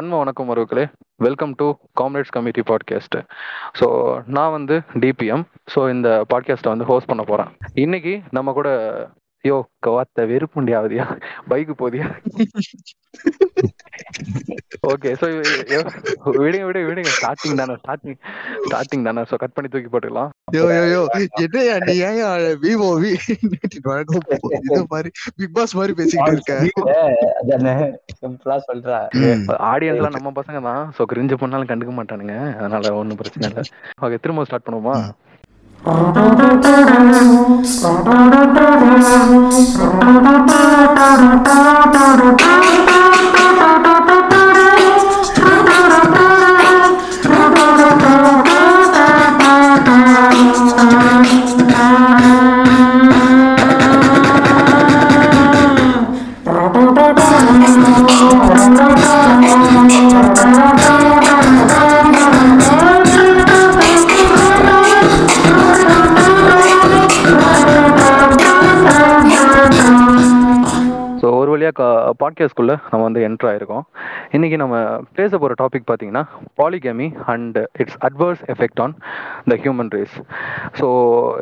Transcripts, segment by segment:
வன்ம வணக்கம் உறவுகளே. Welcome to comrades committee podcast so நான் வந்து டிபிஎம் ஸோ இந்த பாட்காஸ்ட்டை வந்து ஹோஸ்ட் பண்ண போகிறேன் இன்னைக்கு நம்ம கூட யோ கவாத்த வெறுப்புண்டி ஆகுதியா பைக்கு போதியா? ஓகே ஸோ விடுங்க விடுங்க விடுங்க. ஸ்டார்டிங் தானே ஸ்டார்டிங் ஸ்டார்டிங் தானே. ஸோ கட் பண்ணி தூக்கி போட்டுக்கலாம். யோ யோ யோ என்னையா நீ ஏன் விவோ வி வழக்கம் இது மாதிரி பிக் பாஸ் மாதிரி பேசிக்கிட்டு இருக்க. சொல்றா. ஆடியன்ஸ்லாம் நம்ம பசங்க தான். ஸோ கிரிஞ்சு பண்ணாலும் கண்டுக்க மாட்டானுங்க. அதனால ஒன்றும் பிரச்சனை இல்லை. ஓகே திரும்ப ஸ்டார்ட் பண்ணுவோமா? ஸோ ஒரு வழியாக பாட்காஸ்ட்குள்ளே நம்ம வந்து என்ட்ரு ஆயிருக்கோம். இன்னைக்கு நம்ம பேச போகிற டாபிக் பார்த்தீங்கன்னா polygamy and its adverse effect on the human race so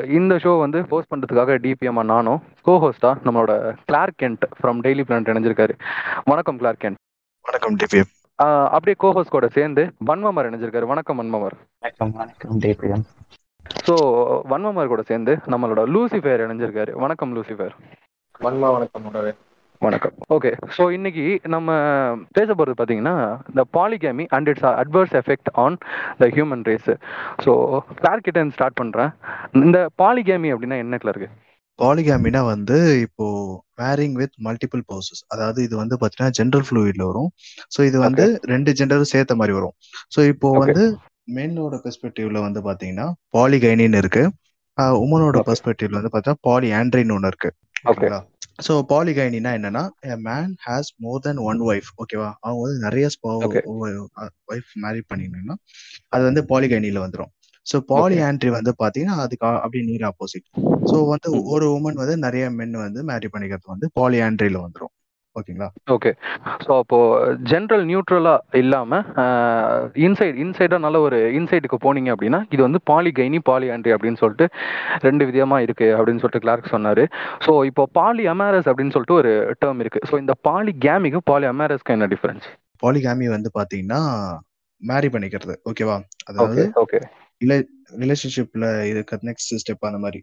இந்த ஷோ வந்து ஹோஸ்ட் பண்ணுறதுக்காக டிபிஎம் நானும் கோ ஹோஸ்டாக நம்மளோட Clark Kent from Daily Planet இணைஞ்சிருக்காரு. வணக்கம் கிளார்க் கென்ட் வணக்கம் டிபிஎம் ஆஹ் அப்படியே கோ ஹோஸ்ட் கூட சேர்ந்து வன்மமர் இணைஞ்சிருக்காரு. வணக்கம் வன்மமர். வணக்கம் வணக்கம் டிபிஎம் ஸோ வன்மமர் கூட சேர்ந்து நம்மளோட லூசிஃபேர் இணைஞ்சிருக்காரு. வணக்கம் லூசிஃபேர் வன்மா வணக்கம் உடவே. வணக்கம். ஓகே ஸோ இன்னைக்கு நம்ம பேச போகிறது பார்த்தீங்கன்னா இந்த polygamy and its adverse effect on the human race so கிட்ட ஸ்டார்ட் பண்ணுறேன் இந்த பாலிகேமி அப்படின்னா என்ன இருக்கு? பாலிகாமினா வந்து இப்போ மேரிங் வித் மல்டிபிள் பர்சஸ் அதாவது இது வந்து பாத்தீங்கன்னா ஜென்ரல் ஃப்ளூயிட்ல வரும். சோ இது வந்து ரெண்டு ஜெண்டரும் சேர்த்த மாதிரி வரும். சோ இப்போ. வந்து மென்னோட பெர்ஸ்பெக்டிவ்ல வந்து பாத்தீங்கன்னா பாலிகைனின்னு இருக்கு. உமனோட. பெர்ஸ்பெக்டிவ்ல வந்து பார்த்தா பாலி ஆண்ட்ரின்னு ஒன்று இருக்கு. ஓகே ஓகேங்களா ஸோ பாலிகைனினா என்னன்னா man has more than one wife ஓகேவா அவங்க வந்து நிறைய. ஒய்ஃப் மேரி பண்ணிங்கன்னா அது வந்து பாலிகைனில வந்துரும். ஸோ பாலி ஆண்ட்ரி வந்து பாத்தீங்கன்னா அதுக்கு அப்படியே நீர் ஆப்போசிட் ஸோ வந்து. ஒரு உமன் வந்து நிறைய மென் வந்து மேரி பண்ணிக்கிறது வந்து பாலி ஆண்ட்ரில வந்துரும். ஓகேங்களா? ஓகே. ஸோ அப்போ ஜென்ரல் நியூட்ரலா இல்லாம இன்சைட் இன்சைடா நல்ல ஒரு இன்சைடுக்கு போனீங்க அப்படின்னா இது வந்து பாலிகைனி பாலி ஆண்ட்ரி அப்படின்னு சொல்லிட்டு ரெண்டு விதமா இருக்கு அப்படின்னு சொல்லிட்டு கிளார்க் சொன்னாரு. ஸோ இப்போ பாலி அமேரஸ் அப்படின்னு சொல்லிட்டு ஒரு டேர்ம் இருக்கு. ஸோ இந்த பாலி கேமிக்கும் பாலி அமேரஸ்க்கும் என்ன டிஃபரன்ஸ் பாலிகாமி வந்து பாத்தீங்கன்னா மேரி பண்ணிக்கிறது. ஓகேவா அதாவது ஓகே ரிலேஷன்ஷிப்ல இருக்க நெக்ஸ்ட் ஸ்டெப் அந்த மாதிரி.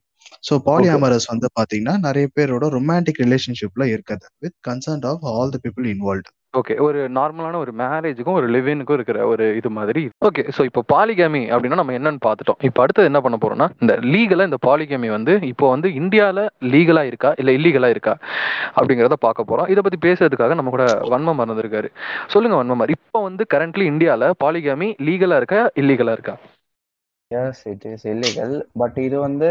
ஸோ பாலியாமரஸ் வந்து பாத்தீங்கன்னா நிறைய பேரோட ரொமான்டிக் ரிலேஷன்ஷிப்ல இருக்கிறது with concern of all the people involve okay ஒரு நார்மலான ஒரு மேரேஜுக்கும் ஒரு லிவினுக்கும் இருக்கிற ஒரு இது மாதிரி. ஓகே ஸோ இப்போ பாலிகேமி அப்படின்னா நம்ம என்னன்னு பார்த்துட்டோம். இப்போ அடுத்தது என்ன பண்ண போறோம்னா இந்த லீகலாக இந்த பாலிகேமி வந்து இப்போ வந்து இந்தியாவில் லீகலாக இருக்கா இல்லை இல்லீகலாக இருக்கா அப்படிங்கிறத பார்க்க போறோம். இதை பற்றி பேசுறதுக்காக நம்ம கூட வன்மம் மறந்துருக்காரு. சொல்லுங்க வன்மமார் இப்போ வந்து கரண்ட்லி இந்தியாவில் பாலிகேமி லீகலாக இருக்கா இல்லீகலாக இருக்கா? Yes it is illegal but இது வந்து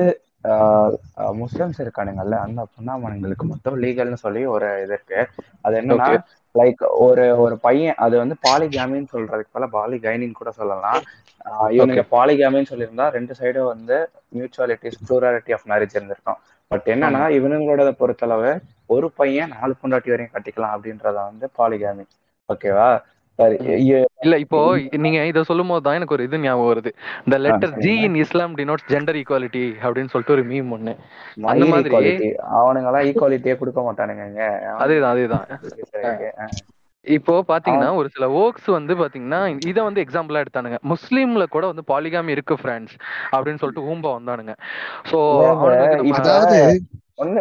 முஸ்லிம்ஸ் இருக்கானுங்கல்ல அந்த பொண்ணாமனுங்களுக்கு மட்டும் லீகல்னு சொல்லி ஒரு இது இருக்கு. அது என்னன்னா. லைக் ஒரு ஒரு பையன் அது வந்து பாலிகாமின்னு சொல்றதுக்கு பதிலா பாலிகைனின்னு கூட சொல்லலாம். இவனுங்க பாலிகாமின்னு சொல்லியிருந்தா ரெண்டு சைடும் வந்து மியூச்சுவாலிட்டிஸ் ப்ளூராலிட்டி ஆஃப் மேரேஜ் இருந்திருக்கும். பட் என்னன்னா இவனுங்களோட பொறுத்தளவு ஒரு பையன் நாலு பொண்டாட்டி வரையும் கட்டிக்கலாம் அப்படின்றத வந்து பாலிகாமி ஓகேவா இல்ல இப்போ நீங்க இதை சொல்லும் போது தான் எனக்கு ஒரு இது ஞாபகம் வருது. இந்த letter G. In Islam denotes gender equality அப்படின்னு சொல்லிட்டு ஒரு மீம் ஒண்ணு. அந்த மாதிரி- ஈக்குவாலிட்டி அவனுங்கெல்லாம் ஈக்குவாலிட்டியே கொடுக்க மாட்டானுங்க அதேதான் அதேதான். இப்போ பாத்தீங்கன்னா ஒரு சில ஓக்ஸ் வந்து பாத்தீங்கன்னா இத வந்து எக்ஸாம்பிளா எடுத்தானுங்க. முஸ்லீம்ல கூட வந்து பாலிகாமி இருக்கு ஃப்ரெண்ட்ஸ் அப்படின்னு சொல்லிட்டு ஊம்பா வந்தானுங்க. சோ ஒண்ணு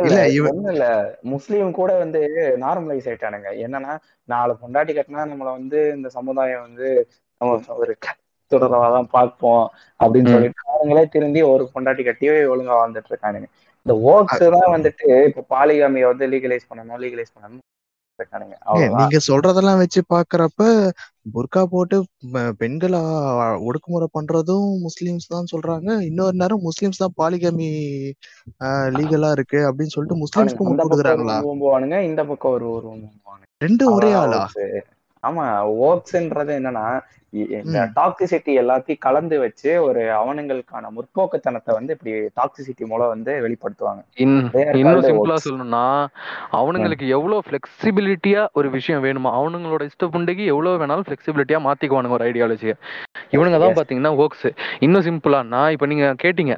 இல்ல, முஸ்லீம் கூட வந்து நார்மலைஸ் ஆயிட்டானுங்க. என்னன்னா நாலு பொண்டாட்டி கட்டினா நம்மள வந்து இந்த சமுதாயம் வந்து நம்ம ஒரு தொடர்பாதான் பார்ப்போம் அப்படின்னு. சொல்லிட்டு அவங்களே திரும்பி ஒரு பொண்டாட்டி கட்டியே ஒழுங்கா வாழ்ந்துட்டு இருக்கானுங்க. இந்த ஓக்ஸ் தான் வந்துட்டு இப்ப பாலிகாமியை வந்து லீகலைஸ் பண்ணணும் லீகலைஸ் பண்ணணும். நீங்க சொல்றதெல்லாம் வச்சு பாக்குறப்ப புர்கா போட்டு பெண்களை ஒடுக்குமுறை பண்றதும் முஸ்லிம்ஸ் தான் சொல்றாங்க. இன்னொரு நேரம் முஸ்லிம்ஸ் தான் பாலிகமி லீகலா இருக்கு அப்படின்னு சொல்லிட்டு ஒரு கொடுக்குறாங்களா இந்த பக்கம் ஒரு ஒரு ரெண்டும் ஒரே ஆளா. ஆமா ஓக்ஸ்ன்றது என்னன்னா இந்த. டாக்ஸிசிட்டி எல்லாத்தையும் கலந்து வச்சு ஒரு அவனுங்களுக்கான முற்போக்குத்தனத்தை வந்து இப்படி டாக்ஸிசிட்டி மூலம் வந்து வெளிப்படுத்துவாங்க. இன்னும் சிம்பிளா. சொல்லணும்னா அவனுங்களுக்கு எவ்வளவு ஃபிளெக்சிபிலிட்டியா ஒரு விஷயம் வேணுமோ அவனுங்களோட இஷ்ட புண்டைக்கு எவ்வளவு வேணாலும் ஃபிளெக்சிபிலிட்டியா மாத்திக்குவானுங்க ஒரு ஐடியாலஜியை இவனுங்க தான். பாத்தீங்கன்னா ஓக்ஸ் இன்னும் சிம்பிளானா இப்ப நீங்க கேட்டீங்க.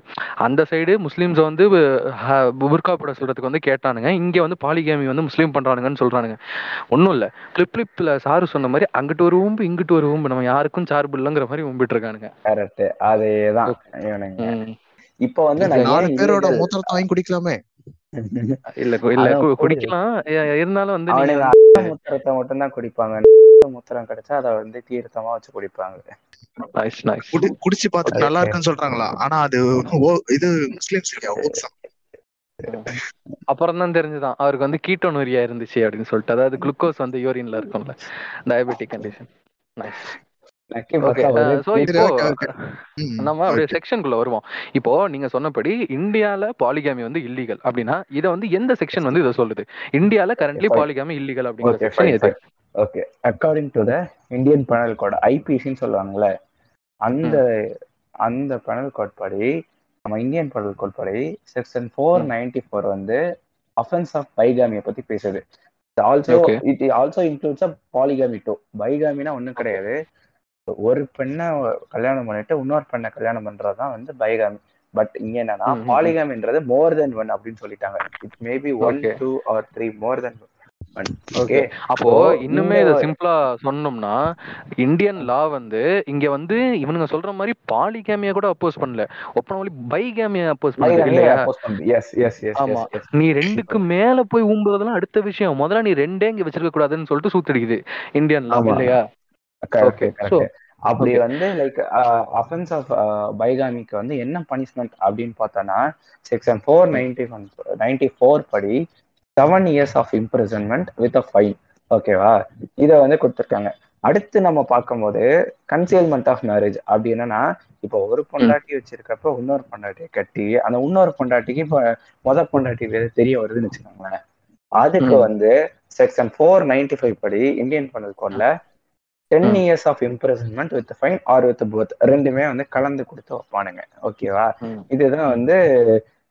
அந்த சைடு முஸ்லிம்ஸ் வந்து புர்கா போட சொல்றதுக்கு வந்து கேட்டானுங்க. இங்க வந்து பாலிகேமி வந்து முஸ்லீம் பண்றானுங்கன்னு சொல்றானுங்க. ஒண்ணும் இல்ல. கிளிப் கிளிப்ல சாரு சொன்ன மாதிரி அங்கிட்டு ஒரு ஊம்பு இங்கிட்டு ஒரு ஊம்பு நம்ம யாருக்கும் சார்பு இல்லைங்கிற மாதிரி ஊம்பிட்டு இருக்கானுங்க கரெக்ட் அதேதான் இவனுங்க. இப்போ வந்து நாலு பேரோட மூத்திரத்தை வாங்கி குடிக்கலாமே? இல்ல இல்ல. குடிக்கலாம். இருந்தாலும் வந்து மூத்திரத்தை மட்டும்தான் குடிப்பாங்க. மூத்திரம் கிடைச்சா அதை வந்து தீர்த்தமா வச்சு குடிப்பாங்க. நைஸ் நைஸ் குடி குடிச்சு பார்த்துட்டு. நல்லா இருக்குன்னு சொல்றாங்களா? ஆனா அது ஓ- இது முஸ்லிம்ஸ் அப்புறம் தான் தெரிஞ்சுதான். அவருக்கு வந்து கீட்டோனூரியா இருந்துச்சு அப்படின்னு சொல்லிட்டு. அதாவது குளுக்கோஸ் வந்து யூரின்ல இருக்கும்ல. டயபெட்டிக் கண்டிஷன் ம், நம்ம அப்படியே. செக்ஷனுக்குள்ள வருவோம். இப்போ நீங்க சொன்னபடி இந்தியால பாலிகாமி வந்து இல்லீகல் அப்படின்னா இத வந்து எந்த செக்ஷன் வந்து இதை சொல்லுது? இந்தியால கரண்ட்லி. பாலிகாமி இல்லீகல் அப்படிங்கிற செக்ஷன் எது? Okay according to the Indian penal code ஐபிசின்னு சொல்லுவாங்கல்ல அந்த அந்த பெனல் கோட் படி நம்ம இந்தியன் பெனல் கோட் படி செக்ஷன் ஃபோர் நைன்டி ஃபோர் வந்து அஃபென்ஸ் ஆஃப் பைகாமியை பத்தி பேசுது. Also. It also includes polygamy too பைகாமினா ஒன்றும் கிடையாது. ஒரு பெண்ணை கல்யாணம் பண்ணிட்டு இன்னொரு பெண்ணை கல்யாணம் பண்றதுதான் வந்து பைகாமி. பட் இங்க என்னன்னா. பாலிகாமின்றது மோர் தென் ஒன் அப்படின்னு சொல்லிட்டாங்க. It maybe one. Two or three more than okay அப்போ இன்னுமே இதை சிம்பிளா சொன்னோம்னா இந்தியன் லா வந்து இங்க வந்து இவனுங்க சொல்ற மாதிரி பாலிகேமியா கூட அப்போஸ் பண்ணல. ஒப்பனவழி பைகேமியா அப்போஸ் பண்ணல இல்லையா? எஸ் எஸ் எஸ் ஆமா. நீ ரெண்டுக்கு மேல போய் ஊம்புறதெல்லாம் அடுத்த விஷயம். முதல்ல நீ ரெண்டே இங்க வச்சிருக்க கூடாதுன்னு சொல்லிட்டு சூத்தடிக்குது இந்தியன் லா. இல்லையா? அப்படி. வந்து லைக் அஃபென்ஸ் ஆஃப் பைகாமிக்கு வந்து என்ன பனிஷ்மெண்ட் அப்படின்னு பார்த்தோன்னா section four ninety one ninety four படி seven years of imprisonment with a fine ஓகேவா இதை வந்து கொடுத்துருக்காங்க. அடுத்து நம்ம பார்க்கும்போது கன்சீல்மெண்ட் ஆஃப் மேரேஜ் அப்படி என்னன்னா இப்போ ஒரு பொண்டாட்டி வச்சிருக்கப்ப இன்னொரு பொண்டாட்டியை கட்டி அந்த இன்னொரு பொண்டாட்டிக்கு இப்போ முத பொண்டாட்டி வேற தெரிய வருதுன்னு வச்சுக்கோங்களேன். அதுக்கு. வந்து செக்ஷன் ஃபோர் நைன்டி ஃபைவ் படி இந்தியன் பனல் கோட்ல ten. Years of imprisonment with fine or with both ரெண்டுமே வந்து கலந்து கொடுத்து வைப்பானுங்க. ஓகேவா. இதுதான் வந்து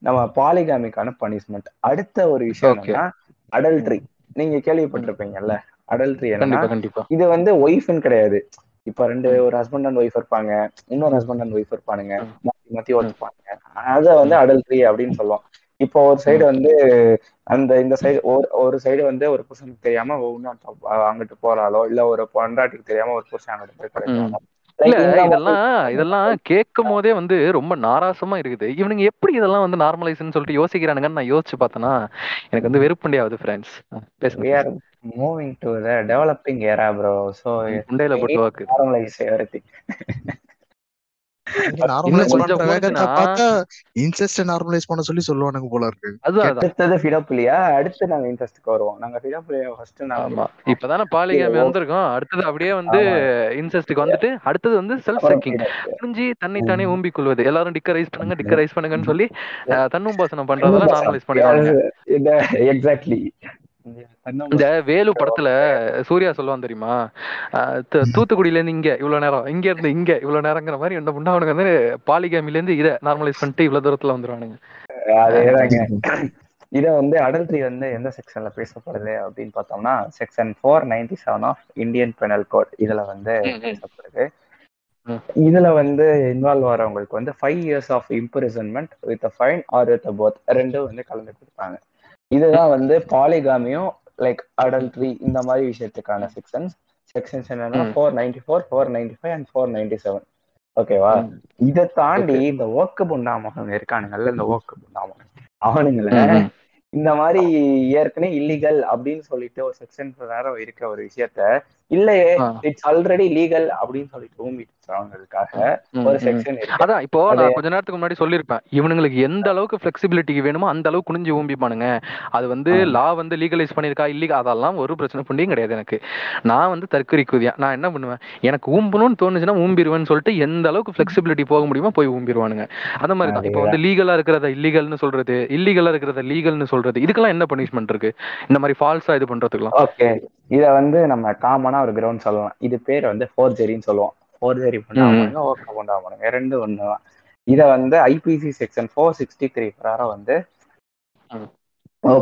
நம்ம பாலிகாமிக்கான பனிஷ்மெண்ட் அடுத்த ஒரு விஷயம். என்னன்னா அடல்ட்ரி நீங்க கேள்விப்பட்டிருப்பீங்கல்ல? அடல்ட்ரி கண்டிப்பா இது வந்து ஒய்ஃப்னு கிடையாது. இப்ப ரெண்டு ஒரு ஹஸ்பண்ட் அண்ட் ஒய்ஃப் இருப்பாங்க. இன்னொரு ஹஸ்பண்ட் அண்ட் ஒய்ஃப் இருப்பானுங்க. மாத்தி மாத்தி ஒத்துப்பாங்க அத வந்து அடல்ட்ரி அப்படின்னு சொல்லுவோம். இப்போ ஒரு சைடு வந்து அந்த இந்த சைடு ஒரு ஒரு சைடு வந்து ஒரு புருஷனுக்கு தெரியாம இன்னொரு அங்கிட்டு போறாளோ இல்ல ஒரு பொண்டாட்டிக்கு தெரியாம ஒரு புருஷன் அங்கிட்டு போய் கிடைக்கிறாங்க இல்ல இதெல்லாம் இதெல்லாம் கேட்கும் போதே வந்து ரொம்ப நாராசமா இருக்குது. இவனுங்க எப்படி இதெல்லாம் வந்து நார்மலைஸ்னு சொல்லிட்டு யோசிக்கிறானுங்கன்னு நான் யோசிச்சு பார்த்தேன்னா எனக்கு வந்து வெறுப்புண்டே ஆகுது ஃப்ரெண்ட்ஸ் we பேசுங்க are moving to the developing era bro. So முண்டையில போட்டு வாக்கு நார்மலைஸ் கொஞ்சம் பண்ற வேகத்தை போச்சுன்னா- பார்த்தா இன்செஸ்ட் நார்மலைஸ் பண்ண சொல்லி சொல்லுவானுங்க போல இருக்கு. அடுத்தது ஃபிடோபிலியா அடுத்து நாங்க இன்ட்ரெஸ்ட்க்கு வருவோம். நாங்க ஃபிடோபிலியா ஃபர்ஸ்ட் நாங்க ஆமா. இப்பதானே பாலிகாமி. வந்திருக்கோம். அடுத்தது அப்படியே வந்து இன்செஸ்டுக்கு வந்துட்டு அடுத்தது வந்து செல்ஃப் செக்கிங். புரிஞ்சு தன்னை தானே ஊம்பிக் கொள்வது. எல்லாரும் டிக்கரைஸ் பண்ணுங்க டிக்கரைஸ் பண்ணுங்கன்னு சொல்லி தன்னுபாசனம் பண்றதெல்லாம் நார்மலைஸ் பண்ணிடுவாங்க எக்ஸாக்ட்லி இந்த வேலு படத்துல சூர்யா சொல்லுவான் தெரியுமா? தூத்துக்குடியில இருந்து இங்க இவ்வளவு நேரம் இங்க இருந்து இங்க இவ்வளவு நேரங்கிற மாதிரி இந்த முன்னாவனுக்கு வந்து பாலிகாமில இருந்து இதை நார்மலைஸ் பண்ணிட்டு இவ்வளவு தூரத்துல வந்துருவானுங்க. இத வந்து அடல்ட்ரி வந்து எந்த செக்ஷன்ல பேசப்படுது அப்படின்னு பார்த்தோம்னா section four ninety seven of Indian penal code இதுல வந்து. பேசப்படுது. இதுல வந்து இன்வால்வ் ஆறவங்களுக்கு வந்து five years of imprisonment with fine or with both ரெண்டும் வந்து கலந்து கொடுப்பாங்க. இதுதான் வந்து பாலிகாமியும் லைக் அடல்ட்ரி இந்த மாதிரி விஷயத்துக்கான செக்ஷன்ஸ் செக்ஷன்ஸ் என்னன்னா. Four ninety four four ninety five and four ninety seven ஓகேவா. இதை தாண்டி இந்த ஓக்கு புண்டாமகன் இருக்கானுங்கல்ல இந்த ஓக்கு புண்டாமகன் அவனுங்கள. இந்த மாதிரி ஏற்கனவே இல்லீகல் அப்படின்னு சொல்லிட்டு ஒரு செக்ஷன் நேரம் இருக்க ஒரு விஷயத்த இல்லையே. இட்ஸ் ஆல்ரெடி லீகல் அப்படின்னு சொல்லிட்டு ஊம்பிட்டு ஒரு. செக்ஷன் அதான் இப்போ நான் கொஞ்ச நேரத்துக்கு முன்னாடி சொல்லியிருப்பேன். இவனுங்களுக்கு எந்த அளவுக்கு ஃபிளெக்சிபிலிட்டிக்கு வேணுமோ அந்த அளவுக்கு குனிஞ்சு ஊம்பிப்பானுங்க. அது வந்து. லா வந்து லீகலைஸ் பண்ணியிருக்கா இல்லீக அதெல்லாம் ஒரு பிரச்சனை புண்டியும் கிடையாது எனக்கு. நான் வந்து தற்கொலை குதியா நான் என்ன பண்ணுவேன்? எனக்கு ஊம்பணும்னு தோணுச்சுன்னா ஊம்பிடுவேன்னு சொல்லிட்டு எந்த அளவுக்கு ஃபிளெக்சிபிலிட்டி போக முடியுமோ போய் ஊம்பிடுவானுங்க அந்த மாதிரி தான். இப்போ வந்து லீகலா இருக்கிறத இல்லீகல்னு சொல்றது இல்லீகலா இருக்கிறத லீகல்னு சொல்றது இதுக்கெல்லாம் என்ன பனிஷ்மெண்ட் இருக்கு? இந்த மாதிரி ஃபால்ஸா இது பண்றதுக்குலாம் ஓகே இத வந்து நம்ம காமனா வேணா ஒரு கிரவுண்ட் சொல்லலாம். இது பேர் வந்து ஃபோர்ஜரின்னு சொல்லுவோம். ஃபோர்ஜரி பண்ணாமங்க ஓகே பண்ணாமங்க ரெண்டு ஒன்று தான் இதை வந்து IPC section four sixty three பிரகாரம் வந்து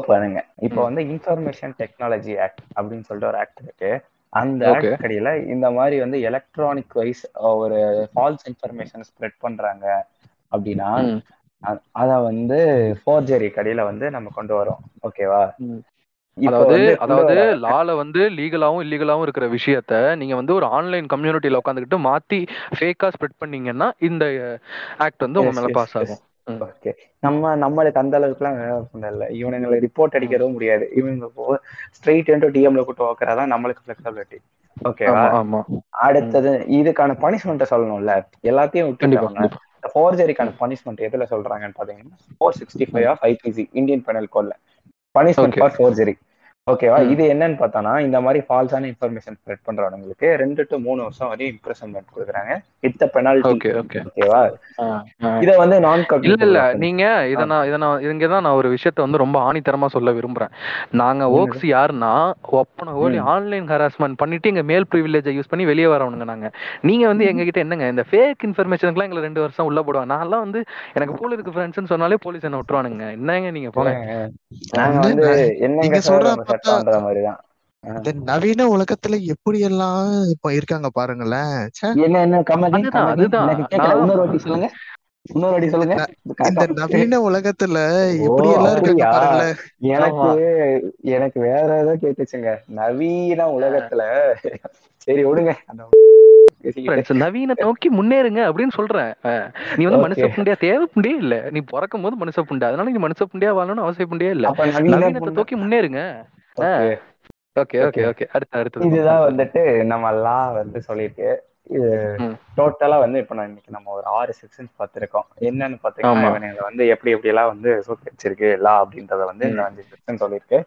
பண்ணுங்க. இப்போ. வந்து இன்ஃபர்மேஷன் டெக்னாலஜி ஆக்ட் அப்படின்னு சொல்லிட்டு ஒரு ஆக்ட் இருக்கு. அந்த. ஆக்ட் அடியில இந்த மாதிரி வந்து எலக்ட்ரானிக் வைஸ் ஒரு ஃபால்ஸ் இன்ஃபர்மேஷன் ஸ்ப்ரெட் பண்றாங்க அப்படின்னா அத வந்து ஃபோர்ஜரி கடையில வந்து நம்ம கொண்டு வரோம். ஓகேவா அதாவது அதாவது லால வந்து லீகலாவும் இல்லீகலாவும் இருக்கிற விஷயத்த நீங்க வந்து ஒரு ஆன்லைன் கம்யூனிட்டியில உட்காந்துக்கிட்டு மாத்தி ஃபேக்கா ஸ்ப்ரெட் பண்ணீங்கன்னா இந்த ஆக்ட் வந்து உங்க மேல பாஸ். ஆகும். ஓகே நம்ம நம்மளுக்கு அந்த அளவுக்குலாம் இல்ல. இவனுங்களை ரிப்போர்ட் அடிக்கிறதும் முடியாது. இவங்க ஸ்ட்ரெயிட் இன்டு டிஎம்ல கூட்டு வைக்கிறதா நம்மளுக்கு ஃபிளெக்சிபிலிட்டி ஓகேவா அடுத்தது இதுக்கான பனிஷ்மெண்ட்டை சொல்லணும்ல. எல்லாத்தையும் கண்டிப்பா ஃபோர்ஜரிக்கான பனிஷ்மெண்ட் எதுல சொல்றாங்கன்னு பாத்தீங்கன்னா four sixty five of IPC Indian penal கோட்ல பனிஷ்மெண்ட் Okay. ஃபார் ஃபோர்ஜரி ஓகேவா. இது என்னன்னு பார்த்தோம்னா இந்த மாதிரி ஃபால்ஸான இன்ஃபர்மேஷன் ஸ்ப்ரெட் பண்றவங்களுக்கு ரெண்டு டு மூணு வருஷம் வரையும் இம்ப்ரெசன்மெண்ட் கொடுக்குறாங்க. வித் பெனால்டி ஓகே ஓகே ஓகேவா? இத வந்து நான் இல்ல இல்ல. நீங்க இத நான் இத நான் இங்க தான் நான் ஒரு விஷயத்த வந்து ரொம்ப ஆணித்தரமா சொல்ல விரும்புறேன். நாங்க? ஓக்ஸ் யாருன்னா ஒப்பன ஓலி. ஆன்லைன் ஹராஸ்மெண்ட் பண்ணிட்டு எங்க மேல் ப்ரிவிலேஜை யூஸ் பண்ணி வெளியே வரவனுங்க நாங்க. நீங்க வந்து எங்க கிட்ட என்னங்க இந்த ஃபேக் இன்ஃபர்மேஷனுக்குலாம் எங்களை ரெண்டு வருஷம் உள்ள போடுவாங்க. நான்லாம் வந்து எனக்கு போல இருக்கு ஃப்ரெண்ட்ஸ்னு சொன்னாலே போலீஸ் என்ன விட்டுருவானுங்க. என்னங்க நீங்க போங்க. நாங்க வந்து என்னங்க நீங்க சட்டம்ன்ற மாதிரிதான் நவீன உலகத்துல எப்படி எல்லாம் இப்ப இருக்காங்க பாருங்களேன். என்ன என்ன சொல்லுங்க. இந்த நவீன உலகத்துல எப்படி எல்லாம் இருக்காங்க? பாருங்களேன். எனக்கு எனக்கு வேற ஏதோ கேட்டுச்சுங்க. நவீன உலகத்துல. சரி விடுங்க. நவீனத்தை நோக்கி முன்னேறுங்க அப்படின்னு சொல்றேன். நீ வந்து. மனுஷ புண்டியா? தேவை புண்டியே இல்ல. நீ பிறக்கும் போது மனுஷ புண்டை. அதனால நீ மனுஷ புண்டியா வாழணும்னு அவசியம் புண்டியே இல்ல. நவீன நவீனத்தை நோக்கி முன்னேறுங்க. ஓகே. ஓகே ஓகே அடுத்து அடுத்து இதுதான் வந்துட்டு நம்ம லா வந்து சொல்லியிருக்கு. இது. டோட்டலா வந்து இப்ப நான் இன்னைக்கு நம்ம ஒரு ஆறு செக்ஷன்ஸ் பார்த்திருக்கோம். என்னன்னு பாத்தீங்கன்னா வந்து எப்படி எப்படி எல்லாம் வந்து சூட் வச்சிருக்கு லா அப்படின்றத வந்து இந்த. அஞ்சு செக்ஷன் சொல்லியிருக்கு.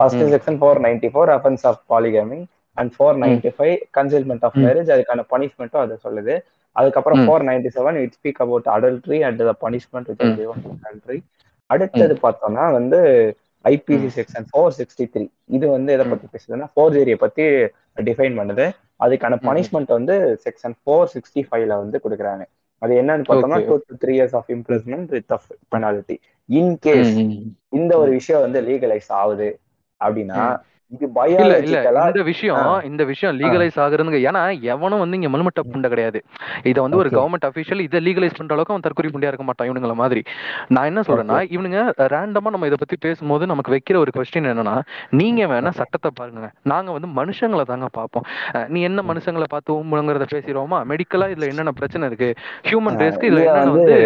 First. Section four ninety four offence of polygamy and four ninety five concealment of. Marriage அதுக்கான பனிஷ்மெண்ட்டும் அது சொல்லுது. அதுக்கப்புறம். Four ninety seven it speak about adultery and the punishment with. Adultery அடுத்தது பார்த்தோம்னா வந்து IPC. Section four sixty three இது வந்து எதை. பத்தி பேசுதுன்னா ஃபோர்ஜரியை பத்தி டிஃபைன் பண்ணுது அதுக்கான. பனிஷ்மெண்ட் வந்து செக்ஷன் ஃபோர் சிக்ஸ்டி ஃபைவ்ல வந்து கொடுக்குறாங்க அது என்னன்னு பார்த்தோம்னா. Two to three years of imprisonment with of penalty in case. இந்த ஒரு விஷயம் வந்து லீகலைஸ் ஆகுது அப்படின்னா இல்ல இல்ல இந்த விஷயம் இந்த விஷயம் லீகலைஸ் ஆகுறதுங்க. ஏன்னா எவனும் வந்து இங்க மல்மட்ட புண்டை கிடையாது. இத வந்து ஒரு. கவர்மெண்ட் அபிஷியல் இதை லீகலைஸ் பண்ற அளவுக்கு அவன் தற்கொலை புண்டியா இருக்க மாட்டான் இவனுங்கள மாதிரி. நான் என்ன சொல்றேன்னா இவனுங்க ரேண்டமா நம்ம இதை பத்தி பேசும்போது நமக்கு வைக்கிற ஒரு கொஸ்டின் என்னன்னா நீங்க வேணா சட்டத்தை பாருங்க. நாங்க வந்து மனுஷங்களை தாங்க பார்ப்போம். நீ என்ன மனுஷங்களை பார்த்து உம்புங்கிறத பேசிடுவோமா? மெடிக்கலா இதுல என்னென்ன பிரச்சனை இருக்கு? ஹியூமன் ரேஸ்க்கு இதுல இத என்னென்ன வந்து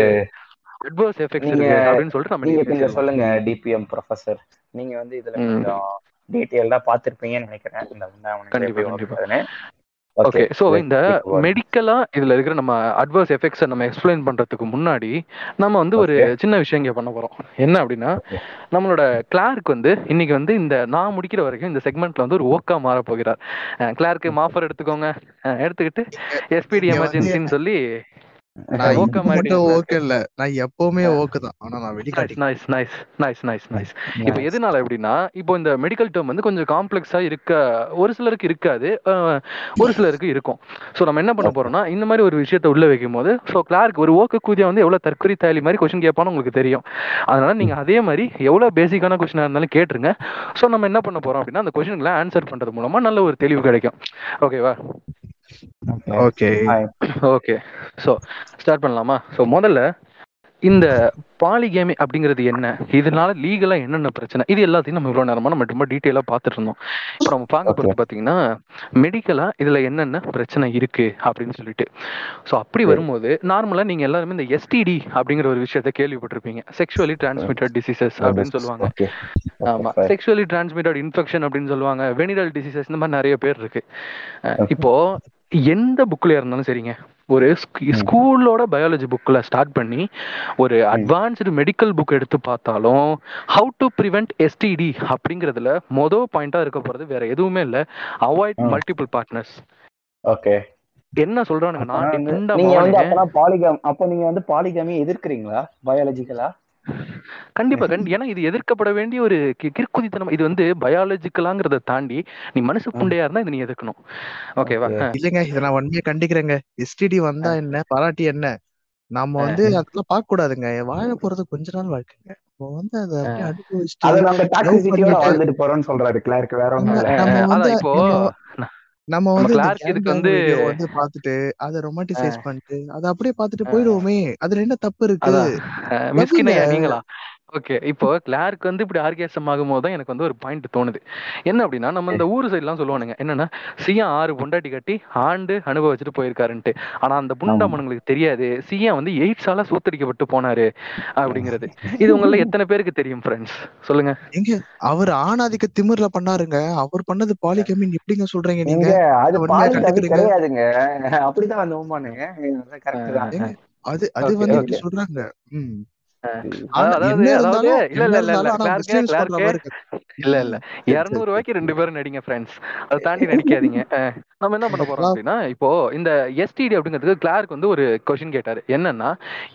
அட்வர்ஸ் எஃபெக்ட்ஸ் இருக்கு அப்படின்னு சொல்லிட்டு நம்ம நீங்க. சொல்லுங்க டிபிஎம் ப்ரொஃபசர் நீங்க வந்து இதுல டீட்டெயில்டா பாத்திருப்பீங்கன்னு நினைக்கிறேன் இந்த. ஓகே ஸோ let's இந்த. மெடிக்கலா இதுல இருக்கிற நம்ம அட்வர்ஸ் எஃபெக்ட்ஸை நம்ம எக்ஸ்பிளைன் பண்றதுக்கு முன்னாடி நம்ம வந்து ஒரு. சின்ன விஷயம் இங்க பண்ண போறோம் என்ன அப்படின்னா. நம்மளோட கிளார்க் வந்து இன்னைக்கு வந்து இந்த நான் முடிக்கிற வரைக்கும் இந்த செக்மெண்ட்ல வந்து ஒரு ஓக்கா மாற போகிறார் கிளார்க்கு மாஃபர் எடுத்துக்கோங்க எடுத்துக்கிட்டு எஸ்பிடி எமர்ஜென்சின்னு சொல்லி ஓகே இல்ல. நான் எப்பவுமே ஓகே தான் ஆனா நான் வெளிக்காட்டி nice nice nice nice nice இப்போ எதனால எப்படின்னா இப்போ இந்த மெடிக்கல் டேர்ம் வந்து கொஞ்சம் காம்ப்ளெக்ஸா இருக்க ஒரு சிலருக்கு இருக்காது. ஒரு சிலருக்கு இருக்கும். ஸோ நம்ம என்ன பண்ண போறோம்னா இந்த மாதிரி ஒரு விஷயத்தை உள்ள வைக்கும் போது ஸோ கிளார்க் ஒரு ஓக்க கூதியா வந்து எவ்வளவு தற்கொலை தாலி மாதிரி கொஸ்டின் கேட்பான்னு உங்களுக்கு தெரியும். அதனால நீங்க அதே மாதிரி எவ்வளவு பேசிக்கான கொஸ்டினா இருந்தாலும் கேட்டுருங்க. ஸோ நம்ம என்ன பண்ண போறோம் அப்படின்னா அந்த கொஸ்டின்களை ஆன்சர் பண்றது மூலமா நல்ல ஒரு தெளிவு கிடைக்கும். ஓகேவா ஓகே ஓகே ஸோ ஸ்டார்ட் பண்ணலாமா? ஸோ முதல்ல இந்த பாலிகேமி அப்படிங்கிறது என்ன? இதனால லீகலா என்னென்ன பிரச்சனை? இது எல்லாத்தையும் நம்ம இவ்வளவு நேரமா நம்ம ரொம்ப டீட்டெயிலா பார்த்துட்டு இருந்தோம். இப்போ நம்ம பார்க்க போறது பாத்தீங்கன்னா மெடிக்கலா இதுல என்னென்ன பிரச்சனை இருக்கு அப்படின்னு சொல்லிட்டு. ஸோ அப்படி. வரும்போது நார்மலா நீங்க எல்லாருமே இந்த எஸ்டிடி அப்படிங்கிற ஒரு விஷயத்த கேள்விப்பட்டிருப்பீங்க. செக்ஷுவலி டிரான்ஸ்மிட்டட் டிசீசஸ் அப்படின்னு சொல்லுவாங்க. ஆமா. செக்ஷுவலி டிரான்ஸ்மிட்டட் இன்ஃபெக்ஷன் அப்படின்னு சொல்லுவாங்க. வெனிரல் டிசீசஸ் இந்த மாதிரி நிறைய பேர் இருக்கு. இப்போ எந்த புக்ல இருந்தாலும் சரிங்க. ஒரு ஸ்கூலோட பயாலஜி புக்ல ஸ்டார்ட் பண்ணி ஒரு அட்வான்ஸ்டு மெடிக்கல் புக் எடுத்து பார்த்தாலும் ஹவு டு ப்ரிவென்ட் எஸ்டிடி அப்படிங்கிறதுல மொதல் பாயிண்டா இருக்க போறது வேற எதுவுமே இல்ல. அவாய்ட். மல்டிபிள் பார்ட்னர்ஸ் ஓகே என்ன சொல்றானுங்கன்னா நீங்க வந்து அப்பனா பாலிகாம் அப்போ நீங்க வந்து பாலிகாமி எதிர்க்கிறீங்களா? பயாலஜிக்கலா கண்டிப்பா கண்டி ஏன்னா இது எதிர்க்கப்பட வேண்டிய ஒரு கி- கிறுக்குதித்தனம். இது வந்து பயாலஜிக்கலாங்கிறத தாண்டி நீ மனசு புண்டையா இருந்தா இது நீ எதிர்க்கணும். ஓகேவா Okay. இல்லைங்க இதை நான் உண்மையா கண்டிக்கிறேங்க. எஸ்டிடி வந்தா என்ன? பாராட்டி என்ன? நாம வந்து அதெல்லாம் பார்க்க கூடாதுங்க வாழ போறது கொஞ்ச நாள் வாழ்க்கைங்க. இப்போ வந்து அதை அனுபவிச்சுட்டு போறோம்னு சொல்றாரு கிளார்க் வேற ஒண்ணும் இப்போ நம்ம- வந்து கிளார்க் வந்து- வந்து பார்த்துட்டு அதை ரொமாட்டிசைஸ் பண்ணிட்டு அதை அப்படியே பார்த்துட்டு போயிடுவோமே. அதுல என்ன தப்பு இருக்கு? மிஸ்கினையா நீங்களா? ஓகே இப்போ கிளார்க் வந்து இப்படி ஆர்கேசம் ஆகும்போது தான் எனக்கு வந்து ஒரு பாயிண்ட் தோணுது. என்ன அப்படின்னா நம்ம இந்த ஊர் சைட்லாம் சொல்லுவானுங்க. என்னன்னா சியா ஆறு பொண்டாட்டி கட்டி ஆண்டு அனுபவிச்சுட்டு போயிருக்காருன்ட்டு. ஆனா அந்த புண்டமனுங்களுக்கு தெரியாது. சியா வந்து எய்ட்ஸால சூத்தடிக்கப்பட்டு போனாரு அப்படிங்கிறது. இது உங்கள எத்தனை பேருக்கு தெரியும் ஃப்ரெண்ட்ஸ் சொல்லுங்க. எங்க? அவர் ஆணாதிக்க திமிர்ல பண்ணாருங்க. அவர் பண்ணது பாலிகமின் எப்படிங்க சொல்றீங்க நீங்க? அது. கிடையாதுங்க. அப்படிதான் அந்த உமானு கரெக்ட் தான். அது அது வந்து சொல்றாங்க. ம். இல்ல இல்ல இருநூறு ரூபாய்க்கு ரெண்டு பேரும் நடிங்க ஃப்ரெண்ட்ஸ் அதை தாண்டி நடிக்காதீங்க. நம்ம என்ன பண்ண போறோம் அப்படின்னா இப்போ இந்த எஸ்டிடி அப்படிங்கிறதுக்கு கிளார்க் வந்து ஒரு கொஸ்டின் கேட்டாரு. என்னன்னா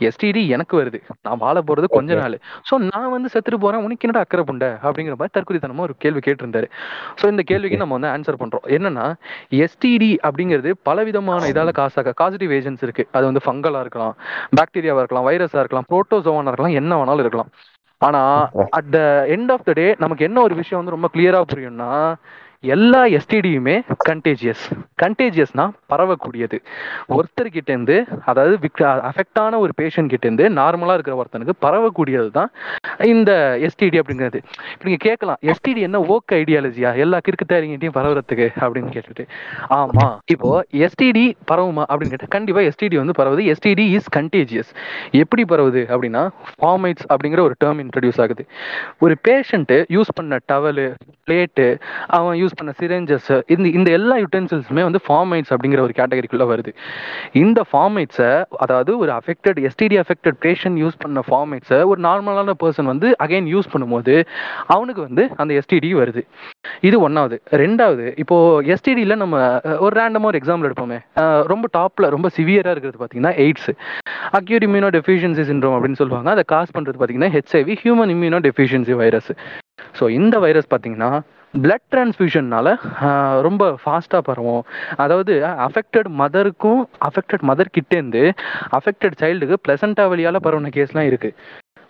எஸ்டிடி எனக்கு வருது. நான் வாழ போறது கொஞ்ச. நாள். சோ நான் வந்து செத்துட்டு போறேன். உனக்கு என்னடா அக்கறை புண்டை? அப்படிங்கிற மாதிரி தற்கொலைத்தனமா ஒரு கேள்வி கேட்டிருந்தாரு. சோ இந்த கேள்விக்கு நம்ம வந்து ஆன்சர் பண்றோம். என்னன்னா எஸ்டிடி அப்படிங்கிறது பலவிதமான இதால காசாக காசிட்டிவ் ஏஜென்ட்ஸ் இருக்கு. அது வந்து ஃபங்கலா இருக்கலாம் பாக்டீரியாவா இருக்கலாம் வைரஸா இருக்கலாம் புரோட்டோசோவானா இருக்கலாம் என்ன வேணாலும் இருக்கலாம். ஆனா at the end of the day நமக்கு என்ன ஒரு விஷயம் வந்து ரொம்ப கிளியரா புரியும்னா எல்லா எஸ்டிடியுமே கண்டேஜியஸ் கண்டேஜியஸ்னா பரவக்கூடியது. ஒருத்தர்கிட்ட இருந்து அதாவது அஃபெக்ட் ஆன ஒரு பேஷண்ட் கிட்ட இருந்து நார்மலா இருக்கிற ஒருத்தனுக்கு பரவக்கூடியது தான் இந்த எஸ்டிடி அப்படிங்கிறது. இப்போ நீங்க கேட்கலாம் எஸ்டிடி என்ன ஓக் ஐடியாலஜியா எல்லா கிறுக்குத்தாரிங்கிட்டையும் பரவுறதுக்கு அப்படின்னு கேட்டுட்டு. ஆமா இப்போ எஸ்டிடி பரவுமா அப்படின்னு கேட்டா கண்டிப்பா எஸ்டிடி வந்து பரவுது. எஸ்டிடி இஸ் கண்டேஜியஸ் எப்படி பரவுது அப்படின்னா ஃபார்மைட்ஸ் அப்படிங்கிற ஒரு டேர்ம் இன்ட்ரடியூஸ் ஆகுது. ஒரு பேஷண்ட்டு யூஸ் பண்ண டவலு பிளேட்டு அவன் யூஸ் பண்ண சிரேஞ்சஸ் இந்த இந்த எல்லா யூட்டென்சில்ஸுமே வந்து ஃபார்மைட்ஸ் அப்படிங்கிற ஒரு கேட்டகரிக்குள்ளே வருது. இந்த ஃபார்மைட்ஸை அதாவது ஒரு affected STD affected patient use பண்ண ஃபார்மைட்ஸை ஒரு நார்மலான பர்சன் வந்து அகைன் யூஸ் பண்ணும்போது அவனுக்கு வந்து அந்த எஸ்டிடி வருது. இது ஒன்றாவது ரெண்டாவது இப்போ எஸ்டிடியில் நம்ம ஒரு ரேண்டமாக ஒரு எக்ஸாம்பிள் எடுப்போமே. ரொம்ப டாப்பில் ரொம்ப சிவியராக இருக்கிறது பார்த்தீங்கன்னா AIDS acute immuno deficiency syndrome அப்படின்னு சொல்லுவாங்க. அதை காஸ் பண்ணுறது பார்த்தீங்கன்னா HIV human immunodeficiency virus so இந்த வைரஸ் பார்த்தீங்கன்னா பிளட் டிரான்ஸ்ஃபியூஷன்னால ரொம்ப ஃபாஸ்ட்டாக பரவும். அதாவது அஃபெக்டட் மதருக்கும் அஃபெக்டட் மதர் கிட்டேருந்து அஃபெக்டட் சைல்டுக்கு பிளசண்டா வழியால் பரவுன கேஸ்லாம் இருக்குது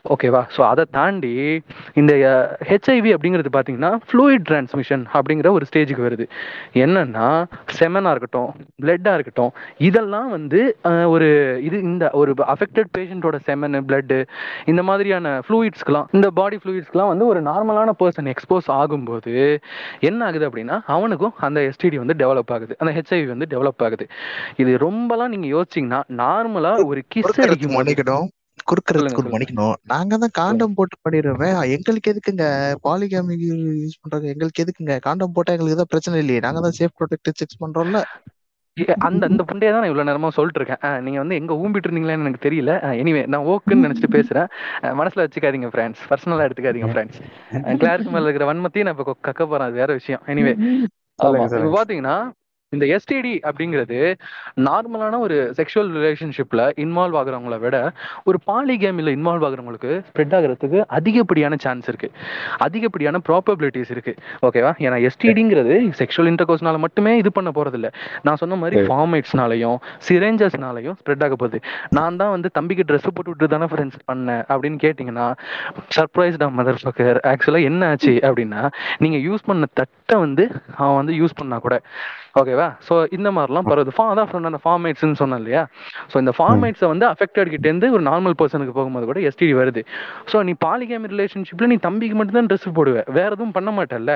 ஓகேவா ஸோ அதை தாண்டி இந்த ஹெச்ஐவி அப்படிங்கிறது பார்த்தீங்கன்னா ஃப்ளூயிட் டிரான்ஸ்மிஷன் அப்படிங்கிற ஒரு ஸ்டேஜுக்கு வருது. என்னன்னா செமனாக இருக்கட்டும் பிளட்டாக இருக்கட்டும் இதெல்லாம் வந்து ஒரு இது இந்த ஒரு அஃபெக்டட் பேஷண்ட்டோட செமனு பிளட்டு இந்த மாதிரியான ஃப்ளூயிட்ஸ்க்கெலாம் இந்த பாடி ஃப்ளூயிட்ஸ்க்கெலாம் வந்து ஒரு நார்மலான பர்சன் எக்ஸ்போஸ் ஆகும்போது என்ன ஆகுது அப்படின்னா அவனுக்கும் அந்த எஸ்டிடி வந்து டெவலப் ஆகுது. அந்த ஹெச்ஐவி வந்து டெவலப் ஆகுது. இது ரொம்பலாம் நீங்கள் யோசிச்சிங்கன்னா நார்மலாக ஒரு கிஸ் அடிக்கும் குறுக்கறதுக்கு சொல்லுங்க, மன்னிக்கணும். நாங்க தான் காண்டம் போட்டு பண்ணிடுறோமே. எங்களுக்கு எதுக்குங்க? பாலிகாமி யூஸ் பண்றாங்க எங்களுக்கு எதுக்குங்க? காண்டம் போட்டா எங்களுக்கு தான் பிரச்சனை இல்லையே. நாங்க தான் சேஃப் ப்ரொடெக்ட் செக்ஸ் பண்றோம்ல. அந்த அந்த புண்டையை தான் நான் இவ்வளவு நேரமா சொல்லிட்டு இருக்கேன். நீங்க வந்து எங்க ஊம்பிட்டு இருந்தீங்களான்னு எனக்கு தெரியல. எனிவே நான் ஓக்குன்னு நினைச்சிட்டு பேசுறேன். மனசுல வச்சுக்காதீங்க ஃப்ரெண்ட்ஸ் பர்சனலா எடுத்துக்காதீங்க ஃப்ரெண்ட்ஸ் கிளாருக்கு மேல இருக்கிற வன்மத்தையும் நான் இப்ப கக்க போறேன். அது வேற விஷயம். எனிவே ஆமா இந்த எஸ்டிடி அப்படிங்கிறது நார்மலான ஒரு செக்ஷுவல் ரிலேஷன்ஷிப்ல இன்வால்வ் ஆகுறவங்கள விட ஒரு பாலிகேமில இன்வால்வ் ஆகுறவங்களுக்கு ஸ்ப்ரெட் ஆகுறதுக்கு அதிகப்படியான சான்ஸ் இருக்கு. அதிகப்படியான ப்ராபபிலிட்டிஸ் இருக்கு. ஓகேவா ஏன்னா எஸ்டிடிங்கிறது செக்ஷுவல் இன்டர்கோர்ஸ்னால மட்டுமே இது பண்ண போறது இல்ல நான் சொன்ன மாதிரி. ஃபார்மேட்ஸ்னாலையும் சிரேஞ்சஸ்னாலையும் ஸ்ப்ரெட் ஆக போகுது. நான் தான் வந்து தம்பிக்கு ட்ரெஸ் போட்டு விட்டு தானே ஃப்ரெண்ட்ஸ் பண்ணேன் அப்படின்னு கேட்டிங்கன்னா சர்ப்ரைஸ்டா மதர் ஃபக்கர் ஆக்சுவலா என்ன ஆச்சு? அப்படின்னா நீங்க யூஸ் பண்ண தட்டை வந்து அவன் வந்து யூஸ் பண்ணா கூட ஓகேவா ஸோ இந்த மாதிரிலாம் பரவுது. ஃபா அதான் சொன்ன அந்த ஃபார்மேட்ஸ்னு சொன்னேன் இல்லையா ஸோ இந்த ஃபார்மேட்ஸை வந்து அஃபெக்டட் கிட்டேருந்து ஒரு நார்மல் பர்சனுக்கு போகும்போது கூட எஸ்டிடி வருது. ஸோ நீ பாலிகேமி ரிலேஷன்ஷிப்ல நீ தம்பிக்கு மட்டும் தான் ட்ரெஸ் போடுவ. வேற எதுவும் பண்ண மாட்டல்ல.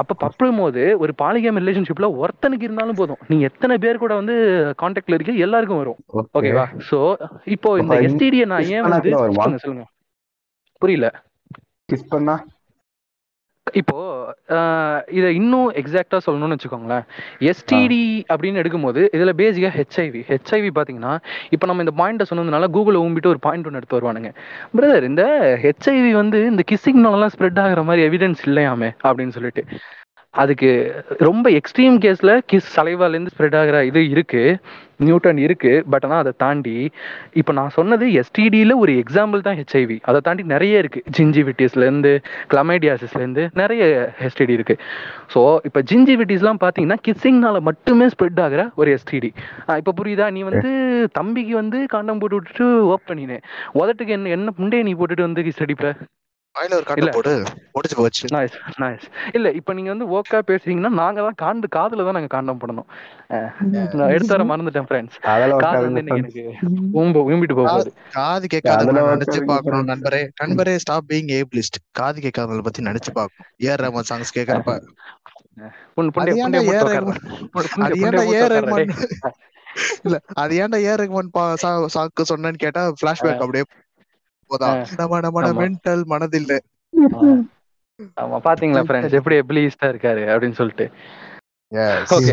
அப்ப பப்பும் போது ஒரு பாலிகேமி ரிலேஷன்ஷிப்ல ஒருத்தனுக்கு இருந்தாலும் போதும். நீ எத்தனை பேர் கூட வந்து கான்டாக்ட்ல இருக்க எல்லாருக்கும் வரும். ஓகேவா சோ இப்போ இந்த எஸ்டிடியை நான் ஏன் வந்து சொல்லுங்க புரியல. கிஸ் பண்ணா? இப்போ இதை இன்னும் எக்ஸாக்டா சொல்லணும்னு வச்சுக்கோங்களேன். எஸ்டிடி அப்படின்னு எடுக்கும்போது இதுல பேசிக்கா ஹெச்ஐவி ஹெச்ஐவி பாத்தீங்கன்னா இப்போ நம்ம இந்த பாயிண்ட்டை சொன்னதுனால கூகுள ஊம்பிட்டு ஒரு பாயிண்ட் ஒன்று எடுத்து வருவானுங்க. பிரதர் இந்த ஹெச்ஐவி வந்து இந்த கிஸ்ஸிங்னாலலாம் ஸ்ப்ரெட் ஆகுற மாதிரி எவிடன்ஸ் இல்லையாமே அப்படின்னு சொல்லிட்டு. அதுக்கு ரொம்ப எக்ஸ்ட்ரீம் கேஸ்ல கிஸ் சலைவாலேருந்து ஸ்ப்ரெட் ஆகிற இது இருக்கு நியூட்டன் இருக்கு பட் ஆனால் அதை தாண்டி இப்போ நான் சொன்னது எஸ்டிடியில் ஒரு எக்ஸாம்பிள் தான் ஹெச்ஐவி அதை தாண்டி நிறைய இருக்கு. ஜிஞ்சிவிட்டிஸ்லேருந்து கிளமைடியாசிஸ்லேருந்து நிறைய எஸ்டிடி இருக்கு. ஸோ இப்போ ஜிஞ்சிவிட்டிஸ்லாம் பார்த்தீங்கன்னா கிஸ்ஸிங்னால மட்டுமே ஸ்ப்ரெட் ஆகிற ஒரு எஸ்டிடி இப்போ புரியுதா? நீ வந்து தம்பிக்கு வந்து காண்டம் போட்டு விட்டுட்டு ஒர்க் பண்ணினேன் உதட்டுக்கு என்ன என்ன முண்டையை நீ போட்டுட்டு வந்து கிஸ் அடிப்ப? வாயில ஒரு இல்ல. கட்டை போடு. முடிச்சு போச்சு. நைஸ் நைஸ் இல்ல இப்போ நீங்க வந்து ஓக்கா பேசுறீங்கன்னா நாங்க தான் காண்டு காதுல தான் நாங்க காண்டம் பண்ணணும் நான் எடுத்து வர மறந்துட்டேன் ஃப்ரெண்ட்ஸ் காது வந்து எனக்கு ஊம்ப ஊம்பிட்டு போக போகுது. காது அதுல நினைச்சு பார்க்கணும். நண்பரே. நண்பரே ஸ்டாப் பீங் ஏபிளிஸ்ட் காது கேட்காதவங்கள பத்தி நினைச்சு பார்க்கணும். ஏஆர் ரஹ்மான் சாங்ஸ் உட்கார்றேன் இல்ல அது ஏன்டா ஏஆர் ரஹ்மான் பா- சா- சாக்கு சொன்னேன்னு கேட்டா பிளாஷ்பேக் அப்படியே போதா நம்ம நம்ம ஆமா. மென்டல் மனதில்ல. ஆமா பாத்தீங்களா ஃப்ரெண்ட்ஸ் எப்படி இருக்காரு அப்படின்னு சொல்லிட்டு. Okay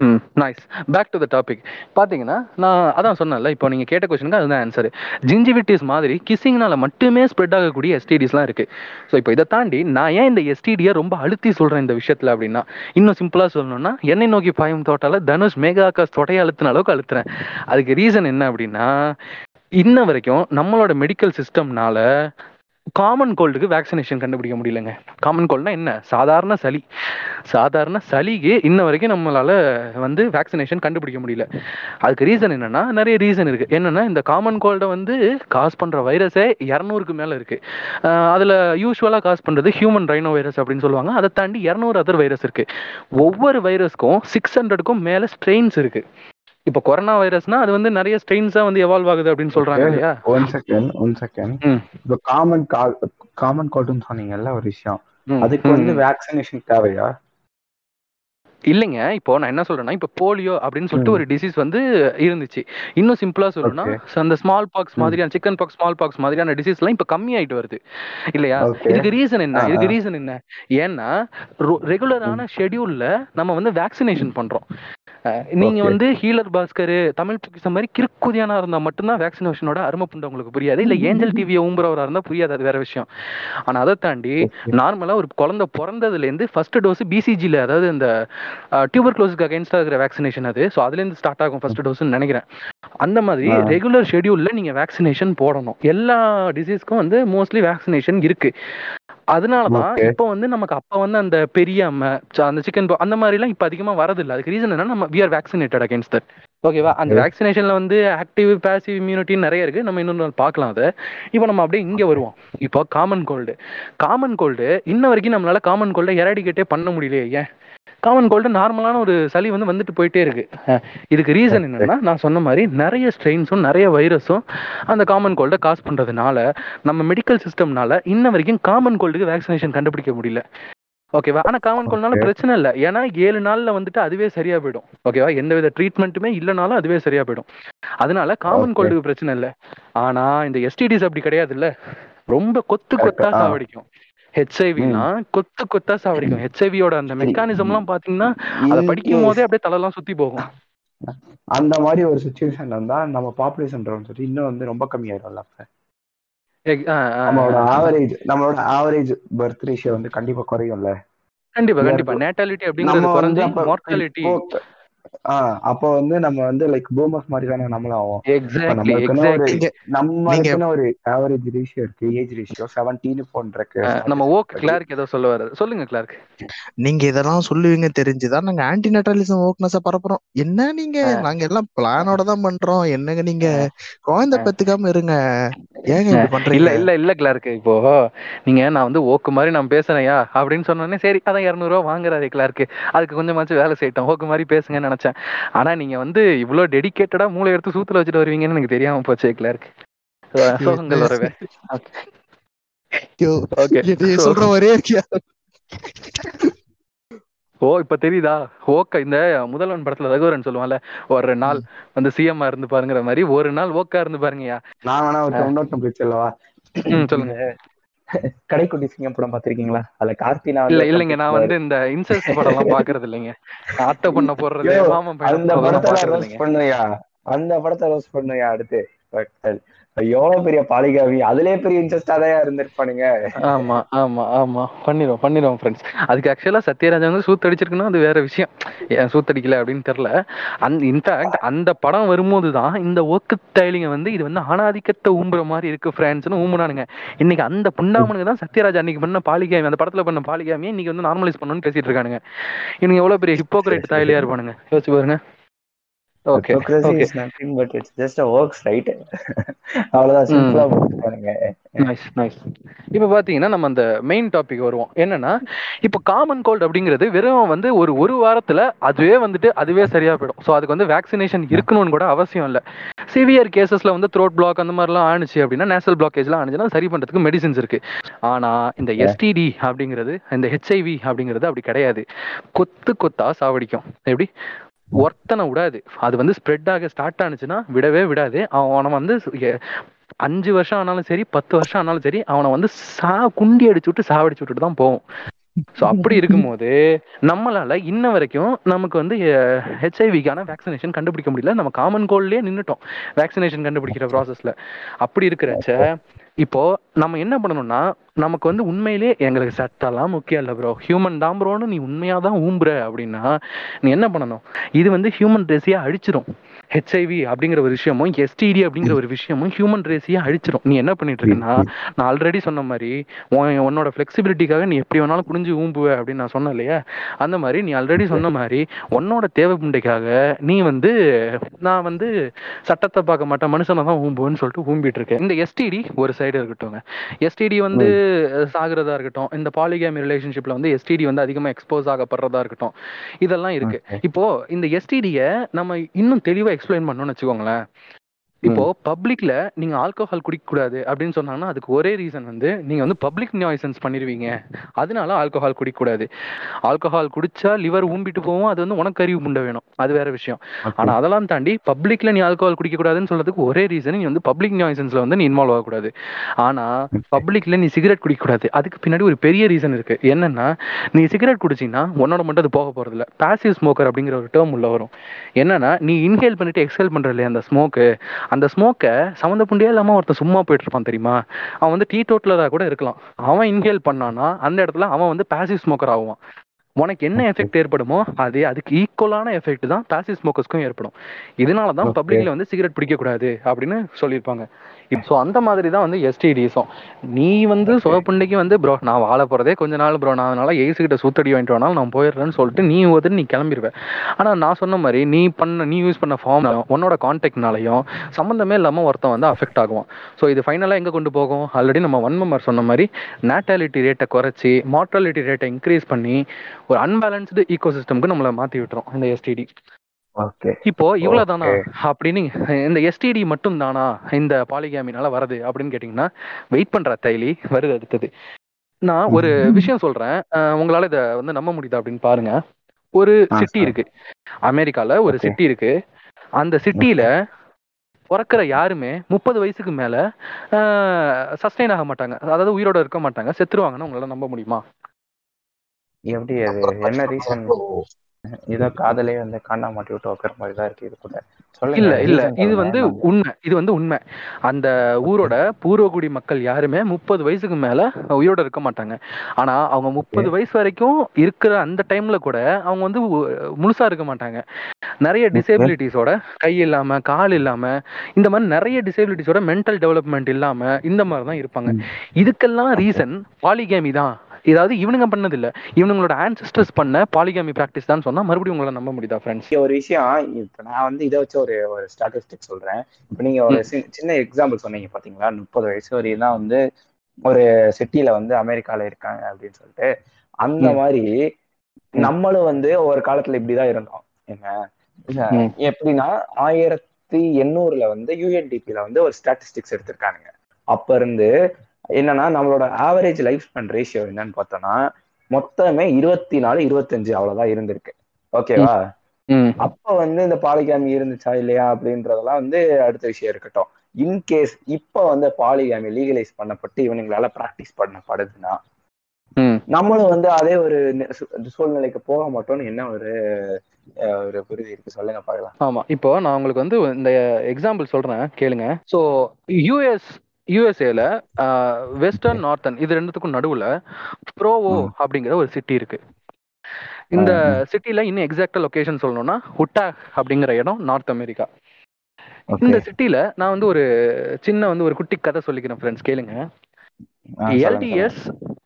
hmm nice back to the topic பார்த்தீங்கன்னா நான் அதான் சொன்னேன்ல இப்போ நீங்கள் கேட்ட கொஸ்டினுக்கு அதுதான் ஆன்சர் ஜிஞ்சிவிட்டிஸ் மாதிரி கிஸ்ஸிங்னால மட்டுமே ஸ்ப்ரெட் ஆகக்கூடிய எஸ்டிடிஸ்லாம் இருக்குது ஸோ இப்போ இதை தாண்டி நான் ஏன் இந்த எஸ்டிடியை ரொம்ப அழுத்தி சொல்கிறேன் இந்த விஷயத்தில் அப்படின்னா இன்னும் சிம்பிளாக சொல்லணும்னா என்னை நோக்கி பாயும் தோட்டால தனுஷ் மேகா ஆகாஷ் தொடையை அழுத்தின அளவுக்கு அழுத்துறேன். அதுக்கு ரீசன் என்ன அப்படின்னா இன்ன வரைக்கும் நம்மளோட மெடிக்கல் சிஸ்டம்னால காமன் கோல்டுக்கு வேக்சினேஷன் கண்டுபிடிக்க முடியலங்க. காமன் கோல்டுனா என்ன? சாதாரண சளி. சாதாரண சளிக்கு இன்ன வரைக்கும் நம்மளால வந்து வேக்சினேஷன் கண்டுபிடிக்க முடியல. அதுக்கு ரீசன் என்னன்னா நிறைய ரீசன் இருக்கு. என்னன்னா இந்த காமன் கோல்டை வந்து காஸ் பண்ற வைரஸே இரநூறுக்கு மேல இருக்கு. அதுல யூஸ்வலா காஸ் பண்றது ஹியூமன் ரைனோ வைரஸ் அப்படின்னு சொல்லுவாங்க. அதை தாண்டி இரநூறு அதர் வைரஸ் இருக்கு. ஒவ்வொரு வைரஸ்க்கும் சிக்ஸ் ஹண்ட்ரடுக்கும் மேல ஸ்ட்ரெயின்ஸ் இருக்கு. இப்போ கொரோனா வைரஸ்னா அது வந்து நிறைய ஸ்ட்ரெயின்ஸா வந்து எவால்வ் ஆகுது அப்படின்னு சொல்றாங்க இல்லையா ஒன் செகண்ட் ஒன் செகண்ட். இப்போ காமன் காமன் கோல்டுன்னு சொன்னீங்கல்ல ஒரு விஷயம் அதுக்கு வந்து. வேக்சினேஷன் தேவையா இல்லைங்க இப்போ நான் என்ன சொல்றேன்னா இப்போ போலியோ அப்படின்னு சொல்லிட்டு. ஒரு டிசீஸ் வந்து இருந்துச்சு இன்னும் சிம்பிளா சொல்லணும்னா. அந்த ஸ்மால் பாக்ஸ். மாதிரியான சிக்கன் பாக்ஸ் ஸ்மால் பாக்ஸ் மாதிரியான டிசீஸ்லாம் இப்போ கம்மியாயிட்டு வருது இல்லையா. இதுக்கு ரீசன் என்ன இதுக்கு. ரீசன் என்ன ஏன்னா ரெகுலரான ஷெட்யூல்ல நம்ம வந்து வேக்சினேஷன் பண்றோம் நீங்க. வந்து ஹீலர் பாஸ்கர் தமிழ் புக்கிச மாதிரி கிறுக்குதியானா இருந்தா மட்டும்தான் வேக்சினேஷனோட அருமை புண்டை உங்களுக்கு புரியாது. இல்ல ஏஞ்சல் டிவியை ஊம்புறவரா இருந்தா புரியாது அது வேற விஷயம். ஆனா அதை தாண்டி. நார்மலா ஒரு குழந்தை பிறந்ததுல இருந்து ஃபர்ஸ்ட் டோஸ் பிசிஜில அதாவது இந்த டியூபர் க்ளோஸுக்கு அகைன்ஸ்டா இருக்கிற வேக்சினேஷன் அது. ஸோ அதுல இருந்து ஸ்டார்ட் ஆகும் ஃபர்ஸ்ட் டோஸ்னு நினைக்கிறேன். அந்த மாதிரி. ரெகுலர் ஷெட்யூல்ல நீங்க வேக்சினேஷன் போடணும். எல்லா டிசீஸ்க்கும் வந்து மோஸ்ட்லி வேக்சினேஷன் இருக்கு. அதனால தான் Okay. இப்போ வந்து நமக்கு அப்ப வந்து அந்த பெரிய அந்த சிக்கன் அந்த மாதிரிலாம் இப்போ அதிகமா வரதில்லை. அதுக்கு ரீசன் என்னன்னா நம்ம we are vaccinated against that ஓகேவா அந்த. வேக்சினேஷன்ல வந்து ஆக்டிவ் பாசிவ் இம்யூனிட்டி நிறைய இருக்கு. நம்ம இன்னொரு நாள் பார்க்கலாம் அதை. இப்போ நம்ம அப்படியே இங்க வருவோம். இப்போ காமன் கோல்டு காமன் கோல்டு இன்ன வரைக்கும் நம்மளால காமன் கோல்டை எராடிகேட்டே பண்ண முடியலையே ஏன்? காமன் கோல்டு நார்மலான ஒரு சளி வந்து வந்துட்டு போயிட்டே இருக்கு. இதுக்கு ரீசன் என்னன்னா நான் சொன்ன மாதிரி நிறைய ஸ்ட்ரெயின்ஸும் நிறைய வைரஸும் அந்த காமன் கோல்டை காஸ் பண்றதுனால நம்ம மெடிக்கல் சிஸ்டம்னால இன்ன வரைக்கும் காமன் கோல்டுக்கு வேக்சினேஷன் கண்டுபிடிக்க முடியல. ஓகேவா ஆனா காமன் கோல்ட்னால. பிரச்சனை இல்லை. ஏன்னா ஏழு நாள்ல வந்துட்டு அதுவே சரியா போயிடும். ஓகேவா எந்த வித ட்ரீட்மெண்ட்டுமே இல்லைனாலும் அதுவே சரியா போயிடும். அதனால காமன். கோல்டுக்கு பிரச்சனை இல்லை. ஆனா இந்த எஸ்டிடிஸ் அப்படி கிடையாது இல்ல ரொம்ப கொத்து. கொத்தா. சாவடிக்கும். ஹெச்ஐவிலாம் கொத்து கொத்தா சாவடிக்கும். ஹெச்ஐவியோட அந்த மெக்கானிசம் எல்லாம் பாத்தீங்கன்னா அதை படிக்கும் போதே அப்படியே தலைலாம் சுத்தி போகும். அந்த மாதிரி ஒரு சுச்சுவேஷன் வந்தா நம்ம பாப்புலேஷன் சொல்லி இன்னும் வந்து ரொம்ப கம்மியாயிடும்ல அப்ப. நம்மளோட. ஆவரேஜ் நம்மளோட ஆவரேஜ் பர்த் ரேஷியோ வந்து கண்டிப்பா குறையும்ல. கண்டிப்பா கண்டிப்பா. நேட்டாலிட்டி அப்படிங்கிறது குறைஞ்சி மார்டாலிட்டி அப்போ வந்து நம்ம வந்து லைக் பூமர்ஸ் மாதிரி தானே நம்மளும் ஆகும் நம்மளுக்குன்னு ஒரு ஆவரேஜ் ரேஷியோ இருக்கு ஏஜ் ரேஷியோ செவன்டீன் போன்றிருக்கு நம்ம ஓக் கிளார்க் ஏதோ சொல்ல வர்றாரு. சொல்லுங்க கிளார்க் நீங்க இதெல்லாம் சொல்லுவீங்க தெரிஞ்சுதான் நாங்க ஆன்டி நெட்ரலிசம் ஓக்னஸ பரப்புறோம். என்ன நீங்க? நாங்க எல்லாம் பிளானோட தான் பண்றோம். என்னங்க நீங்க? குழந்தை பெத்துக்காம இருங்க. ஏங்க இப்படி இல்ல பண்றீங்க? இல்ல இல்ல கிளார்க் இப்போ நீங்க நான் வந்து ஓக்கு மாதிரி நான் பேசுறேன்யா அப்படின்னு சொன்னோடனே சரி அதான் இரநூறுவா வாங்குறாரு கிளார்க் அதுக்கு கொஞ்சமாச்சும் வேலை செய்யட்டும். ஓக்கு மாதிரி பேசுங்கன்னு நினைச்சேன். ஆனா நீங்க வந்து இவ்வளவு டெடிகேட்டடா மூளை எடுத்து சூத்துல வச்சுட்டு வருவீங்கன்னு எனக்கு தெரியாம போச்சு கிளார்க் சோகங்கள் வரவே. சொல்ற மாதிரியே இருக்கியா? ஓ இப்ப தெரியுதா? ஓக்க இந்த முதல்வன் படத்துல ரகுவரன் சொல்லுவான்ல ஒரு நாள் வந்து சிஎம் இருந்து பாருங்கிற மாதிரி ஒரு நாள் ஓக்கா இருந்து பாருங்கயா நான் வேணா ஒரு சொல்லுங்க. கடைக்குட்டி சிங்கம் படம் பாத்திருக்கீங்களா அதுல கார்த்தினா இல்ல இல்லைங்க நான் வந்து இந்த இன்செஸ்ட் படம் எல்லாம் பாக்குறது இல்லைங்க அத்தை பண்ண போடுறது மாமன் அந்த பாக்குறது ரோஸ் பண்ணுயா அந்த படத்தை ரோஸ் பண்ணுயா அடுத்து. எவ்வளவு பெரிய பாலிகாமி? அதுலயே பெரிய இன்ட்ரெஸ்டா தான் இருந்திருப்பானுங்க. ஆமா ஆமா ஆமா. பண்ணிடுவோம் பண்ணிடுவோம் ஃப்ரெண்ட்ஸ் அதுக்கு ஆக்சுவலா சத்யராஜ் வந்து சூத்தடிச்சிருக்குன்னா அது வேற விஷயம். ஏன் சூத்தடிக்கல அப்படின்னு தெரியல. அந்த இன்ஃபேக்ட் அந்த படம் வரும்போது தான் இந்த ஒர்க்கு ஸ்டைலிங்க வந்து இது வந்து ஆணாதிக்கத்தை ஊம்புற மாதிரி இருக்கு ஃப்ரெண்ட்ஸ்னு ஊம்புனானுங்க. இன்னைக்கு அந்த புண்டாமனுக்கு தான் சத்யராஜ் அன்னைக்கு பண்ண பாலிகாமி. அந்த படத்துல பண்ண பாலிகாமியை இன்னைக்கு வந்து நார்மலைஸ் பண்ணணும்னு பேசிட்டு இருக்கானுங்க. இன்னைக்கு எவ்வளவு பெரிய ஹிப்போக்ரேட் தாயிலியா இருப்பானுங்க. யோசிச்சு பாருங்க. அவ்வளவுதான் சிம்பிளா போட்டுருக்கானுங்க நைஸ் நைஸ் இப்போ பார்த்தீங்கன்னா நம்ம அந்த மெயின் டாபிக் வருவோம். என்னன்னா இப்போ காமன் கோல்டு அப்படிங்கிறது வெறும் வந்து ஒரு ஒரு வாரத்தில் அதுவே வந்துட்டு அதுவே சரியா போயிடும். ஸோ அதுக்கு வந்து வேக்சினேஷன் இருக்கணும்னு கூட அவசியம் இல்லை. சிவியர் கேசஸ்ல வந்து த்ரோட் பிளாக் அந்த மாதிரிலாம் ஆணுச்சு அப்படின்னா நேசல் பிளாக்கேஜ்லாம் ஆணுச்சுன்னா சரி பண்ணுறதுக்கு மெடிசின்ஸ் இருக்கு. ஆனால் இந்த எஸ்டிடி அப்படிங்கிறது இந்த ஹெச்ஐவி அப்படிங்கிறது அப்படி கிடையாது. கொத்து கொத்தா சாவடிக்கும். எப்படி? ஒருத்தனை விடாது. அது வந்து ஸ்ப்ரெட் ஆக ஸ்டார்ட் ஆனுச்சுன்னா விடவே விடாது. அவனை வந்து அஞ்சு வருஷம் ஆனாலும் சரி பத்து வருஷம் ஆனாலும் சரி அவனை வந்து சா குண்டி அடிச்சு விட்டு சாவடிச்சு விட்டுட்டு தான் போவோம். ஸோ அப்படி இருக்கும்போது நம்மளால இன்ன வரைக்கும் நமக்கு வந்து ஹெச்ஐவிக்கான வேக்சினேஷன் கண்டுபிடிக்க முடியல. நம்ம காமன் கோல்ட்லயே நின்னுட்டோம். வேக்சினேஷன் கண்டுபிடிக்கிற ப்ராசஸ்ல அப்படி இருக்கிறச்ச இப்போ நம்ம என்ன பண்ணணும்னா நமக்கு வந்து உண்மையிலே எங்களுக்கு சட்டம்லாம் முக்கியம் இல்லை ப்ரோ ஹியூமன் தான் ப்ரோன்னு நீ உண்மையாக தான் ஊம்புற அப்படின்னா நீ என்ன பண்ணணும்? இது வந்து ஹியூமன் ரேஸையே அழிச்சிரும். ஹெச்ஐவி அப்படிங்கிற ஒரு விஷயமும் எஸ்டிடி அப்படிங்கிற ஒரு விஷயமும் ஹியூமன் ரேஸையே அழிச்சிரும். நீ என்ன பண்ணிட்டு இருக்கன்னா நான் ஆல்ரெடி சொன்ன மாதிரி உன் உன்னோட ஃப்ளெக்சிபிலிட்டிக்காக நீ எப்படி வேணாலும் குனிஞ்சு ஊம்புவ அப்படின்னு நான் சொன்னேன் இல்லையா? அந்த மாதிரி நீ ஆல்ரெடி சொன்ன மாதிரி உன்னோட தேவை புண்டைக்காக நீ வந்து நான் வந்து சட்டத்தை பார்க்க மாட்டேன் மனுஷனை தான் ஊம்புவேன்னு சொல்லிட்டு ஊம்பிட்டு இருக்கேன். இந்த எஸ்டிடி ஒரு சைடு இருக்கட்டும் எஸ்டிடி வந்து சாகுறதா இருக்கட்டும் இந்த பாலிகேமி ரிலேஷன்ஷிப்ல வந்து எஸ்டிடி வந்து அதிகமா எக்ஸ்போஸ் ஆகப்படுறதா இருக்கட்டும் இதெல்லாம் இருக்கு. இப்போ இந்த எஸ்டிடிய நம்ம இன்னும் தெளிவா எக்ஸ்பிளைன் பண்ணோம்னு வச்சுக்கோங்களேன். இப்போ பப்ளிக்ல நீங்க ஆல்கோஹால் குடிக்க கூடாது அப்படின்னு சொன்னாங்கன்னா அதுக்கு ஒரே ரீசன் வந்து நீங்க வந்து பப்ளிக் நியாய்சன்ஸ் பண்ணிருவீங்க. அதனால ஆல்கோஹால் குடிக்க கூடாது ஆல்கோஹால் குடிச்சா லிவர் ஊம்பிட்டு போவோம் அது வந்து உனக்கு அறிவு புண்டை வேணும். அது வேற விஷயம். ஆனா அதெல்லாம் தாண்டி பப்ளிக்ல நீ ஆல்கோஹால் குடிக்க கூடாதுன்னு சொல்றதுக்கு ஒரே ரீசன் நீ வந்து பப்ளிக் நியாய்சன்ஸ்ல வந்து நீ இன்வால்வ் ஆகக்கூடாது. ஆனா பப்ளிக்ல நீ சிகரெட் குடிக்க கூடாது அதுக்கு பின்னாடி ஒரு பெரிய ரீசன் இருக்கு. என்னன்னா நீ சிகரெட் குடிச்சீங்கன்னா உன்னோட மட்டும் அது போக போறது இல்ல பாசிவ் ஸ்மோக்கர் அப்படிங்கிற ஒரு டேர்ம் உள்ள வரும். என்னன்னா நீ இன்ஹேல் பண்ணிட்டு எக்ஸேல் பண்ற இல்லையா அந்த ஸ்மோக்கு அந்த ஸ்மோக்கை சம்மந்த புண்டியே இல்லாம ஒருத்தன் சும்மா போயிட்டு இருப்பான் தெரியுமா? அவன் வந்து டீ டோட்டலரா கூட இருக்கலாம். அவன் இன்ஹேல் பண்ணானா அந்த இடத்துல அவன் வந்து பாசிவ் ஸ்மோக்கர் ஆகுவான். உனக்கு என்ன எஃபெக்ட் ஏற்படுமோ அதே அதுக்கு ஈக்குவலான எஃபெக்ட் தான் பாசிவ் ஸ்மோக்கர்ஸ்க்கும் ஏற்படும். இதனால தான். பப்ளிக்ல வந்து சிகரெட் பிடிக்க கூடாது அப்படின்னு சொல்லியிருப்பாங்க. ஸோ அந்த மாதிரி தான் வந்து எஸ்டிடிஸும் நீ வந்து சுகப்புண்டைக்கு வந்து ப்ரோ நான் வாழ போறதே கொஞ்ச நாள் ப்ரோ நான் அதனால ஏசு கிட்ட சூத்தடி வாங்கிட்டு வேணாலும் நான் போயிடுறேன்னு சொல்லிட்டு நீ வந்து நீ கிளம்பிடுவ ஆனா நான் சொன்ன மாதிரி நீ பண்ண நீ யூஸ் பண்ண ஃபார்ம் உன்னோட கான்டாக்ட்னாலையும் சம்மந்தமே இல்லாம ஒருத்தன் வந்து அஃபெக்ட் ஆகுவான். ஸோ இது ஃபைனலாக எங்க கொண்டு போகும்? ஆல்ரெடி நம்ம ஒன் மெம்பர் சொன்ன மாதிரி நேட்டாலிட்டி ரேட்டை குறைச்சி மார்டாலிட்டி ரேட்டை இன்க்ரீஸ் பண்ணி ஒரு அன்பேலன்ஸ்டு ஈகோ சிஸ்டம்க்கு நம்மளை மாத்தி விட்டுரும் இந்த எஸ்டிடி இப்போ இவ்வளவுதானா? அப்படின்னு இந்த எஸ்டிடி மட்டும் தானா இந்த பாலிகாமினால வருது அப்படின்னு கேட்டிங்கன்னா வெயிட் பண்ற தைலி. வருது அடுத்தது. நான் ஒரு விஷயம் சொல்றேன். உங்களால இத வந்து நம்ப முடியுதா அப்படின்னு பாருங்க. ஒரு சிட்டி. இருக்கு. அமெரிக்கால ஒரு Okay. சிட்டி இருக்கு. அந்த சிட்டில பிறக்கிற யாருமே முப்பது வயசுக்கு மேல சஸ்டைன் ஆக மாட்டாங்க. அதாவது உயிரோட இருக்க மாட்டாங்க. செத்துருவாங்கன்னு உங்களால நம்ப முடியுமா? எப்படி அது? என்ன ரீசன் ஏதோ காதலே வந்து காண்டா மாட்டி விட்டு வைக்கிற மாதிரி தான் இருக்கு இது கூட. இல்ல இல்ல. இது. வந்து உண்மை. இது வந்து உண்மை. அந்த ஊரோட பூர்வகுடி மக்கள் யாருமே முப்பது வயசுக்கு மேல உயிரோட இருக்க மாட்டாங்க. ஆனா அவங்க முப்பது வயசு வரைக்கும் இருக்கிற அந்த டைம்ல கூட அவங்க வந்து முழுசா இருக்க மாட்டாங்க. நிறைய டிசேபிலிட்டிஸோட கை இல்லாம கால் இல்லாம இந்த மாதிரி நிறைய டிசேபிலிட்டிஸோட மென்டல் டெவலப்மெண்ட் இல்லாம இந்த மாதிரி தான் இருப்பாங்க இதுக்கெல்லாம் ரீசன் பாலிகேமி தான் இதாவது இவனுங்க பண்ணது இல்ல இவனுங்களோட ஆன்சஸ்டர்ஸ் பண்ண பாலிகாமி பிராக்டிஸ் தான் சொன்னா மறுபடியும் உங்களால நம்ப முடியுதா ஃப்ரெண்ட்ஸ் ஒரு விஷயம் இப்ப நான் வந்து இதை வச்சு ஒரு ஒரு ஸ்டாட்டிஸ்டிக் சொல்றேன். இப்ப நீங்க ஒரு சின்ன எக்ஸாம்பிள் சொன்னீங்க பாத்தீங்களா? முப்பது வயசு வரையும் தான் வந்து ஒரு சிட்டில வந்து அமெரிக்கால இருக்காங்க அப்படின்னு சொல்லிட்டு. அந்த. மாதிரி. நம்மளும் வந்து ஒரு காலத்துல இப்படிதான் இருந்தோம். என்ன. எப்படின்னா ஆயிரத்தி எண்ணூறுல வந்து யூஎன்டிபில வந்து ஒரு ஸ்டாட்டிஸ்டிக்ஸ் எடுத்திருக்கானுங்க. அப்ப இருந்து என்னன்னா நம்மளோட ஆவரேஜ் லைஃப் ஸ்பென் ரேஷியோ என்னன்னு பார்த்தோம்னா மொத்தமே இருபத்தி நாலு இருபத்தஞ்சு அவ்வளவுதான் இருந்திருக்கு. ஓகேவா அப்ப வந்து இந்த பாலிகாமி இருந்துச்சா இல்லையா அப்படின்றதெல்லாம் வந்து அடுத்த விஷயம் இருக்கட்டும். இன்கேஸ் இப்ப வந்து பாலிகாமி லீகலைஸ் பண்ணப்பட்டு இவனுங்களால பிராக்டிஸ் பண்ணப்படுதுன்னா நம்மளும் வந்து அதே ஒரு சூ- சூழ்நிலைக்கு போக மாட்டோம்னு என்ன ஒரு ஒரு புரிதி இருக்கு? சொல்லுங்க பார்க்கலாம். ஆமா இப்போ நான் உங்களுக்கு வந்து இந்த எக்ஸாம்பிள் சொல்றேன் கேளுங்க. ஸோ யூஎஸ் யூஎஸ்ஏல வெஸ்டர்ன் நார்த்தன் இது ரெண்டுத்துக்கும் நடுவுல ப்ரோவோ. அப்படிங்கிற ஒரு சிட்டி இருக்கு. இந்த சிட்டில இன்னும் எக்ஸாக்டா லொகேஷன் சொல்லணும்னா உட்டாக் அப்படிங்கிற இடம் நார்த் அமெரிக்கா இந்த சிட்டில நான் வந்து ஒரு சின்ன வந்து ஒரு குட்டி கதை சொல்லிக்கிறேன் ஃப்ரெண்ட்ஸ் கேளுங்க. LDS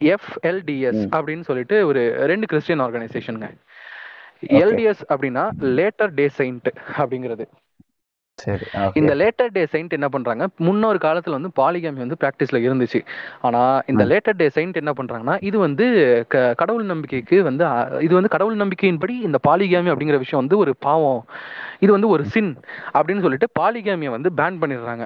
FLDS. அப்படின்னு சொல்லிட்டு ஒரு ரெண்டு கிறிஸ்டியன் ஆர்கனைசேஷனுங்க. எல்டிஎஸ் அப்படின்னா லேட்டர் டே செயின்ட் அப்படிங்கிறது. இந்த லேட்டர் டே செயின்ட் என்ன பண்றாங்க? முன்னொரு காலத்துல வந்து பாலிகாமி வந்து பிராக்டிஸ்ல இருந்துச்சு. ஆனா இந்த. லேட்டர் டே செயின்ட் என்ன பண்றாங்கன்னா இது வந்து கடவுள் நம்பிக்கைக்கு வந்து இது வந்து கடவுள் நம்பிக்கையின்படி இந்த பாலிகாமி அப்படிங்கிற விஷயம் வந்து ஒரு பாவம். இது வந்து ஒரு சின் அப்படின்னு சொல்லிட்டு பாலிகாமியை வந்து பேன் பண்ணிடுறாங்க.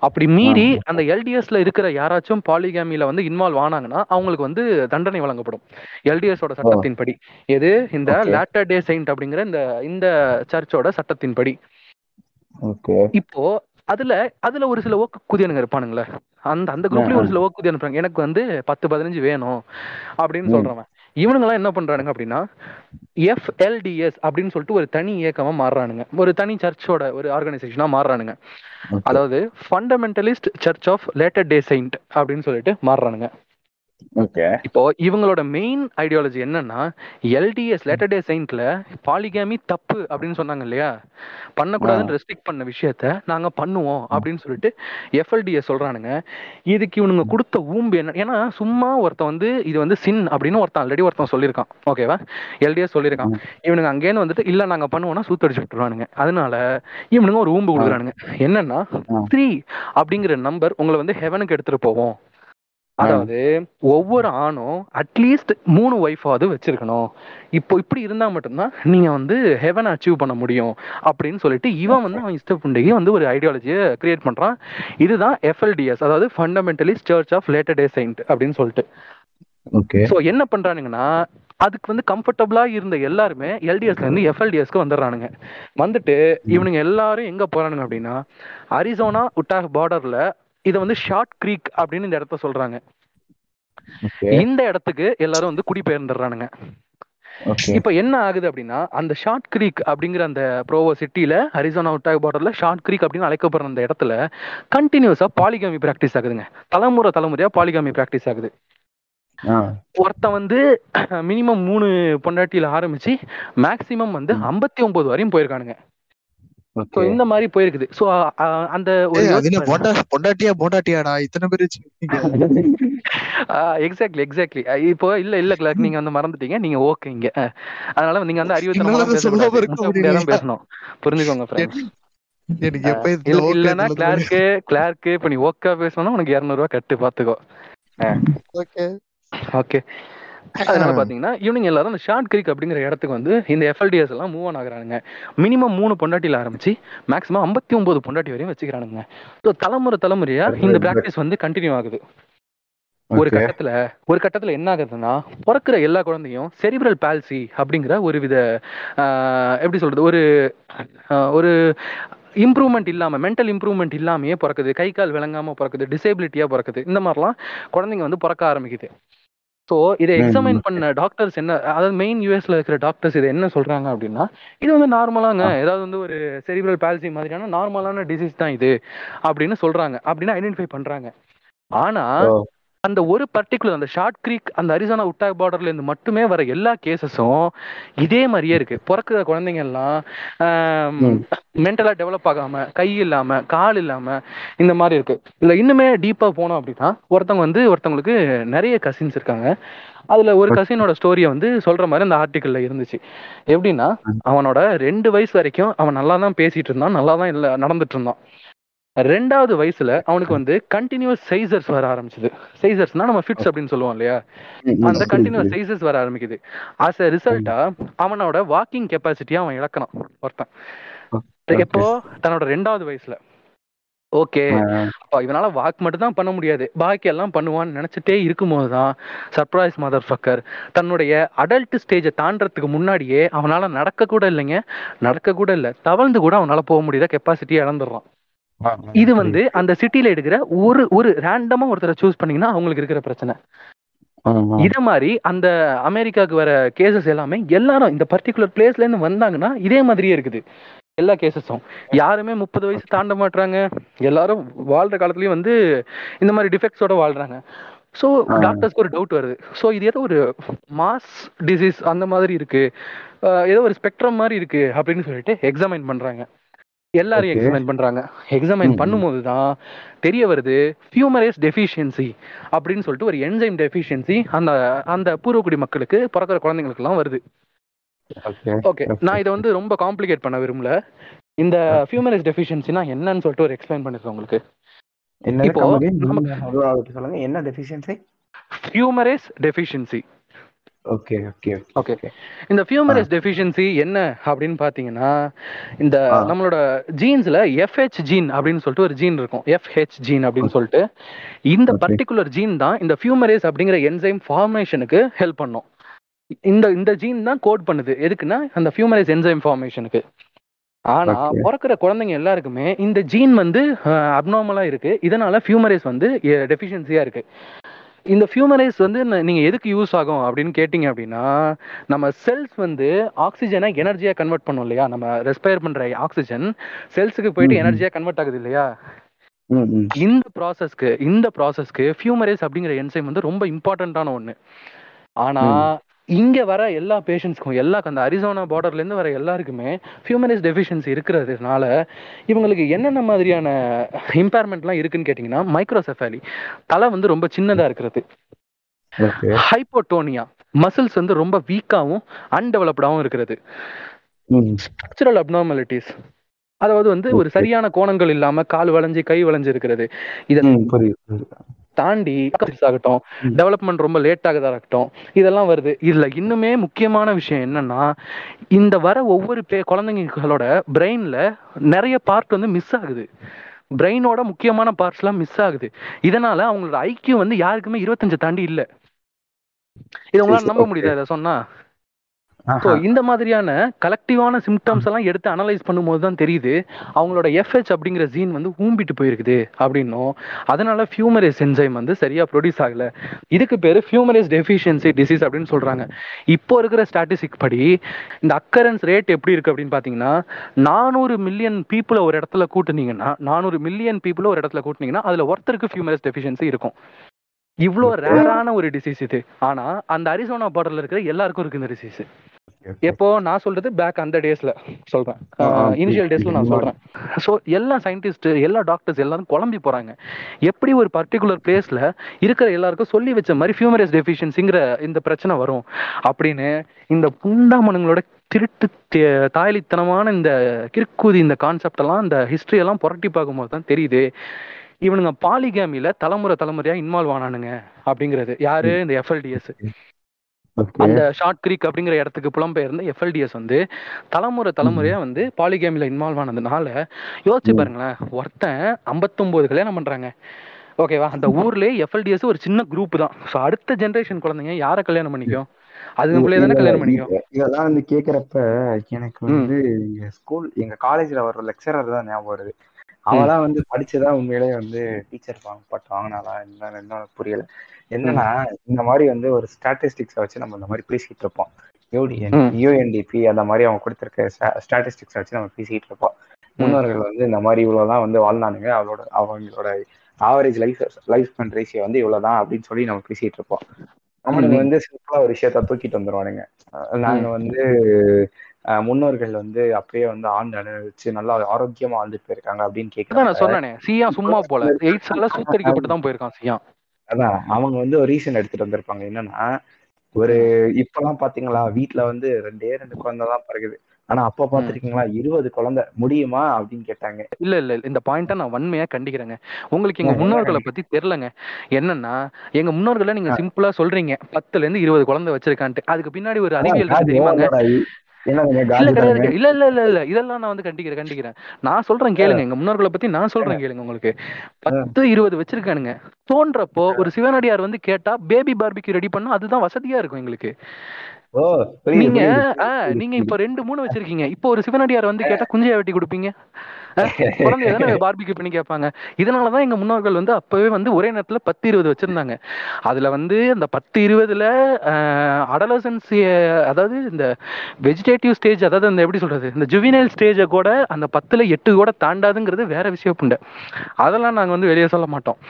அப்படி மீறி. அந்த எல்டிஎஸ்ல இருக்கிற யாராச்சும் பாலிகாமில வந்து இன்வால்வ் ஆனாங்கன்னா அவங்களுக்கு வந்து தண்டனை வழங்கப்படும். எல்டிஎஸோட சட்டத்தின்படி. எது? இந்த. லேட்டர் டே செயின்ட் அப்படிங்கிற இந்த இந்த சர்ச்சோட சட்டத்தின்படி. இப்போ அதுல அதுல ஒரு சில ஓக்கு குதியனுங்க இருப்பானுங்களே. அந்த அந்த குரூப்லயும் ஒரு சில ஓக்கு குதியன் இருப்பாங்க எனக்கு வந்து பத்து பதினஞ்சு வேணும் அப்படின்னு. சொல்றவன். இவனுங்கெல்லாம் என்ன பண்றானுங்க அப்படின்னா எஃப்எல்டிஎஸ் அப்படின்னு சொல்லிட்டு ஒரு தனி இயக்கமா மாறுறானுங்க. ஒரு தனி சர்ச்சோட ஒரு ஆர்கனைசேஷனா மாறுறானுங்க. அதாவது fundamentalist church of latter day saint அப்படின்னு சொல்லிட்டு மாறுறானுங்க. இப்போ இவங்களோட மெயின் ஐடியாலஜி என்னன்னா எல்டிஎஸ் லேட்டர் டே செயின்ட்ல பாலிகாமி தப்பு அப்படின்னு சொன்னாங்க இல்லையா? பண்ணக்கூடாதுன்னு ரெஸ்ட்ரிக்ட் பண்ண விஷயத்த நாங்க பண்ணுவோம் அப்படின்னு சொல்லிட்டு எஃப்எல்டிஎஸ் சொல்றானுங்க. இதுக்கு இவனுங்க கொடுத்த ஊம்பு என்ன ஏன்னா சும்மா ஒருத்தன் வந்து இது வந்து சின் அப்படின்னு ஒருத்தன் ஆல்ரெடி ஒருத்தன் சொல்லியிருக்கான். ஓகேவா எல்டிஎஸ் சொல்லியிருக்கான். இவனுங்க அங்கேருந்து வந்துட்டு இல்ல நாங்க பண்ணுவோம்னா சூத்தடிச்சு விட்டுருவானுங்க. அதனால இவனுங்க ஒரு ஊம்பு கொடுக்குறானுங்க. என்னன்னா. த்ரீ அப்படிங்கிற நம்பர் உங்களை வந்து ஹெவனுக்கு எடுத்துட்டு போவோம். அதாவது ஒவ்வொரு ஆணும் அட்லீஸ்ட் மூணு ஒய்ஃபாவது வச்சிருக்கணும். இப்போ இப்படி இருந்தா மட்டும்தான் நீங்க வந்து ஹெவன் அச்சீவ் பண்ண முடியும் அப்படின்னு சொல்லிட்டு இவன் வந்து அவன் இஷ்டப்புண்டையே வந்து ஒரு ஐடியாலஜியை கிரியேட் பண்றான். இதுதான் எஃப்எல்டிஎஸ் அதாவது fundamentalist church of latter day saint அப்படின்னு சொல்லிட்டு. ஓகே. ஸோ என்ன பண்றானுங்கன்னா அதுக்கு வந்து கம்ஃபர்டபுளா இருந்த எல்லாருமே எல்டிஎஸ்ல இருந்து எஃப்எல்டிஎஸ்க்கு வந்துடுறானுங்க. வந்துட்டு இவனுங்க எல்லாரும் எங்க போறானுங்க அப்படின்னா அரிசோனா உட்டாக் பார்டர்ல இதை வந்து ஷார்ட் க்ரீக் அப்படின்னு இந்த இடத்த சொல்றாங்க. இந்த இடத்துக்கு எல்லாரும் வந்து குடிபெயர்ந்துடுறானுங்க. இப்போ என்ன ஆகுது அப்படின்னா அந்த ஷார்ட் க்ரீக் அப்படிங்கிற அந்த ப்ரோவோ சிட்டில அரிசோனா உட்டாக் பார்டர்ல ஷார்ட் க்ரீக் அப்படின்னு அழைக்கப்படுற அந்த இடத்துல கண்டினியூஸா பாலிகாமி பிராக்டிஸ் ஆகுதுங்க. தலைமுறை தலைமுறையா பாலிகாமி பிராக்டிஸ் ஆகுது. ஒருத்தன் வந்து மினிமம் மூணு பொண்டாட்டியில ஆரம்பிச்சு மேக்சிமம் வந்து ஐம்பத்தி ஒன்பது வரையும் போயிருக்கானுங்க. ஓகே இந்த மாதிரி போயிருக்குது. ஸோ அந்த ஒரு பொண்டாட்டியா பொண்டாட்டியாடா? இத்தனை பேர் எக்ஸாக்ட்லி எக்ஸாக்ட்லி இப்போ இல்ல இல்ல கிளாக் நீங்க வந்து மறந்துட்டீங்க. நீங்க ஓகே இங்க. அஹ், அதனால நீங்க வந்து அறிவுத்தனமா? பேசணும். புரிஞ்சுக்கோங்க ஃப்ரெண்ட்ஸ் எனக்கு எப்ப இந்த இல்ல okay இல்லன்னா சொல்லுது கிளார்க்கு கிளார்க்கு இப்ப நீ ஓக்கா பேசணும்னா உனக்கு இரநூறுவா கட்டு பாத்துக்கோ. ஓகே அதனால பாத்தீங்கன்னா இவனுங்க எல்லாரும் அந்த ஷார்ட் கிரிக் அப்படிங்கிற இடத்துக்கு வந்து இந்த எஃப்எல்டிஎஸ் எல்லாம் மூவ் ஆன் ஆகுறானுங்க. மினிமம் மூணு பொண்டாட்டியில ஆரம்பிச்சு மேக்ஸிமம் ஐம்பத்தி ஒன்பது பொண்டாட்டி வரையும் வச்சுக்கிறானுங்க. ஸோ தலைமுறை தலைமுறையா இந்த பிராக்டிஸ் வந்து கண்டினியூ ஆகுது. ஒரு கட்டத்துல ஒரு கட்டத்துல என்ன ஆகுதுன்னா பிறக்கிற எல்லா குழந்தையும் செரிப்ரல் பால்சி அப்படிங்கிற ஒரு வித எப்படி சொல்றது ஒரு ஒரு இம்ப்ரூவ்மெண்ட் இல்லாம மென்டல் இம்ப்ரூவ்மெண்ட் இல்லாமயே பிறக்குது. கை கால் விளங்காம பிறக்குது டிசேபிலிட்டியா பிறக்குது. இந்த மாதிரிலாம் குழந்தைங்க வந்து பிறக்க ஆரம்பிக்குது. ஸோ இதை எக்ஸாமைன். பண்ண டாக்டர்ஸ் என்ன அதாவது மெயின் யூஎஸ்ல இருக்கிற டாக்டர்ஸ் இதை என்ன சொல்றாங்க அப்படின்னா இது வந்து நார்மலாங்க ஏதாவது வந்து ஒரு செரிப்ரல் பால்சி மாதிரியான நார்மலான டிசீஸ் தான் இது அப்படின்னு சொல்றாங்க அப்படின்னு ஐடென்டிஃபை பண்றாங்க. ஆனா அந்த ஒரு பர்டிகுலர் அந்த ஷார்ட் கிரீக் அந்த அரிசானா உட்டாக் பார்டர்ல இருந்து மட்டுமே வர எல்லா கேசஸும் இதே மாதிரியே இருக்கு. பிறக்கிற குழந்தைங்க எல்லாம். மென்டலா டெவலப் ஆகாம கை இல்லாம கால் இல்லாம இந்த மாதிரி இருக்கு. இல்ல இன்னுமே டீப்பா போனோம் அப்படின்னா ஒருத்தவங்க வந்து ஒருத்தவங்களுக்கு நிறைய கசின்ஸ் இருக்காங்க. அதுல ஒரு கசினோட ஸ்டோரியை வந்து சொல்ற மாதிரி அந்த ஆர்டிக்கல்ல இருந்துச்சு. எப்படின்னா அவனோட ரெண்டு வயசு வரைக்கும் அவன் நல்லா தான் பேசிட்டு இருந்தான் நல்லா தான் இல்ல நடந்துட்டு இருந்தான். ரெண்டாவது வயசுல அவனுக்கு வந்து கண்டினியூஸ் சைசர்ஸ் வர ஆரம்பிச்சது. சைசர்ஸ்னா நம்ம ஃபிட்ஸ் அப்படின்னு சொல்லுவோம் இல்லையா? அந்த கண்டினியூஸ். சைசஸ் வர ஆரம்பிக்குது. ஆஸ் எ ரிசல்ட்டா அவனோட வாக்கிங் கெப்பாசிட்டியை அவன் இழக்கிறான் ஒருத்தன். எப்போ? தன்னோட ரெண்டாவது வயசுல. ஓகே இவனால வாக் மட்டும் தான் பண்ண முடியாது. பாக்கி எல்லாம் பண்ணுவான்னு நினைச்சிட்டே இருக்கும்போது தான் சர்ப்ரைஸ் மதர் ஃபக்கர் தன்னுடைய அடல்ட் ஸ்டேஜை தாண்டறதுக்கு முன்னாடியே அவனால நடக்க கூட இல்லைங்க. நடக்க கூட இல்ல. தவழ்ந்து கூட அவனால போக முடியாத கெப்பாசிட்டியை இழந்துடுறான். இது வந்து அந்த சிட்டில எடுக்கிற ஒரு ஒரு ரேண்டமா ஒருத்தரை சூஸ் பண்ணீங்கன்னா அவங்களுக்கு இருக்கிற பிரச்சனை. இத மாதிரி அந்த அமெரிக்காவுக்கு வர கேசஸ் எல்லாமே எல்லாரும் இந்த பர்டிகுலர் பிளேஸ்ல இருந்து வந்தாங்கன்னா இதே மாதிரியே இருக்குது. எல்லா கேசஸும் யாருமே முப்பது வயசு தாண்ட மாட்றாங்க. எல்லாரும் வாழ்ற காலத்துலயும் வந்து இந்த மாதிரி டிஃபெக்ட்ஸோட வாழ்றாங்க. ஸோ. டாக்டர்ஸ்க்கு ஒரு டவுட் வருது. ஸோ இது ஏதோ ஒரு மாஸ் டிசீஸ் அந்த மாதிரி இருக்கு. ஏதோ ஒரு ஸ்பெக்ட்ரம் மாதிரி இருக்கு அப்படின்னு சொல்லிட்டு எக்ஸாமைன் பண்றாங்க. எல்லாரையும் Okay. எக்ஸாமைன் பண்றாங்க. எக்ஸாமைன். பண்ணும்போது தான் தெரிய வருது ஃபியூமரேஸ் டெஃபிஷியன்சி அப்படின்னு சொல்லிட்டு ஒரு என்சைம் டெஃபிஷியன்சி அந்த அந்த பூர்வக்குடி மக்களுக்கு பிறக்கிற குழந்தைங்களுக்குலாம் வருது. ஓகே நான் இதை வந்து ரொம்ப காம்ப்ளிகேட் பண்ண விரும்பல. இந்த ஃபியூமரேஸ் டெஃபிஷியன்சினா என்னன்னு சொல்லிட்டு ஒரு எக்ஸ்பிளைன் பண்ணிருக்கேன் உங்களுக்கு. என்ன இப்போ என்ன deficiency fumarase deficiency okay okay okay இந்த ஃபியூமரேஸ் டெஃபிஷியன்சி என்ன அப்படின்னு பாத்தீங்கன்னா இந்த ஆ. நம்மளோட ஜீன்ஸ்ல எஃப்ஹெச் ஜீன் அப்படின்னு சொல்லிட்டு ஒரு ஜீன் இருக்கும். எஃப்ஹெச் ஜீன் அப்படின்னு சொல்லிட்டு. இந்த. பர்டிகுலர் ஜீன் தான் இந்த ஃபியூமரேஸ் அப்படிங்கிற என்சைம் ஃபார்மேஷனுக்கு ஹெல்ப் பண்ணும். இந்த இந்த ஜீன் தான் கோட் பண்ணுது. எதுக்குன்னா அந்த ஃபியூமரேஸ் என்சைம் ஃபார்மேஷனுக்கு ஆனா. பிறக்கிற குழந்தைங்க எல்லாருக்குமே இந்த ஜீன் வந்து அப்நார்மலா இருக்கு. இதனால ஃபியூமரேஸ் வந்து டெஃபிஷியன்சியா இருக்கு. இந்த ஃபியூமரேஸ் வந்து நீங்க எதுக்கு யூஸ் ஆகும் அப்படின்னு கேட்டிங்க அப்படின்னா நம்ம செல்ஸ் வந்து ஆக்சிஜனை எனர்ஜியா கன்வெர்ட் பண்ணும் இல்லையா? நம்ம ரெஸ்பயர் பண்ற ஆக்சிஜன் செல்ஸுக்கு போயிட்டு. எனர்ஜியா கன்வெர்ட் ஆகுது இல்லையா? இந்த ப்ராசஸ்க்கு இந்த ப்ராசஸ்க்கு ஃபியூமரேஸ் அப்படிங்கிற என்சைம் வந்து ரொம்ப இம்பார்ட்டன்டான ஒண்ணு. ஆனா இங்க வர எல்லா பேஷண்ட்ஸ்க்கும் எல்லா அந்த அரிசோனா பார்டர்ல இருந்து வர எல்லாருக்குமே ஃபியூமரேஸ் டெஃபிஷியன்சி இருக்கிறதுனால இவங்களுக்கு என்னென்ன மாதிரியான இம்பேர்மெண்ட்லாம் இருக்குன்னு கேட்டிங்கன்னா மைக்ரோசெஃபாலி தலை வந்து ரொம்ப சின்னதா இருக்கிறது. ஹைப்போட்டோனியா மசில்ஸ் வந்து ரொம்ப வீக்காவும் அன்டெவலப்டாவும் இருக்கிறது. ஸ்ட்ரக்சரல் அப்நார்மாலிட்டிஸ் அதாவது வந்து ஒரு. சரியான கோணங்கள் இல்லாம கால் வளைஞ்சு கை வளைஞ்சு இருக்கிறது. இத ம் புரியுது புரியுது. தாண்டி ஆகட்டும். டெவலப்மெண்ட் ரொம்ப லேட் ஆகுதா இருக்கட்டும் இதெல்லாம் வருது. இதுல இன்னுமே முக்கியமான விஷயம் என்னன்னா இந்த வர ஒவ்வொரு பே குழந்தைங்களோட பிரெயின்ல நிறைய பார்ட் வந்து மிஸ் ஆகுது. பிரெயினோட முக்கியமான பார்ட்ஸ் எல்லாம் மிஸ் ஆகுது. இதனால அவங்களோட ஐக்கியம் வந்து யாருக்குமே இருபத்தஞ்சு தாண்டி இல்ல. இதை உங்களால நம்ப. முடியுதா இதை சொன்னா? ஸோ. இந்த மாதிரியான கலெக்டிவான சிம்டம்ஸ் எல்லாம் எடுத்து அனலைஸ் பண்ணும்போது தான் தெரியுது அவங்களோட எஃப்ஹெச் அப்படிங்கிற ஜீன் வந்து ஊம்பிட்டு போயிருக்குது அப்படின்னும். அதனால ஃபியூமரேஸ் என்சைம் வந்து சரியா ப்ரொடியூஸ் ஆகல. இதுக்கு பேரு ஃபியூமரேஸ் டெஃபிஷியன்சி டிசீஸ் அப்படின்னு சொல்றாங்க. இப்போ இருக்கிற ஸ்டாட்டிஸ்டிக் படி இந்த அக்கரன்ஸ் ரேட் எப்படி இருக்கு அப்படின்னு பாத்தீங்கன்னா நானூறு மில்லியன் பீப்புளை ஒரு இடத்துல கூட்டுனீங்கன்னா நானூறு மில்லியன் பீப்புளை ஒரு இடத்துல கூட்டுனீங்கன்னா அதுல ஒருத்தருக்கு ஃபியூமரேஸ் டெஃபிஷியன்சி இருக்கும். இவ்வளோ ரேரான ஒரு டிசீஸ் இது. ஆனா அந்த அரிசோனா பார்டர்ல இருக்கிற எல்லாருக்கும் இருக்கு இந்த டிசீஸ். எப்போ நான் சொல்றது பேக் அந்த டேஸ்ல சொல்றேன். இனிஷியல் டேஸ்ல நான். சொல்றேன். ஸோ எல்லா சயின்டிஸ்ட் எல்லா டாக்டர்ஸ் எல்லாரும் குழம்பி போறாங்க. எப்படி ஒரு பர்டிகுலர் பிளேஸ்ல இருக்கிற எல்லாருக்கும் சொல்லி வச்ச மாதிரி ஃபியூமரஸ் டெஃபிஷியன்சிங்கிற இந்த பிரச்சனை வரும் அப்படின்னு இந்த புண்டாமனுங்களோட திருட்டு தாய்லித்தனமான இந்த கிறுக்குதி இந்த கான்செப்ட் எல்லாம் இந்த ஹிஸ்டரி எல்லாம் புரட்டி பார்க்கும்போது தான் தெரியுது. இவனுங்க பாலிகாமில தலைமுறை தலைமுறையா இன்வால்வ் ஆனானுங்க அப்படிங்கிறது. யாரு? இந்த எஃப்எல்டிஎஸ். அந்த ஷார்ட் கிரீக் அப்படிங்கிற இடத்துக்கு புலம்பெயர்ந்த எஃப்எல்டிஎஸ் வந்து தலைமுறை தலைமுறையா வந்து பாலிகேமில இன்வால்வ் ஆனதுனால யோசிச்சு. பாருங்களேன் ஒருத்தன் 59 கல்யாணம் பண்றாங்க. ஓகேவா அந்த ஊர்லயே எஃப்எல்டிஎஸ் ஒரு சின்ன குரூப் தான். ஸோ அடுத்த ஜெனரேஷன் குழந்தைங்க யாரை கல்யாணம் பண்ணிக்கும்? அதுக்குள்ளே தானே கல்யாணம் பண்ணிக்கும். இத- இதெல்லாம் வந்து கேக்குறப்ப எனக்கு. வந்து எங்க ஸ்கூல் எங்க காலேஜ்ல வர லெக்சரர் தான் ஞாபகம் வருது. அவெல்லாம் வந்து படிச்சுதான் உண்மையிலேயே வந்து டீச்சர் பட் வாங்கினாலா என்ன என்ன புரியல. என்னன்னா இந்த மாதிரி வந்து ஒரு ஸ்டாட்டிஸ்டிக்ஸை வச்சு நம்ம இந்த மாதிரி பேசிட்டு இருப்போம். யூடிஎன். யூஎன்டிபி அந்த மாதிரி அவங்க கொடுத்துருக்க ஸ்டாட்டிஸ்டிக்ஸை வச்சு நம்ம பேசிட்டு இருப்போம். முன்னோர்கள் வந்து இந்த மாதிரி இவ்வளவுதான் வந்து வாழ்ந்தானுங்க. அவளோட அவங்களோட average life life span ratio வந்து இவ்வளவுதான் அப்படின்னு சொல்லி நம்ம பேசிட்டு இருப்போம். அவனுங்க ம். வந்து சிம்பிளா ஒரு விஷயத்த தூக்கிட்டு வந்துருவானுங்க. நாங்க வந்து முன்னோர்கள் வந்து அப்படியே வந்து ஆண்டு அனுபவிச்சு நல்லா ஆரோக்கியமா வாழ்ந்துட்டு போயிருக்காங்க அப்படின்னு அதான் நான் சொன்னேனே சியா சும்மா போல. எயிட்ஸ் எல்லாம் சூத்தரிக்கப்பட்டு தான் போயிருக்கான் சியா அதான் அவங்க வந்து ஒரு ரீசன் எடுத்துட்டு வந்திருப்பாங்க. என்னன்னா ஒரு இப்பெல்லாம் பாத்தீங்களா வீட்ல வந்து ரெண்டே ரெண்டு குழந்தை தான் பிறகுது ஆனா அப்ப பாத்திருக்கீங்களா இருபது குழந்தை முடியுமா அப்படின்னு கேட்டாங்க. இல்ல இல்ல இல்ல, இந்த பாயிண்ட்டை நான் வன்மையா கண்டிக்கிறேங்க. உங்களுக்கு எங்க முன்னோர்களை பத்தி தெரியலங்க. என்னன்னா எங்க முன்னோர்களை நீங்க சிம்பிளா சொல்றீங்க. பத்துல இருந்து இருபது குழந்தை வச்சிருக்கான்ட்டு. அதுக்கு பின்னாடி ஒரு அறிவியல் தெரியுமாங்க? இல்ல? இல்ல இல்ல இல்ல இல்ல. இதெல்லாம் நான் வந்து கண்டிக்கிறேன் கண்டிக்கிறேன். நான் சொல்றேன் கேளுங்க. எங்க முன்னோர்களை பத்தி நான் சொல்றேன் கேளுங்க உங்களுக்கு. பத்து இருபது வச்சிருக்கானுங்க. தோன்றப்போ ஒரு சிவனடியார் வந்து கேட்டா பேபி பார்பிக்யூ ரெடி பண்ணா அதுதான் வசதியா இருக்கும் எங்களுக்கு. நீங்க நீங்க இப்ப ரெண்டு மூணு வச்சிருக்கீங்க. இப்போ ஒரு சிவனடியார் வந்து கேட்டா குஞ்சையா வெட்டி கொடுப்பீங்க? குழந்தைய தானே பார்பிக்கு பண்ணி கேட்பாங்க. இதனாலதான் எங்க முன்னோர்கள் வந்து அப்பவே வந்து ஒரே நேரத்துல பத்து இருபது வச்சிருந்தாங்க. அதுல வந்து அந்த பத்து இருபதுல அடலசன்சிய அதாவது இந்த வெஜிடேட்டிவ் ஸ்டேஜ் அதாவது அந்த எப்படி சொல்றது இந்த ஜுவினைல் ஸ்டேஜை கூட அந்த பத்துல எட்டு கூட தாண்டாதுங்கிறது வேற விஷயம் புண்டை. அதெல்லாம் நாங்க வந்து வெளியே சொல்ல மாட்டோம்.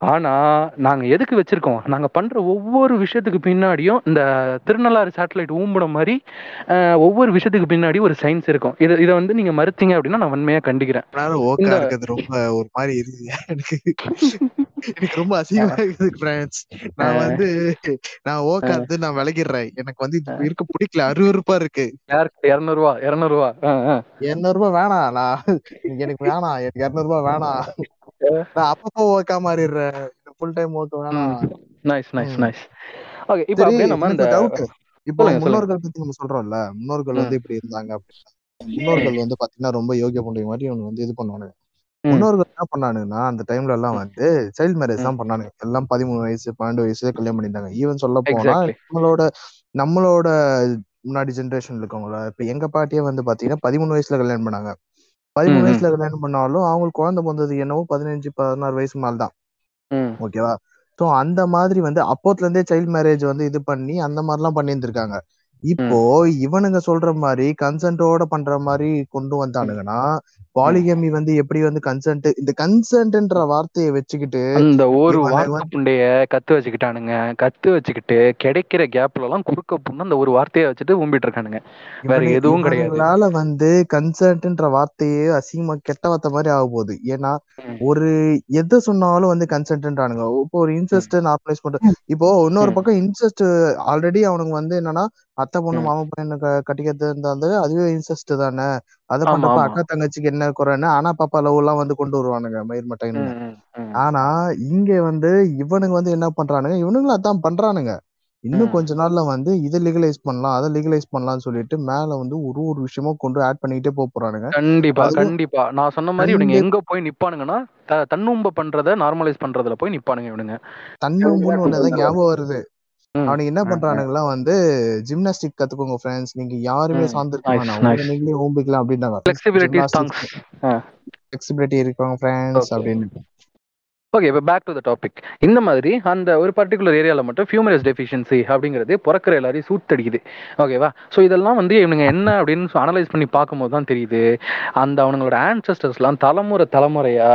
ஆனா நாங்க எதுக்கு வச்சிருக்கோம்? நாங்க பண்ற ஒவ்வொரு விஷயத்துக்கு பின்னாடியும் இந்த திருநள்ளாறு சேட்டலைட் ஊம்புன மாதிரி ஒவ்வொரு விஷயத்துக்கு பின்னாடி ஒரு சயின்ஸ் இருக்கும். இதை இதை வந்து நீங்க மறுத்தீங்க அப்படின்னா நான் வன்மையா கண்டிக்கிறேன். ரொம்ப ஒரு மாதிரி இருக்குது எனக்கு. எனக்கு ரொம்ப அசிங்கமா இருக்குது நான் வந்து நான் ஓக்கா இருந்து நான் விலகிடுறேன் எனக்கு வந்து இது இருக்க பிடிக்கல. அருவருப்பா இருக்கு. யாருக்கு இரநூறுவா இரநூறுவா. இருநூறு ரூபாய் வேணாம். நான் எனக்கு வேணாம். எனக்கு இருநூறு ரூபாய் வேணாம். நான் அப்பப்போ ஓக்கா மாறிடுறேன். ஃபுல் டைம் வேணாம் நைஸ் நைஸ். நைஸ் ஓகே இப்போ அப்படியே நம்ம இந்த டவுட் இப்போ. முன்னோர்கள் பத்தி நம்ம சொல்றோம்ல. முன்னோர்கள் வந்து இப்படி இருந்தாங்க அப்படின்னா முன்னோர்கள் வந்து பாத்தீங்கன்னா ரொம்ப யோகிய பண்ற மாதிரி இவங்க வந்து இது பண்ணுவானுங்க. முன்னோர்கள் என்ன பண்ணானுங்கன்னா அந்த டைம்ல எல்லாம் வந்து சைல்ட் மேரேஜ். தான் பண்ணானுங்க. எல்லாம் பதிமூணு வயசு பன்னெண்டு வயசுல கல்யாணம் பண்ணியிருந்தாங்க. ஈவன் சொல்ல போனா. நம்மளோட நம்மளோட முன்னாடி ஜென்ரேஷன்ல இருக்கவங்கள இப்ப எங்க பாட்டியே வந்து பாத்தீங்கன்னா பதிமூணு வயசுல கல்யாணம் பண்ணாங்க. பதிமூணு. வயசுல கல்யாணம் பண்ணாலும் அவங்களுக்கு குழந்தை பிறந்தது என்னவோ பதினஞ்சு பதினாறு வயசு மேல தான் ம். ஓகேவா ஸோ அந்த மாதிரி வந்து அப்போத்துல இருந்தே சைல்ட் மேரேஜ் வந்து இது பண்ணி அந்த மாதிரிலாம் பண்ணியிருந்திருக்காங்க இப்போ இவனுங்க சொல்ற மாதிரி கன்சென்ட்டோட பண்ற மாதிரி கொண்டு வந்தானுங்கன்னா பாலிகமி வந்து எப்படி வந்து கன்சென்ட் இந்த கன்சென்ட்ன்ற வார்த்தையை வச்சுக்கிட்டு அந்த ஒரு இவனை வார்த்தை வந்து- புண்டைய கத்து வச்சுக்கிட்டானுங்க கத்து வச்சுக்கிட்டு கிடைக்கிற கேப்ல எல்லாம் குறுக்க புண்ணு அந்த ஒரு வார்த்தையை வச்சுட்டு ஊம்பிட்டு இருக்கானுங்க வேற எதுவும் கிடையாது. வந்து கன்சென்ட்ன்ற வார்த்தையே அசிங்கமா கெட்ட வார்த்தை மாதிரி ஆக போகுது ஏன்னா. ஒரு எதை சொன்னாலும் வந்து கன்சென்ட்ன்றானுங்க இப்போ ஒரு இன்செஸ்ட் நார்மலைஸ் பண்ற இப்போ இன்னொரு. பக்கம் இன்செஸ்ட் ஆல்ரெடி அவனுங்க வந்து என்னன்னா அத்தை பொண்ணு. மாமா க- கட்டிக்கிறது இருந்தாந்து அதுவே இன்செஸ்ட் தானே அதை பண்றப்ப. அக்கா தங்கச்சிக்கு என்ன குறைன்னு ஆனா பாப்பா லவ் எல்லாம் வந்து கொண்டு வருவானுங்க மயிர் மட்டைன்னு. ஆனா இங்க வந்து இவனுங்க வந்து என்ன பண்றானுங்க இவனுங்களும் அதான் பண்றானுங்க இன்னும். கொஞ்ச நாள்ல வந்து இதை லீகலைஸ் பண்ணலாம் அதை லீகலைஸ் பண்ணலாம்னு சொல்லிட்டு மேல வந்து ஒரு ஒரு விஷயமும் கொண்டு ஆட் பண்ணிக்கிட்டே போக போறானுங்க கண்டிப்பா கண்டிப்பா நான் சொன்ன மாதிரி இவனுங்க எங்க போய் நிப்பானுங்கன்னா தன்னும்ப பண்றத நார்மலைஸ் பண்றதுல போய் நிப்பானுங்க இவனுங்க தன்னும்புன்னு ஞாபகம் வருது. அவனுக்கு என்ன. பண்றானுங்கலாம் வந்து ஜிம்னாஸ்டிக் கத்துக்கோங்க ஃப்ரெண்ட்ஸ் நீங்க யாருமே ம். சார்ந்திருக்க Nice, வேணாம் nice. உங்களை நீங்களே ஓம்பிக்கலாம் அப்படின்னாங்க ஃபிளெக்சிபிலிட்டி இருக்கவங்க ஃப்ரெண்ட்ஸ். அப்படின்னு ஓகே இப்போ பேக் டு த டாபிக் இந்த மாதிரி அந்த ஒரு பர்டிகுலர் ஏரியாவில் மட்டும் ஃபியூமரஸ் டெஃபிஷியன்சி அப்படிங்கிறது பிறக்கிற எல்லாரையும் சூத்தடிக்குது. ஓகேவா ஸோ இதெல்லாம் வந்து இவனுங்க என்ன அப்படின்னு அனலைஸ் பண்ணி பார்க்கும்போது தான் தெரியுது. அந்த அவனுங்களோட ஆன்சஸ்டர்ஸ்லாம் தலைமுறை தலைமுறையா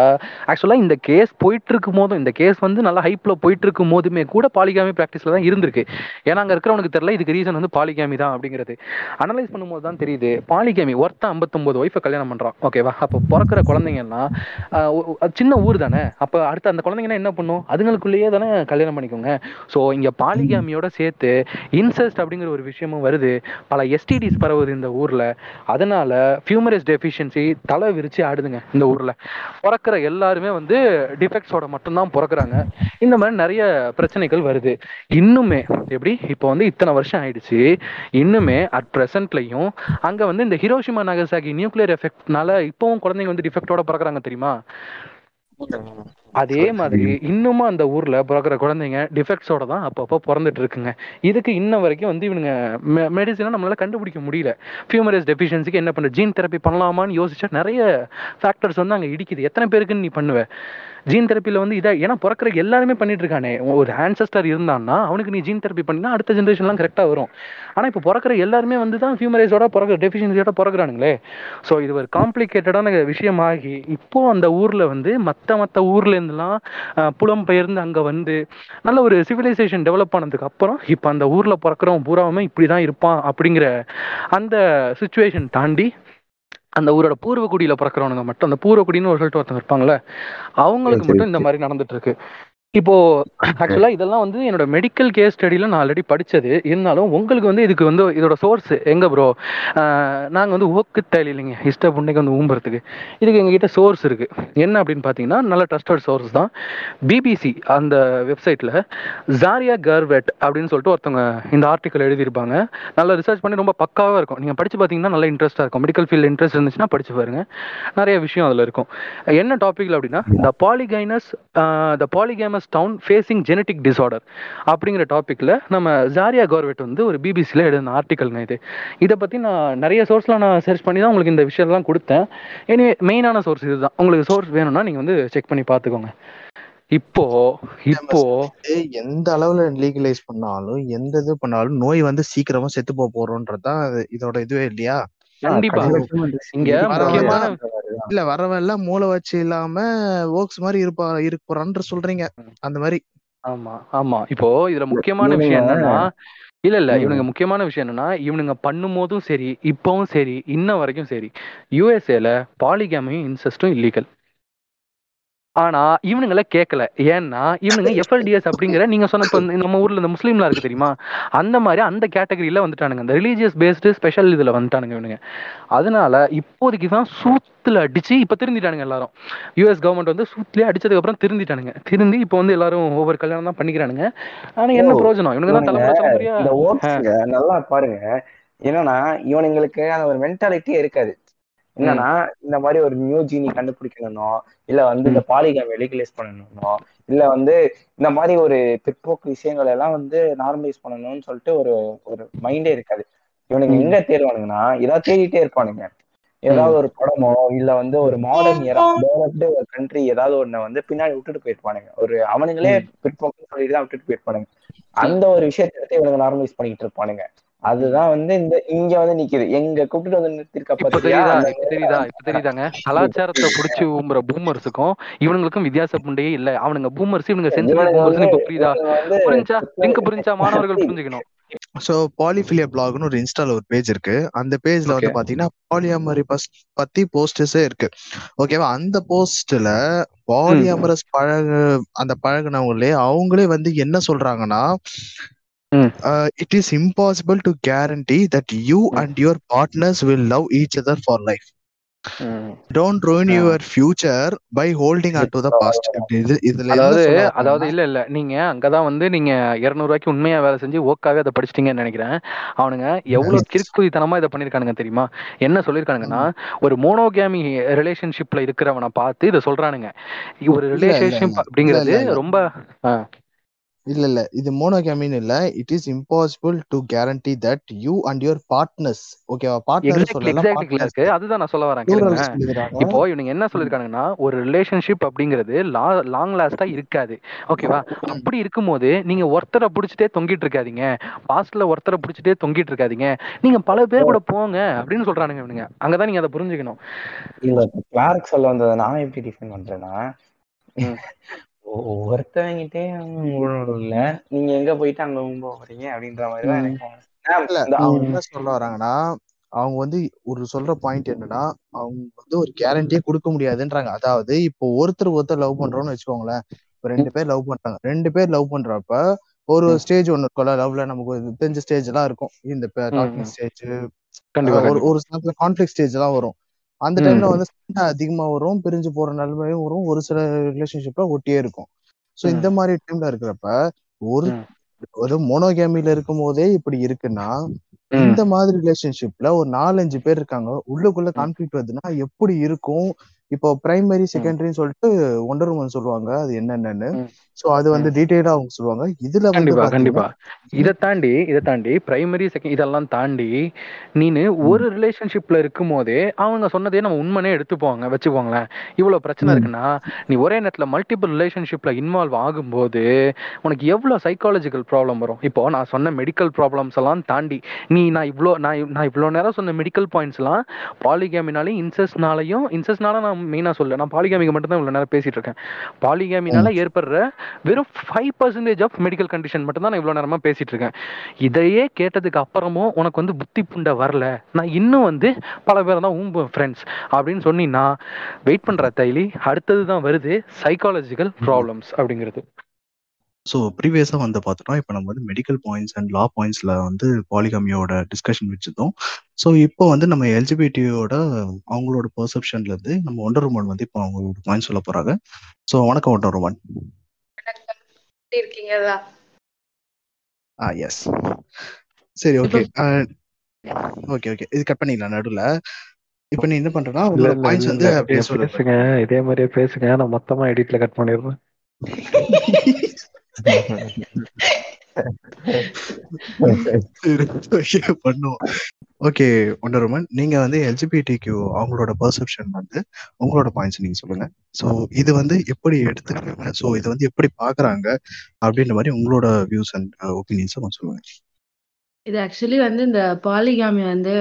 ஆக்சுவலாக இந்த கேஸ் போயிட்டு இருக்கும் போதும் இந்த கேஸ் வந்து நல்லா ஹைப்பில் போயிட்டு இருக்கும் போதுமே கூட பாலிகாமி ப்ராக்டிஸில் தான் இருந்திருக்கு. ஏன்னா அங்கே இருக்கிறவனுக்கு தெரியல இதுக்கு ரீசன் வந்து பாலிகாமி தான் அப்படிங்கிறது. அனலைஸ் பண்ணும்போது தான் தெரியுது பாலிகாமி ஒருத்தன் ஐம்பத்தொம்போது ஒய்ஃபை கல்யாணம் பண்ணுறான் ஓகேவா அப்போ பிறக்கிற குழந்தைங்கன்னா சின்ன ஊர் தானே? அப்போ அடுத்த அந்த குழந்தைங்கன்னா என்ன பண்ணும்? அதுங்களுக்குள்ளேயே தானே கல்யாணம் பண்ணிக்கோங்க. ஸோ இங்கே பாலிகாமியோட சேர்த்து இன்செஸ்ட் அப்படிங்கிற ஒரு விஷயமும் வருது. பல எஸ்டிடிஸ் பரவுது இந்த ஊரில். அதனால ஃபியூமரஸ் டெஃபிஷியன்சி தலை விரிச்சு ஆடுதுங்க இந்த ஊரில். பிறக்கிற எல்லாருமே வந்து டிஃபெக்ட்ஸோட மட்டும்தான் பிறக்குறாங்க. இந்த மாதிரி நிறைய பிரச்சனைகள் வருது. இன்னுமே எப்படி? இப்போ வந்து இத்தனை வருஷம் ஆயிடுச்சு. இன்னுமே அட் ப்ரெசன்ட்லையும் அங்கே வந்து இந்த ஹிரோஷிமா நகசாகி நியூக்ளியர் எஃபெக்ட்னால இப்போவும் குழந்தைங்க வந்து டிஃபெக்டோட பிறக்குறாங்க தெரியுமா? அதே மாதிரி இன்னுமும் அந்த ஊர்ல பிறக்கிற குழந்தைங்க டிஃபெக்ட்ஸோட தான் அப்பப்போ பிறந்துட்டு இருக்குங்க. இதுக்கு இன்ன வரைக்கும் வந்து இவனுங்க மெடிசனை நம்மளால கண்டுபிடிக்க முடியல. ஃபியூமரஸ் டெஃபிஷியன்சிக்கு என்ன பண்ண ஜீன் தெரப்பி பண்ணலாமான்னு யோசிச்சா நிறைய ஃபேக்டர்ஸ் வந்து அங்கே இடிக்குது. எத்தனை பேருக்குன்னு நீ பண்ணுவ? ஜீன் தெரப்பியில் வந்து இதை ஏன்னா பிறக்கிற எல்லாருமே பண்ணிட்டு இருக்கானே. ஒரு ஆன்சஸ்டர் இருந்தான்னா அவனுக்கு நீ ஜீன் தெரப்பி பண்ணினா அடுத்த ஜென்ரேஷன்லாம் கரெக்டாக வரும். ஆனால் இப்போ பிறக்கிற எல்லாருமே வந்து தான் ஃபியூமரைஸோட பிறகு டெஃபிஷியன்சியோட பிறகுறானுங்களே ஸோ இது ஒரு காம்ப்ளிகேட்டடான விஷயமாகி இப்போ அந்த ஊரில் வந்து மற்ற மற்ற ஊர்லேருந்துலாம் புலம்பெயர்ந்து அங்கே வந்து நல்ல ஒரு சிவிலைசேஷன் டெவலப் ஆனதுக்கு அப்புறம் இப்போ அந்த ஊரில் பிறக்கிறவன் பூராவுமே இப்படி தான் இருப்பான் அப்படிங்கிற அந்த சுச்சுவேஷன் தாண்டி அந்த ஊரோட பூர்வக்குடியில் பிறக்கிறவனுங்க மட்டும் அந்த பூர்வக்குடின்னு ஒரு சொல்லிட்டு ஒருத்தவங்க இருப்பாங்கல்ல அவங்களுக்கு மட்டும் இந்த மாதிரி நடந்துட்டு இருக்கு. இப்போ ஆக்சுவலா இதெல்லாம் வந்து என்னோட மெடிக்கல் கேஸ் ஸ்டடியில நான் ஆல்ரெடி படிச்சது. இருந்தாலும் உங்களுக்கு வந்து இதுக்கு வந்து இதோட சோர்ஸ் எங்க ப்ரோ நாங்க வந்து ஓக்கு தேவை இல்லைங்க. இஷ்ட புண்டைக்கு வந்து ஊம்புறதுக்கு. இதுக்கு எங்ககிட்ட சோர்ஸ் இருக்கு. என்ன அப்படின்னு பாத்தீங்கன்னா நல்ல ட்ரஸ்டட் சோர்ஸ் தான். பிபிசி அந்த வெப்சைட்ல ஜாரியா கர்வெட் அப்படின்னு சொல்லிட்டு ஒருத்தவங்க இந்த ஆர்டிக்கல் எழுதியிருப்பாங்க. நல்லா ரிசர்ச் பண்ணி ரொம்ப பக்காவா இருக்கும். நீங்க படிச்சு பாத்தீங்கன்னா நல்ல இன்ட்ரெஸ்டா இருக்கும். மெடிக்கல் ஃபீல்ட் இன்ட்ரெஸ்ட் இருந்துச்சுன்னா படிச்சு பாருங்க. நிறைய விஷயம் அதுல இருக்கும். என்ன டாபிக்ல அப்படின்னா the polygynous the polygamous smallest town facing genetic disorder அப்படிங்கிற டாப்பிக்கில் நம்ம ஜாரியா கவர்வெட் வந்து ஒரு பிபிசியில் எழுதின ஆர்டிக்கல்ங்க இது. இதை பற்றி நான் நிறைய சோர்ஸ்லாம் நான் சர்ச் பண்ணி தான் உங்களுக்கு இந்த விஷயம்லாம் கொடுத்தேன். எனிவே மெயினான சோர்ஸ் இதுதான். உங்களுக்கு சோர்ஸ் வேணும்னா நீங்கள் வந்து செக் பண்ணி பார்த்துக்கோங்க. இப்போ இப்போ எந்த அளவுல லீகலைஸ் பண்ணாலும் எந்த இது பண்ணாலும் நோய் வந்து சீக்கிரமா செத்து போக போறோன்றதுதான் இதோட இதுவே இல்லையா? கண்டிப்பா. இங்க இல்ல வரவன் எல்லாம் மூளை வச்சு இல்லாம ஓக்ஸ் மாதிரி இருப்பா இருக்க போறான்ற சொல்றீங்க. அந்த மாதிரி. ஆமா ஆமா. இப்போ இதுல முக்கியமான விஷயம் என்னன்னா இல்ல இல்ல. இவனுங்க முக்கியமான விஷயம் என்னன்னா இவனுங்க பண்ணும் போதும் சரி இப்பவும் சரி இன்ன வரைக்கும் சரி. யூஎஸ்ஏல பாலிகாமியும் இன்செஸ்டும் இல்லீகல் ஆனா இவனுங்கள கேட்கல ஏன்னா இவனுங்க எஃப்எல்டிஎஸ் அப்படிங்கிற நீங்க சொன்ன நம்ம ஊர்ல இந்த முஸ்லீம்லாம் இருக்கு தெரியுமா? அந்த மாதிரி அந்த கேட்டகரியில வந்துட்டானுங்க. இந்த ரிலீஜியஸ் பேஸ்டு ஸ்பெஷல் இதுல வந்துட்டானுங்க இவனுங்க. அதனால இப்போதைக்கு தான் சூத்துல அடிச்சு இப்ப திருந்திட்டானுங்க எல்லாரும். யூஎஸ் கவர்மெண்ட் வந்து சூத்துலயே அடிச்சதுக்கு அப்புறம் திருந்திட்டானுங்க. திருந்தி இப்போ வந்து எல்லாரும் ஒவ்வொரு கல்யாணம் தான் பண்ணிக்கிறானுங்க. ஆனா என்ன பிரயோஜனம்? இவனுங்க தான் தலைமுறை நல்லா பாருங்க. என்னன்னா இவனுங்களுக்கு அந்த ஒரு மென்டாலிட்டியே இருக்காது. என்னன்னா இந்த மாதிரி ஒரு நியூ ஜீனி கண்டுபிடிக்கணும் இல்ல வந்து இந்த பாலிகாமி லீகலைஸ் பண்ணணும் இல்ல வந்து இந்த மாதிரி ஒரு பிற்போக்கு விஷயங்கள் எல்லாம் வந்து நார்மலைஸ் பண்ணணும்னு சொல்லிட்டு ஒரு ஒரு மைண்டே இருக்காது. இவனுங்க. எங்க தேடுவானுங்கன்னா ஏதாவது தேடிட்டே இருப்பானுங்க. ஏதாவது ஒரு படமோ இல்ல வந்து ஒரு மாடர்ன் டெவலப்டு ஒரு கண்ட்ரி ஏதாவது ஒண்ணு வந்து பின்னாடி விட்டுட்டு போயிருப்பானுங்க. ஒரு அவனுங்களே பிற்போக்குன்னு சொல்லிட்டு தான் விட்டுட்டு போயிருப்பானுங்க. அந்த ஒரு விஷயத்தை எடுத்து இவனுங்க நார்மலைஸ் பண்ணிட்டு இருப்பானுங்க. அதுதான் வந்து இந்த இங்க வந்து நிக்குது. எங்க கூப்பிட்டு வந்து நிறுத்திருக்க தெரியுதா? இப்ப தெரியுதா? இப்ப தெரியுதாங்க? கலாச்சாரத்தை புடிச்சு ஊம்புற பூமர்ஸுக்கும் இவனுங்களுக்கும் வித்தியாச புண்டையே இல்ல. அவனுங்க பூமர்ஸ் இவனுங்க சென்சிட்டிவ் பூமர்ஸ் இப்ப புரியுதா? புரிஞ்சா லிங்க் புரிஞ்சா மாணவர்கள் புரிஞ்சுக்கணும். சோ பாலிஃபிலியா பிளாக்னு ஒரு இன்ஸ்டால ஒரு பேஜ் இருக்கு. அந்த பேஜ்ல வந்து. பாத்தீங்கன்னா பாலியாமரி பத்தி போஸ்டர்ஸே இருக்கு. ஓகேவா அந்த போஸ்ட்ல பாலியாமரஸ் பழகு அந்த பழகுனவங்களே அவங்களே வந்து என்ன சொல்றாங்கன்னா it is impossible to guarantee that you and your partners will love each other for life don't ruin ah. Your future by holding on to the past இது இதுல அதாவது அதாவது இல்ல இல்ல. நீங்க அங்கதான் வந்து நீங்க 200 ரூபாய்க்கு உண்மையா வேலை செஞ்சு ஓக்காவே அதை படிச்சிட்டீங்கன்னு நினைக்கிறேன். அவனுங்க எவ்வளவு கிறுக்குதித்தனமா இதை பண்ணிருக்கானுங்க தெரியுமா? என்ன சொல்லிருக்கானுங்கன்னா ஒரு மோனோகேமி ரிலேஷன்ஷிப்ல இருக்கிறவனை பார்த்து இதை சொல்றானுங்க. ஒரு ரிலேஷன்ஷிப். அப்படிங்கிறது. ரொம்ப இல்ல இல்ல. இது மோனோகேமின் இல்ல. It is impossible to guarantee that you and your partners ஓகேவா பார்ட்னர் எக்ஸாக்ட்லி சொல்லல எக்ஸாக்ட்லி இருக்கு அதுதான் நான் சொல்ல வரேன் இப்போ இவனுங்க என்ன சொல்லிருக்கானுங்கன்னா ஒரு ரிலேஷன்ஷிப் அப்படிங்கிறது லாங் லாஸ்டா இருக்காது. ஓகேவா அப்படி இருக்கும்போது நீங்க ஒருத்தரை பிடிச்சிட்டே தொங்கிட்டு இருக்காதீங்க. பாஸ்ட்ல ஒருத்தரை பிடிச்சிட்டே தொங்கிட்டு இருக்காதீங்க. நீங்க பல பேர் கூட போங்க அப்படின்னு சொல்றானுங்க இவனுங்க. அங்கதான் நீங்க அதை புரிஞ்சுக்கணும். இல்ல கிளார்க் சொல்ல வந்ததை நான் எப்படி டிஃபைன் பண்றேன்னா ம். ஒருத்தவங்கிட்டே இல்ல நீங்க எங்க போயிட்டு அங்க ரொம்ப போறீங்க அப்படின்ற மாதிரி தான். எனக்கு அவங்க என்ன சொல்ல வராங்கன்னா அவங்க வந்து ஒரு சொல்ற பாயிண்ட் என்னன்னா அவங்க வந்து ஒரு கேரண்டியே கொடுக்க முடியாதுன்றாங்க அதாவது இப்போ ஒருத்தர் ஒருத்தர் லவ் பண்றோம்னு வச்சுக்கோங்களேன் இப்போ ரெண்டு பேர் லவ் பண்றாங்க ரெண்டு பேர் லவ் பண்றப்ப ஒரு. ஸ்டேஜ் ஒண்ணு இருக்கும்ல லவ்ல நமக்கு தெரிஞ்ச ஸ்டேஜ் எல்லாம் இருக்கும் இந்த. ஸ்டேஜ் ஒரு ஒரு சில கான்ஃபிளிக் ஸ்டேஜ் எல்லாம் வரும் அந்த. டைம்ல வந்து அதிகமா வரும் பிரிஞ்சு போற நிலைமையும் வரும் ஒரு சில ரிலேஷன்ஷிப்ல ஒட்டியே இருக்கும் சோ இந்த. மாதிரி டைம்ல இருக்கிறப்ப ஒரு. ஒரு மோனோகேமில இருக்கும் போதே இப்படி இருக்குன்னா. இந்த மாதிரி ரிலேஷன்ஷிப்ல ஒரு நாலஞ்சு பேர் இருக்காங்க உள்ளுக்குள்ள. கான்ஃபிளிக் வருதுன்னா எப்படி இருக்கும் இப்போ பிரைமரி செகண்டரின்னு சொல்லிட்டு ஒண்டர் உமன் சொல்லுவாங்க அது என்னென்னு. சோ அது வந்து டீடைலா அவங்க சொல்லுவாங்க. இதுல கண்டிப்பா கண்டிப்பா. இதை தாண்டி இதை தாண்டி பிரைமரி செகண்ட் இதெல்லாம் தாண்டி நீனு ஒரு ரிலேஷன்ஷிப்ல இருக்கும் போதே அவங்க சொன்னதே நம்ம உண்மைனே எடுத்துப்போங்க வச்சுக்கோங்களேன். இவ்வளவு பிரச்சனை. இருக்குன்னா நீ ஒரே நேரத்துல மல்டிபிள் ரிலேஷன்ஷிப்ல இன்வால்வ் ஆகும்போது உனக்கு எவ்வளவு சைக்காலஜிக்கல் ப்ராப்ளம் வரும்? இப்போ நான் சொன்ன மெடிக்கல் ப்ராப்ளம்ஸ் எல்லாம் தாண்டி நீ நான் இவ்வளோ நான் நான் இவ்வளோ நேரம் சொன்ன மெடிக்கல் பாயிண்ட்ஸ் எல்லாம் பாலிகேமினாலையும் இன்சஸ்னாலையும் இன்சஸ்னால நான் மெயினா சொல்ல நான் பாலிகேமிக்கு மட்டும் தான் இவ்வளவு நேரம் பேசிட்டு இருக்கேன். பாலிகேமினால ஏற்படுற வெறும் five percentage of medical condition மட்டும் தான் நான் இவ்வளோ நேரமா பேசிட்டு இருக்கேன். இதையே கேட்டதுக்கு அப்புறமும் உனக்கு வந்து புத்தி புண்டை வரல. நான் இன்னும் வந்து பல பேர் தான் ஊம்பு ஃப்ரெண்ட்ஸ் அப்படின்னு சொன்னீங்கன்னா வெயிட் பண்ற தைலி. அடுத்தது தான் வருது சைக்காலஜிக்கல் ப்ராப்ளம்ஸ் அப்படிங்கிறது. ஸோ ப்ரீவியஸாக வந்து பார்த்தோம்னா இப்போ நம்ம வந்து மெடிக்கல் பாயிண்ட்ஸ் அண்ட் லா பாயிண்ட்ஸில் வந்து பாலிகமியோட டிஸ்கஷன் வச்சுருந்தோம். ஸோ இப்போ வந்து நம்ம எல்ஜிபிடியோட அவங்களோட பெர்செப்ஷன்லேருந்து நம்ம ஒண்டர் உமன் வந்து இப்போ அவங்களோட பாயிண்ட் சொல்ல போகிறாங்க ஸோ வணக்கம் ஒண்டர் உமன் வணக்கம். எப்படி இருக்கீங்க எல்லாம் ஆ எஸ் சரி ஓகே ஓகே ஓகே இது கட் பண்ணிக்கலாம் நடுவில். இப்போ நீ என்ன உங்களோட இல்ல பாயிண்ட்ஸ் வந்து அப்படியே பேசுங்க இதே மாதிரியே பேசுங்க. நான் மொத்தமா எடிட்ல கட் பண்ணிடுறேன். பண்ணுவோம். ஓகே ஒண்டர்மன் நீங்க வந்து எல்ஜிபிடி கியூ அவங்களோட பர்செப்ஷன் வந்து உங்களோட பாயிண்ட்ஸ் நீங்க சொல்லுங்க. ஸோ இது வந்து எப்படி எடுத்துக்கிறாங்க? ஸோ இது வந்து எப்படி பாக்குறாங்க அப்படின்ற மாதிரி உங்களோட வியூஸ் அண்ட் ஒப்பீனியன்ஸை கொஞ்சம் சொல்லுங்க. இது ஆக்சுவலி வந்து இந்த பாலிகாமி வந்து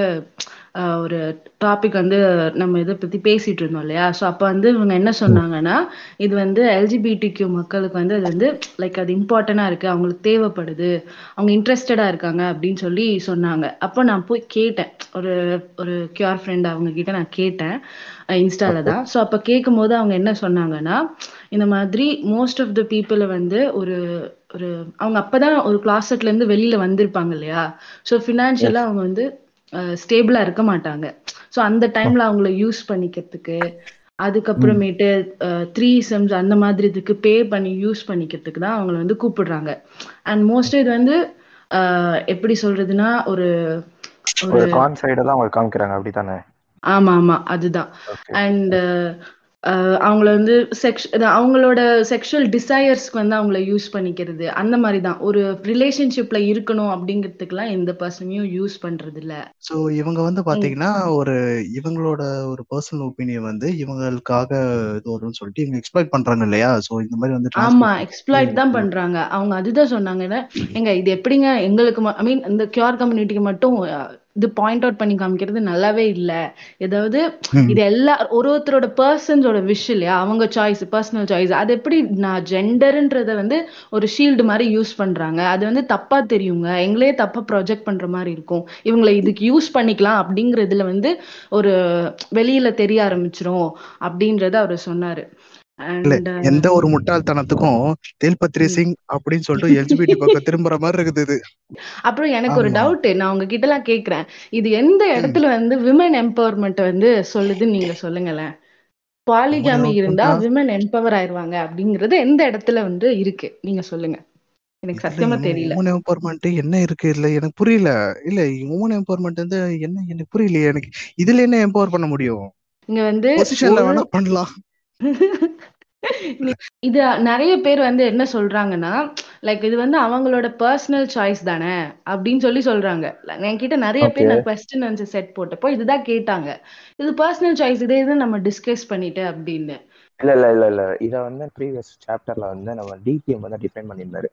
ஒரு டாபிக் வந்து நம்ம இதை பத்தி பேசிட்டு இருந்தோம் இல்லையா? ஸோ அப்போ வந்து இவங்க என்ன சொன்னாங்கன்னா இது வந்து எல்ஜிபிடிக்யூ மக்களுக்கு வந்து அது வந்து லைக் அது இம்பார்ட்டண்டா இருக்கு அவங்களுக்கு தேவைப்படுது அவங்க இன்ட்ரெஸ்டடா இருக்காங்க அப்படின்னு சொல்லி சொன்னாங்க. அப்போ நான் போய் கேட்டேன். ஒரு ஒரு கியூர் ஃப்ரெண்ட் அவங்க கிட்ட நான் கேட்டேன் இன்ஸ்டால தான். ஸோ அப்போ கேட்கும்போது அவங்க என்ன சொன்னாங்கன்னா இந்த மாதிரி மோஸ்ட் ஆஃப் த பீப்புளை வந்து ஒரு ஒரு அவங்க அப்பதான் ஒரு கிளாஸ்ல இருந்து வெளியில வந்திருப்பாங்க இல்லையா? ஸோ ஃபினான்ஷியலா அவங்க வந்து ஸ்டேபிளா இருக்க மாட்டாங்க. ஸோ அந்த டைம்ல அவங்கள யூஸ் பண்ணிக்கிறதுக்கு அதுக்கப்புறமேட்டு த்ரீ செம்ஸ் அந்த மாதிரி இதுக்கு பே பண்ணி யூஸ் பண்ணிக்கிறதுக்கு தான் அவங்கள வந்து கூப்பிடுறாங்க. அண்ட் மோஸ்ட் இது வந்து எப்படி சொல்றதுன்னா ஒரு ஒரு கான் சைடு தான் அவங்க காமிக்கிறாங்க அப்படித்தானே? ஆமா ஆமா அதுதான். அண்ட் அவங்கள வந்து செக்ஷ் அவங்களோட செக்ஷுவல் டிசையர்ஸ்க்கு வந்து அவங்கள யூஸ் பண்ணிக்கிறது. அந்த மாதிரி தான் ஒரு ரிலேஷன்ஷிப்ல இருக்கணும் அப்படிங்கிறதுக்கெல்லாம் எந்த பர்சனையும் யூஸ் பண்றது இல்ல ஸோ இவங்க வந்து பாத்தீங்கன்னா ஒரு இவங்களோட ஒரு பர்சனல் ஒப்பீனியன் வந்து இவங்களுக்காக இது வரும்னு சொல்லிட்டு இவங்க எக்ஸ்பிளைட் பண்றாங்க இல்லையா? ஸோ இந்த மாதிரி வந்து ஆமா எக்ஸ்ப்ளாய்ட் தான் பண்றாங்க. அவங்க அதுதான் சொன்னாங்க. எங்க இது எப்படிங்க? எங்களுக்கு ஐ மீன் இந்த கியூர் கம்யூனிட்டிக்கு மட்டும் இது பாயிண்ட் அவுட் பண்ணி காமிக்கிறது நல்லாவே இல்ல. ஏதாவது. இது எல்லா ஒரு ஒருத்தரோட பர்சன்ஸோட விஷ் இல்லையா? அவங்க சாய்ஸ் பர்சனல் சாய்ஸ் அது எப்படி நான் ஜெண்டர்ன்றத வந்து ஒரு ஷீல்டு மாதிரி யூஸ் பண்றாங்க. அது வந்து தப்பா தெரியுங்க. எங்களே தப்பா ப்ரொஜெக்ட் பண்ற மாதிரி இருக்கும். இவங்களை இதுக்கு யூஸ் பண்ணிக்கலாம் அப்படிங்கறதுல வந்து ஒரு வெளியில தெரிய ஆரம்பிச்சிரும் அப்படின்றத அவர் சொன்னாரு. இல்ல அண்ட் எந்த ஒரு முட்டாள்தனத்துக்கும் தேல்பத்ரி சிங் அப்படின்னு சொல்லிட்டு எல்ஜிபிடி பக்கம் திரும்புற மாதிரி இருக்குது இது. அப்புறம் எனக்கு ஒரு டவுட் நான் உங்ககிட்ட எல்லாம் கேக்குறேன். இது எந்த. இடத்துல வந்து விமன் எம்பவர்மெண்ட் வந்து சொல்லுதுன்னு நீங்க சொல்லுங்களேன். பாலிகாமி இருந்தா? விமன் எம்பவர் ஆயிருவாங்க அப்படிங்கறது எந்த இடத்துல வந்து இருக்கு? நீங்க சொல்லுங்க. எனக்கு சத்தியமா தெரியல. உமன் எம்பவர்மெண்ட் என்ன இருக்கு? இதுல எனக்கு புரியல. இல்ல உமன் எம்பவர்மெண்ட் வந்து என்ன எனக்கு புரியலையே. எனக்கு இதுல என்ன எம்பவர் பண்ண முடியும்? இங்க வந்து பொசிஷன்ல ஒரு வேணா பண்ணலாம். இது நிறைய பேர் வந்து என்ன சொல்றாங்கன்னா லைக் இது வந்து அவங்களோட பர்சனல் சாய்ஸ் தானே அப்படின்னு சொல்லி சொல்றாங்க. என்கிட்ட நிறைய பேர் நான் கொஸ்டின் ஆன்சர் செட் போட்டப்போ இதுதான் கேட்டாங்க. இது பர்சனல் சாய்ஸ் இதே இது நம்ம டிஸ்கஸ் பண்ணிட்டு அப்படின்னு. இல்ல இல்ல இல்ல இல்ல. இத வந்து ப்ரீவியஸ் சாப்டர்ல வந்து நம்ம டிபிஎம் வந்து டிஃபைன் பண்ணியிருந்தாரு.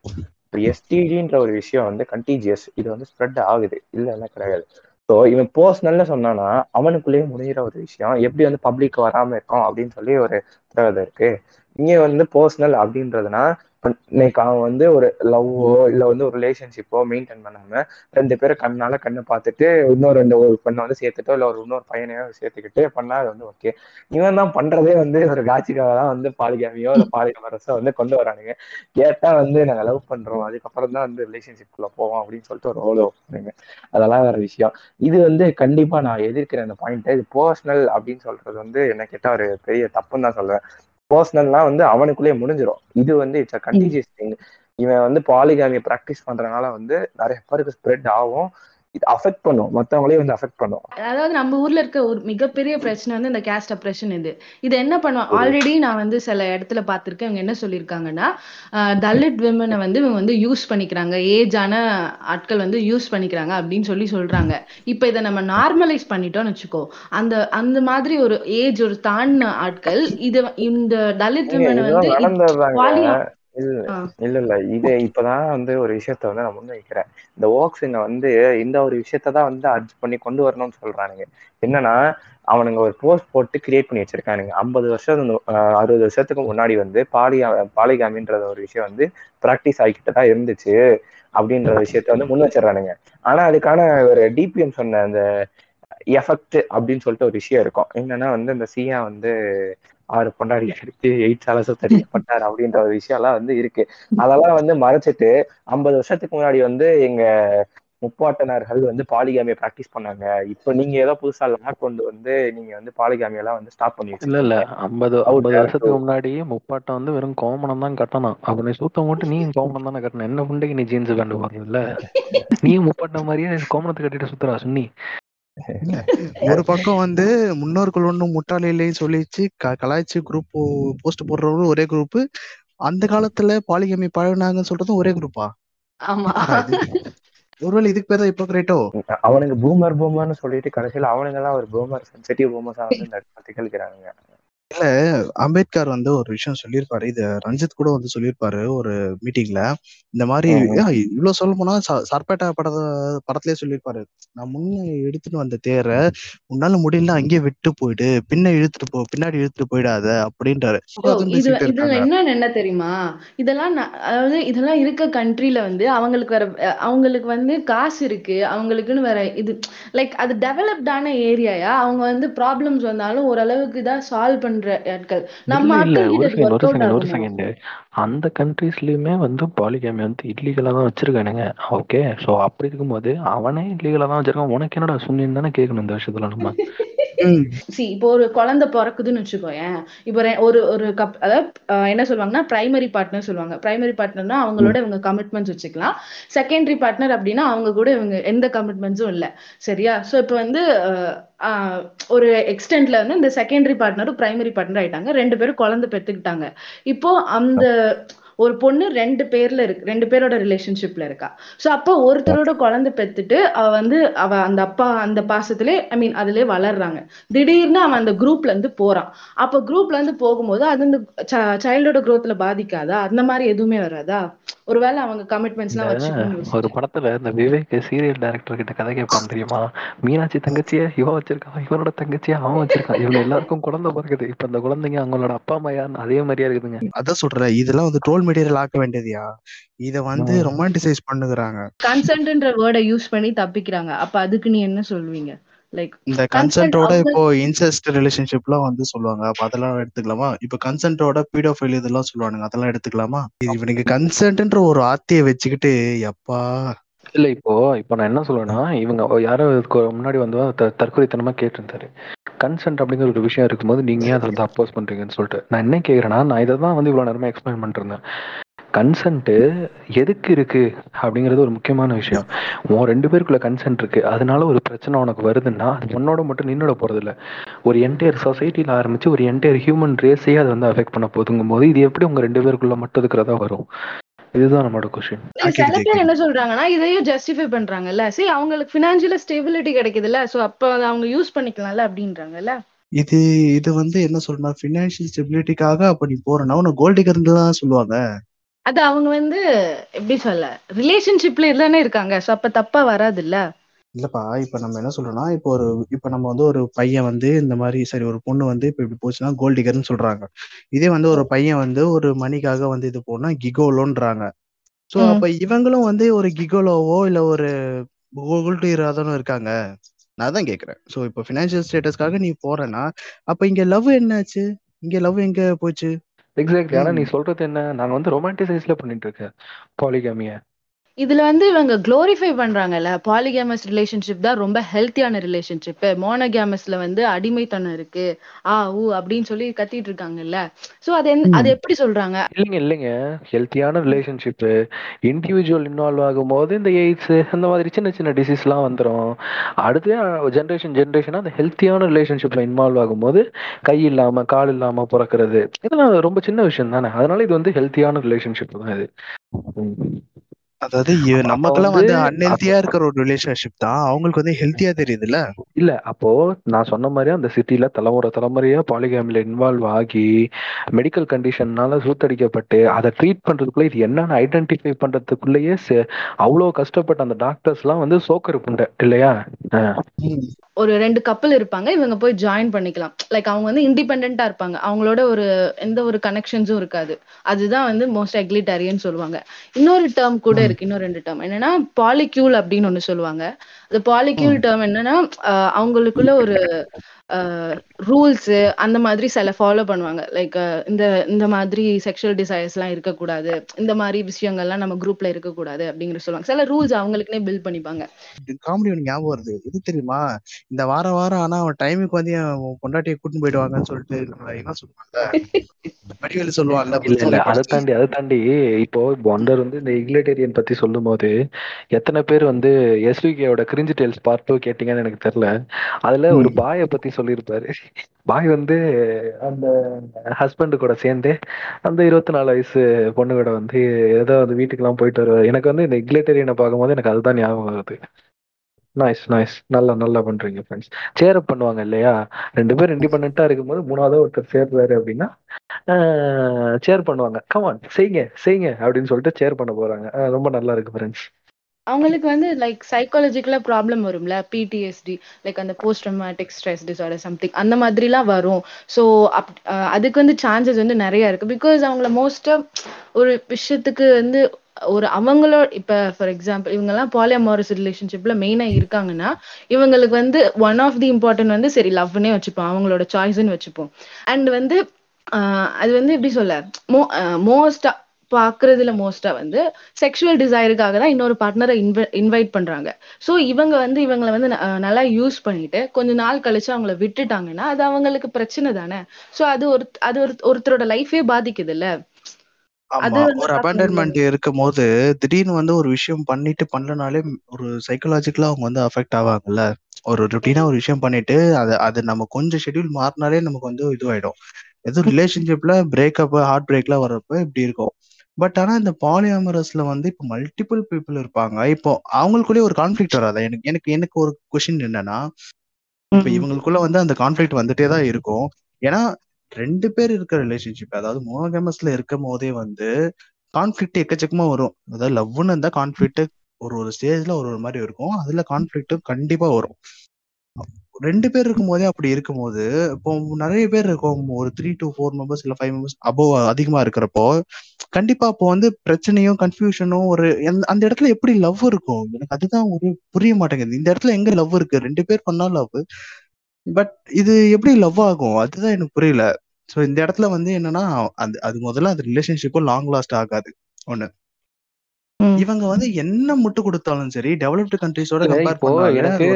இப்போ எஸ்டிடின்ற ஒரு விஷயம் வந்து கண்டிஜியஸ் இது வந்து ஸ்ப்ரெட் ஆகுது. இல்ல இல்ல கிடையாது. ஸோ இவன் பர்சனல்னு சொன்னானா அவனுக்குள்ளேயே முடிகிற ஒரு விஷயம். எப்படி வந்து பப்ளிக் வராம இருக்கும் அப்படின்னு சொல்லி ஒரு உத்தரவாதம் இருக்கு. இங்கே வந்து பர்சனல் அப்படின்றதுனா இன்னைக்கு அவன் வந்து ஒரு லவ்வோ இல்ல வந்து ஒரு ரிலேஷன்ஷிப்போ மெயின்டைன் பண்ணாம ரெண்டு பேரும் கண்ணால கண்ணை பார்த்துட்டு இன்னொரு ரெண்டு ஒரு பெண்ணை வந்து சேர்த்துட்டோ இல்ல ஒரு இன்னொரு பையனையோ சேர்த்துக்கிட்டு பண்ணா அது வந்து ஓகே இவன் தான் பண்றதே வந்து ஒரு காட்சிக்காக தான் வந்து பாலிகாமியோ இல்ல பாலிகமரசோ வந்து கொண்டு வரானுங்க. கேட்டா வந்து நாங்க லவ் பண்றோம் அதுக்கப்புறம் தான் வந்து ரிலேஷன்ஷிப் குள்ள போவோம் அப்படின்னு சொல்லிட்டு ஒரு ரோல் பண்ணுங்க அதெல்லாம் வேற விஷயம். இது வந்து கண்டிப்பா நான் எதிர்க்கிறேன் அந்த பாயிண்ட் இது பர்சனல் அப்படின்னு சொல்றது வந்து என்ன கேட்டா ஒரு பெரிய தப்புன்னு தான் சொல்றேன் பர்சனல்லாம் வந்து அவனுக்குள்ளேயே முடிஞ்சிடும் இது வந்து இட்ஸ் அ கண்டிஜியஸ் திங் இவன் வந்து பாலிகாமியை ப்ராக்டிஸ் பண்றதுனால வந்து நிறைய பேருக்கு ஸ்ப்ரெட் ஆகும். இது அஃபெக்ட் பண்ணும். மத்தவங்களையும் வந்து அஃபெக்ட் பண்ணும். அதாவது நம்ம ஊர்ல இருக்க ஒரு மிகப்பெரிய பிரச்சனை வந்து இந்த கேஸ்ட் அப்ரேஷன் இது. இது என்ன பண்ணுவோம் ஆல்ரெடி நான் வந்து சில இடத்துல பார்த்திருக்கேன். இவங்க என்ன சொல்லியிருக்காங்கன்னா தலித் விமனை வந்து இவங்க வந்து யூஸ் பண்ணிக்கிறாங்க. ஏஜான ஆட்கள் வந்து யூஸ் பண்ணிக்கிறாங்க அப்படின்னு சொல்லி சொல்றாங்க. இப்ப இதை நம்ம நார்மலைஸ் பண்ணிட்டோம்னு வச்சுக்கோ அந்த அந்த மாதிரி ஒரு ஏஜ் ஒரு தாண்டின ஆட்கள் இது இந்த தலித் விமனை வந்து இல்ல. இல்ல இல்ல. இது இப்பதான் வந்து ஒரு விஷயத்த வந்து நான் முன் வைக்கிறேன் இந்த ஓக்ஸுங்க வந்து இந்த ஒரு விஷயத்த தான் வந்து அர்ஜ் பண்ணி கொண்டு வரணும்னு சொல்றானுங்க. என்னன்னா அவனுங்க ஒரு போஸ்ட் போட்டு கிரியேட் பண்ணி வச்சிருக்கானுங்க. ஐம்பது வருஷம் அறுபது வருஷத்துக்கு முன்னாடி வந்து பாலி பாலிகாமின்ற ஒரு விஷயம் வந்து பிராக்டிஸ் ஆகிக்கிட்டு தான் இருந்துச்சு அப்படின்ற விஷயத்த வந்து முன் வச்சிடறானுங்க. ஆனா அதுக்கான ஒரு டிபிஎம் சொன்ன அந்த எஃபெக்ட் அப்படின்னு சொல்லிட்டு ஒரு விஷயம் இருக்கும். என்னன்னா வந்து இந்த சியா வந்து ஆறு பொண்டாடி எடுத்து எயிட் சாலசம் தடிக்கப்பட்டார் அப்படின்ற ஒரு விஷயம் எல்லாம் வந்து இருக்கு. அதெல்லாம் வந்து மறைச்சிட்டு ஐம்பது வருஷத்துக்கு முன்னாடி வந்து எங்க முப்பாட்டனர்கள் வந்து பாலிகாமியை பிராக்டிஸ் பண்ணாங்க. இப்ப நீங்க ஏதோ புதுசா லா கொண்டு வந்து நீங்க வந்து பாலிகாமியெல்லாம் வந்து ஸ்டாப் பண்ணி இல்ல இல்ல. ஐம்பது ஐம்பது வருஷத்துக்கு முன்னாடி முப்பாட்டம் வந்து வெறும் கோமணம் தான் கட்டணும் அப்ப நீ சூத்த மட்டும் நீ கோமணம் தானே கட்டணும் என்ன புண்டைக்கு நீ ஜீன்ஸ் பேண்ட் போடுறதுல நீ முப்பாட்டம் மாதிரியே கோமணத்தை கட்டிட்டு சுத்துறா சுன்னி. ஒரு பக்கம் வந்து முன்னோர்கள் ஒன்றும் முட்டாள் இல்லைன்னு சொல்லிச்சு. க- கலாய்ச்சி குரூப் போஸ்ட் போடுறவங்களும் ஒரே குரூப் அந்த காலத்துல பாலிகமி பழகுனாங்கன்னு சொல்றதும் ஒரே குரூப்பா ஆமா. ஒருவேளை இதுக்கு பேர் தான் ஹிப்போக்ரேட்டோ? அவனுங்க பூமர் பூமர்னு சொல்லிட்டு கடைசியில அவனுங்க எல்லாம் ஒரு பூமர் சென்சிட்டிவ் பூமர்ஸா வந்து இந்த இடத்துல திகழ்கிறானுங்க இல்ல அம்பேத்கர் வந்து ஒரு விஷயம் சொல்லியிருப்பாரு. இது ரஞ்சித் கூட வந்து சொல்லியிருப்பாரு ஒரு மீட்டிங்ல இந்த மாதிரி இவ்வளவு சொல்ல போனா சர்பேட்டா படத்த படத்திலே சொல்லியிருப்பாரு. நான் முன்ன எடுத்துட்டு வந்த தேரை உன்னால முடியல அங்கேயே விட்டு போயிடு. பின்ன இழுத்துட்டு போ பின்னாடி இழுத்துட்டு போயிடாத அப்படின்றாரு. என்னன்னு என்ன தெரியுமா? இதெல்லாம் அதாவது இதெல்லாம் இருக்க கண்ட்ரில வந்து அவங்களுக்கு வேற அவங்களுக்கு வந்து காசு இருக்கு. அவங்களுக்குன்னு வேற இது லைக் அது டெவலப்டான ஏரியாயா அவங்க வந்து ப்ராப்ளம்ஸ் வந்தாலும் ஓரளவுக்கு தான் சால்வ் பண்ற ஆட்கள் நம்ம ஆட்கள் கிட்ட ஒரு செகண்ட் அந்த கண்ட்ரீஸ்லயுமே வந்து பாலிகேமி வந்து இல்லீகலா தான் வச்சிருக்கானுங்க. ஓகே சோ அப்படி இருக்கும்போது அவனே இல்லீகலா தான் வச்சிருக்கான். உனக்கு என்னடா சுண்ணின்னு தானே கேட்கணும் இந்த விஷயத்துல நம்ம? ம். சி இப்போ ஒரு குழந்தை பிறக்குதுன்னு வச்சுக்கோயேன். இப்போ ஒரு ஒரு கப் அதாவது என்ன சொல்லுவாங்கன்னா பிரைமரி பார்ட்னர் சொல்லுவாங்க. பிரைமரி பார்ட்னர்னா அவங்களோட இவங்க கமிட்மெண்ட்ஸ் வச்சுக்கலாம். செகண்டரி பார்ட்னர் அப்படின்னா அவங்க கூட இவங்க எந்த கமிட்மெண்ட்ஸும் இல்லை. சரியா? ஸோ இப்போ வந்து ஒரு எக்ஸ்டென்ட்ல வந்து இந்த செகண்டரி பார்ட்னரும் பிரைமரி பார்ட்னர் ஆயிட்டாங்க. ரெண்டு பேரும் குழந்தை பெத்துக்கிட்டாங்க. இப்போ அந்த euh, ஒரு பொண்ணு ரெண்டு பேர்ல இருக்கு ரெண்டு பேரோட ரிலேஷன்ஷிப்ல இருக்கா. சோ அப்போ ஒருத்தரோட குழந்தை பெத்துட்டு அவ வந்து அவ அந்த அப்பா அந்த பாசத்திலே ஐ மீன் அதுலயே வளர்றாங்க. திடீர்னு அவன் அந்த குரூப்ல இருந்து போறான். அப்ப குரூப்ல இருந்து போகும்போது அது இந்த சைல்டோட growthல பாதிக்காதா? அந்த மாதிரி எதுவுமே வராதா? ஒருவேளை அவங்க கமிட்மெண்ட்ஸ் எல்லாம் வச்சுக்கணும்னு ஒரு படத்துல இந்த விவேக் சீரியல் டைரக்டர் கிட்ட கதை கேட்பான் தெரியுமா? மீனாட்சி தங்கச்சிய இவன் வச்சிருக்கான் இவனோட தங்கச்சிய அவன் வச்சிருக்கான். இவங்க எல்லாருக்கும் குழந்தை பிறகுது இப்ப அந்த குழந்தைங்க அவங்களோட அப்பா அம்மா யாருன்னு அதே மாதிரியா இருக்குதுங்க. அதான் சொல்றேன். இதெல்லாம் வந்து ட்ரோல் மெட்டீரியல் ஆக்க வேண்டியதுயா? இத வந்து. ரொமான்டிசைஸ் பண்ணுகிறாங்க. கன்சென்ட்ன்ற வேர்டை யூஸ் பண்ணி தப்பிக்கிறாங்க. அப்ப அதுக்கு நீ என்ன சொல்வீங்க? லைக் இந்த கன்சென்ட் கன்சென்ட்டோட இப்போ இன்செஸ்ட் ரிலேஷன்ஷிப்லாம் வந்து சொல்லுவாங்க. அப்ப அதெல்லாம் எடுத்துக்கலாமா? இப்போ கன்சென்ட்டோட பீடோஃபைல் இதெல்லாம் சொல்லுவானுங்க. அதெல்லாம் எடுத்துக்கலாமா? இவனுக்கு கன்சென்ட்ன்ற ஒரு ஆர்த்தியை வச்சுக்கிட்டு எப்பா? இல்ல இப்போ இப்போ நான் என்ன சொல்லுவேன்னா இவங்க யாரோ முன்னாடி வந்து தற்கொலைத்தனமா கேட்டிருந்தாரு. கன்சென்ட் அப்படிங்கிற ஒரு விஷயம் இருக்கும்போது நீங்க ஏன் அதில் அப்போஸ் பண்றீங்கன்னு சொல்லிட்டு. நான் என்ன கேட்குறேன்னா நான் இதை தான் வந்து இவ்வளவு நேரமா எக்ஸ்பிளைன் பண்ணிட்டு கன்சென்ட் எதுக்கு இருக்கு அப்படிங்கிறது ஒரு முக்கியமான விஷயம். உன் ரெண்டு பேருக்குள்ள கன்சென்ட் இருக்கு. அதனால ஒரு பிரச்சனை உனக்கு வருதுன்னா அது உன்னோட மட்டும் நின்னோட போறது இல்லை ஒரு என்டையர் சொசைட்டியில் ஆரம்பிச்சு ஒரு என்டையர் ஹியூமன் ரேஸையே அது வந்து அஃபெக்ட் பண்ண போதுங்கும் போது இது எப்படி உங்க ரெண்டு பேருக்குள்ள மட்டும் இருக்கிறதா வரும்? இதுதான் நம்மளோட கொஸ்டின் சில பேர் என்ன சொல்றாங்கன்னா இதையும் ஜஸ்டிஃபை பண்றாங்கல்ல. சரி அவங்களுக்கு பினான்சியலா ஸ்டெபிலிட்டி கிடைக்குதுல்ல. சோ அப்ப அவங்க யூஸ் பண்ணிக்கலாம்ல அப்படின்றாங்கல்ல. இது இது வந்து என்ன சொல்லணும் ஃபினான்ஷியல் ஸ்டெபிலிட்டிக்காக அப்ப நீ போறனா உன்னை கோல்டிகர்னு தான் சொல்லுவாங்க. அது அவங்க வந்து எப்படி சொல்ல ரிலேஷன்ஷிப்ல தானே இருக்காங்க. சோ அப்ப தப்பா வராதுல்ல. இல்லப்பா இப்ப நம்ம என்ன சொல்றோம்னா இப்போ ஒரு இப்ப நம்ம வந்து ஒரு பையன் வந்து இந்த மாதிரி சரி ஒரு பொண்ணு வந்து இப்ப இப்படி போச்சுன்னா கோல்டிகர்னு சொல்றாங்க. இதே வந்து ஒரு பையன் வந்து ஒரு மணிக்காக வந்து இது போனா கிகோலோன்றாங்க சோ ம். அப்ப இவங்களும் வந்து ஒரு கிகோலோவோ இல்ல ஒரு கோல்டு இராதனும் இருக்காங்க. நான் தான் கேக்குறேன். சோ இப்போ ஃபினான்ஷியல் ஸ்டேட்டஸ்க்காக நீ போறேன்னா அப்ப இங்க லவ் என்னாச்சு? இங்க லவ் எங்க போச்சு? எக்ஸாக்ட்லி ஆனா ம். நீ சொல்றது என்ன? நாங்க வந்து ரொமான்டிசைஸ்ல பண்ணிட்டு இருக்கேன். பாலிகாமிய இதுல வந்து இவங்க குளோரிஃபை பண்றாங்கல்ல பாலிகேமஸ் ரிலேஷன்ஷிப் தான் ரொம்ப ஹெல்த்தியான ரிலேஷன்ஷிப் மோனோகேமஸ்ல வந்து அடிமைத்தனம் இருக்கு. ஆ ஊ அப்படின்னு சொல்லி கத்திட்டு இருக்காங்கல்ல. சோ அது அது எப்படி சொல்றாங்க? இல்லைங்க இல்லைங்க. ஹெல்த்தியான ரிலேஷன்ஷிப் இண்டிவிஜுவல் இன்வால்வ் ஆகும்போது இந்த எய்ட்ஸ் அந்த மாதிரி சின்ன சின்ன டிசீஸ்லாம் வந்துடும் அடுத்து ஜென்ரேஷன் ஜென்ரேஷனாக அந்த ஹெல்த்தியான ரிலேஷன்ஷிப்ல இன்வால்வ் ஆகும்போது கை இல்லாம கால் இல்லாம பிறக்கிறது. இதெல்லாம் ரொம்ப சின்ன விஷயம் தானே. அதனால இது வந்து ஹெல்த்தியான ரிலேஷன்ஷிப் தான் இது. அதாவது நமக்கெல்லாம் வந்து அன்ஹெல்த்தியா இருக்கிற ஒரு ரிலேஷன்ஷிப் தான். அவங்களுக்கு வந்து ஹெல்த்தியா தெரியுதுல்ல? இல்ல அப்போ நான் சொன்ன மாதிரி அந்த சிட்டில தலைமுறை தலைமுறையா பாலிகாமில இன்வால்வ் ஆகி மெடிக்கல் கண்டிஷன்னால சூத்தடிக்கப்பட்டு அதை ட்ரீட் பண்றதுக்குள்ள இது என்னன்னு ஐடென்டிஃபை பண்றதுக்குள்ளேயே அவ்வளவு கஷ்டப்பட்ட அந்த டாக்டர்ஸ்லாம் வந்து சோக்கர் புண்டை இல்லையா. ஒரு ரெண்டு கப்பல் இருப்பாங்க இவங்க போய் ஜாயின் பண்ணிக்கலாம். லைக் அவங்க வந்து இண்டிபெண்டா இருப்பாங்க. அவங்களோட ஒரு எந்த ஒரு கனெக்ஷன்ஸும் இருக்காது. அதுதான் வந்து மோஸ்ட் எக்லிட்டரியன் சொல்லுவாங்க. இன்னொரு டேர்ம் கூட. இருக்கு இன்னொரு ரெண்டு டேர்ம் என்னன்னா பாலிக்யூல் அப்படின்னு ஒண்ணு சொல்லுவாங்க. அந்த பாலிக்யூல். டேர்ம் என்னன்னா அவங்களுக்குள்ள ஒரு ரூல்ஸ் அந்த மாதிரி சில ஃபாலோ பண்ணுவாங்க. லைக் இந்த இந்த மாதிரி செக்ஷுவல் டிசைர்ஸ் எல்லாம் இருக்கக்கூடாது. இந்த மாதிரி விஷயங்கள்லாம் நம்ம குரூப்ல இருக்கக்கூடாது அப்படிங்கிற சொல்லுவாங்க. சில ரூல்ஸ் அவங்களுக்குனே பில்ட் பண்ணிப்பாங்க. காமெடி ஒன்று ஞாபகம் வருது. இது தெரியுமா? இந்த வாரம் வாரம் ஆனா அவன் டைமுக்கு வந்து பொண்டாட்டியை கூட்டின்னு போயிடுவாங்கன்னு சொல்லிட்டு என்ன சொல்லுவாங்கல்ல வடிவேலு புத்தக அதை தாண்டி அதை தாண்டி இப்போ ஒண்டர் வந்து இந்த இக்லிட்டேரியன் பத்தி சொல்லும் போது எத்தனை பேர் வந்து எஸ்விகேயோட கிரிஞ்சு டேல்ஸ் பார்ட் டூ கேட்டீங்கன்னு எனக்கு தெரியல. அதுல ஒரு. பாயை பத்தி சொல்லியிருப்பாரு. பாய் வந்து அந்த ஹஸ்பண்ட் கூட சேர்ந்து அந்த இருபத்தி நாலு வயசு பொண்ணு கூட வந்து ஏதோ அந்த வீட்டுக்கெல்லாம் போயிட்டு வருவார். எனக்கு வந்து இந்த இக்லேட்டரியனை பார்க்கும்போது எனக்கு அதுதான் ஞாபகம் வருது. நைஸ் நைஸ் நல்லா நல்லா பண்றீங்க ஃப்ரெண்ட்ஸ் சேர் அப் பண்ணுவாங்க இல்லையா? ரெண்டு பேரும் இண்டிபெண்டா இருக்கும்போது மூணாவது ஒருத்தர் சேர்றாரு அப்படின்னா சேர் பண்ணுவாங்க. கமான் செய்யுங்க செய்யுங்க அப்படின்னு சொல்லிட்டு சேர் பண்ண போறாங்க. ரொம்ப நல்லா இருக்கு ஃப்ரெண்ட்ஸ் அவங்களுக்கு வந்து லைக் சைக்காலஜிக்கலா ப்ராப்ளம் வரும்ல? பிடிஎஸ்டி லைக் அந்த post traumatic stress disorder something அந்த மாதிரிலாம் வரும். ஸோ அப் அஹ் அதுக்கு வந்து சான்சஸ் வந்து நிறைய இருக்கு. பிகாஸ் அவங்கள மோஸ்டா ஒரு விஷயத்துக்கு வந்து ஒரு அவங்களோட இப்ப ஃபார் எக்ஸாம்பிள் இவங்க எல்லாம் பாலியமாரஸ் ரிலேஷன்ஷிப்ல மெயினா இருக்காங்கன்னா இவங்களுக்கு வந்து ஒன் ஆஃப் தி இம்பார்ட்டன்ட் வந்து சரி லவ்னே வச்சுப்போம். அவங்களோட சாய்ஸ்ன்னு வச்சுப்போம். அண்ட் வந்து அது வந்து எப்படி சொல்ல? மோ மோஸ்டா பாக்குறதுல மோஸ்டா வந்து செக்ஷுவல் டிசைருக்காக தான் இன்னொரு பார்ட்னரை இன்வ இன்வைட் பண்றாங்க. ஸோ இவங்க வந்து இவங்களை வந்து நல்லா யூஸ் பண்ணிட்டு கொஞ்ச நாள் கழிச்சு அவங்கள விட்டுட்டாங்கன்னா அது அவங்களுக்கு பிரச்சனை தானே. ஸோ அது ஒரு அது ஒரு ஒருத்தரோட லைஃபே பாதிக்குது இல்ல ஒரு அபேண்டன்மெண்ட் இருக்கும் போது திடீர்னு வந்து ஒரு விஷயம் பண்ணிட்டு பண்ணலனாலே ஒரு சைக்கலாஜிக்கலா அவங்க வந்து அஃபெக்ட் ஆவாங்கல்ல. ஒரு ருட்டீனா ஒரு விஷயம் பண்ணிட்டு அது அது நம்ம கொஞ்சம் ஷெட்யூல் மாறினாலே நமக்கு வந்து இதுவாயிடும். எதுவும் ரிலேஷன்ஷிப்ல பிரேக்கப் ஹார்ட் பிரேக்லாம் வர்றப்ப இப்படி இருக்கும். பட் ஆனா இந்த பாலியாமரஸ்ல வந்து இப்போ மல்டிபிள் பீப்புள் இருப்பாங்க. இப்போ அவங்களுக்குள்ளேயே ஒரு கான்ஃபிளிக்ட் வராதா. எனக்கு எனக்கு எனக்கு ஒரு கொஷின் என்னன்னா இப்ப. இவங்களுக்குள்ள வந்து அந்த கான்ஃபிளிக்ட் வந்துட்டே தான் இருக்கும். ஏன்னா ரெண்டு பேர் இருக்கிற ரிலேஷன்ஷிப் அதாவது மோனோகமஸ்ல இருக்கும் போதே வந்து கான்ஃபிளிக்ட் எக்கச்சக்கமா வரும். அதாவது லவ்னு இருந்தா கான்ஃபிளிக்ட் ஒரு ஒரு ஸ்டேஜ்ல ஒரு ஒரு மாதிரி இருக்கும். அதுல கான்ஃபிளிக்ட் கண்டிப்பா வரும். ரெண்டு பேர் இருக்கும் போதே அப்படி இருக்கும்போது இப்போ நிறைய பேர் இருக்கும். ஒரு த்ரீ டு ஃபோர் மெம்பர்ஸ் இல்ல ஃபைவ் மெம்பர்ஸ் அபோவ் அதிகமா இருக்கிறப்போ கண்டிப்பா அப்போ வந்து பிரச்சனையும் கன்ஃபியூஷனும் ஒரு அந்த இடத்துல எப்படி லவ் இருக்கும்? எனக்கு அதுதான் ஒரு புரிய மாட்டேங்குது. இந்த இடத்துல எங்க லவ் இருக்கு? ரெண்டு பேர் பண்ணா லவ் பட் இது எப்படி லவ் ஆகும்? அதுதான் எனக்கு புரியல. சோ இந்த இடத்துல வந்து என்னன்னா அது அது முதல்ல அது ரிலேஷன்ஷிப்பும் லாங் லாஸ்ட் ஆகாது. ஒண்ணு. இவங்க வந்து என்ன முட்டு கொடுத்தாலும் சரி டெவலப்டு கண்ட்ரிஸோட கம்பேர் எனக்கு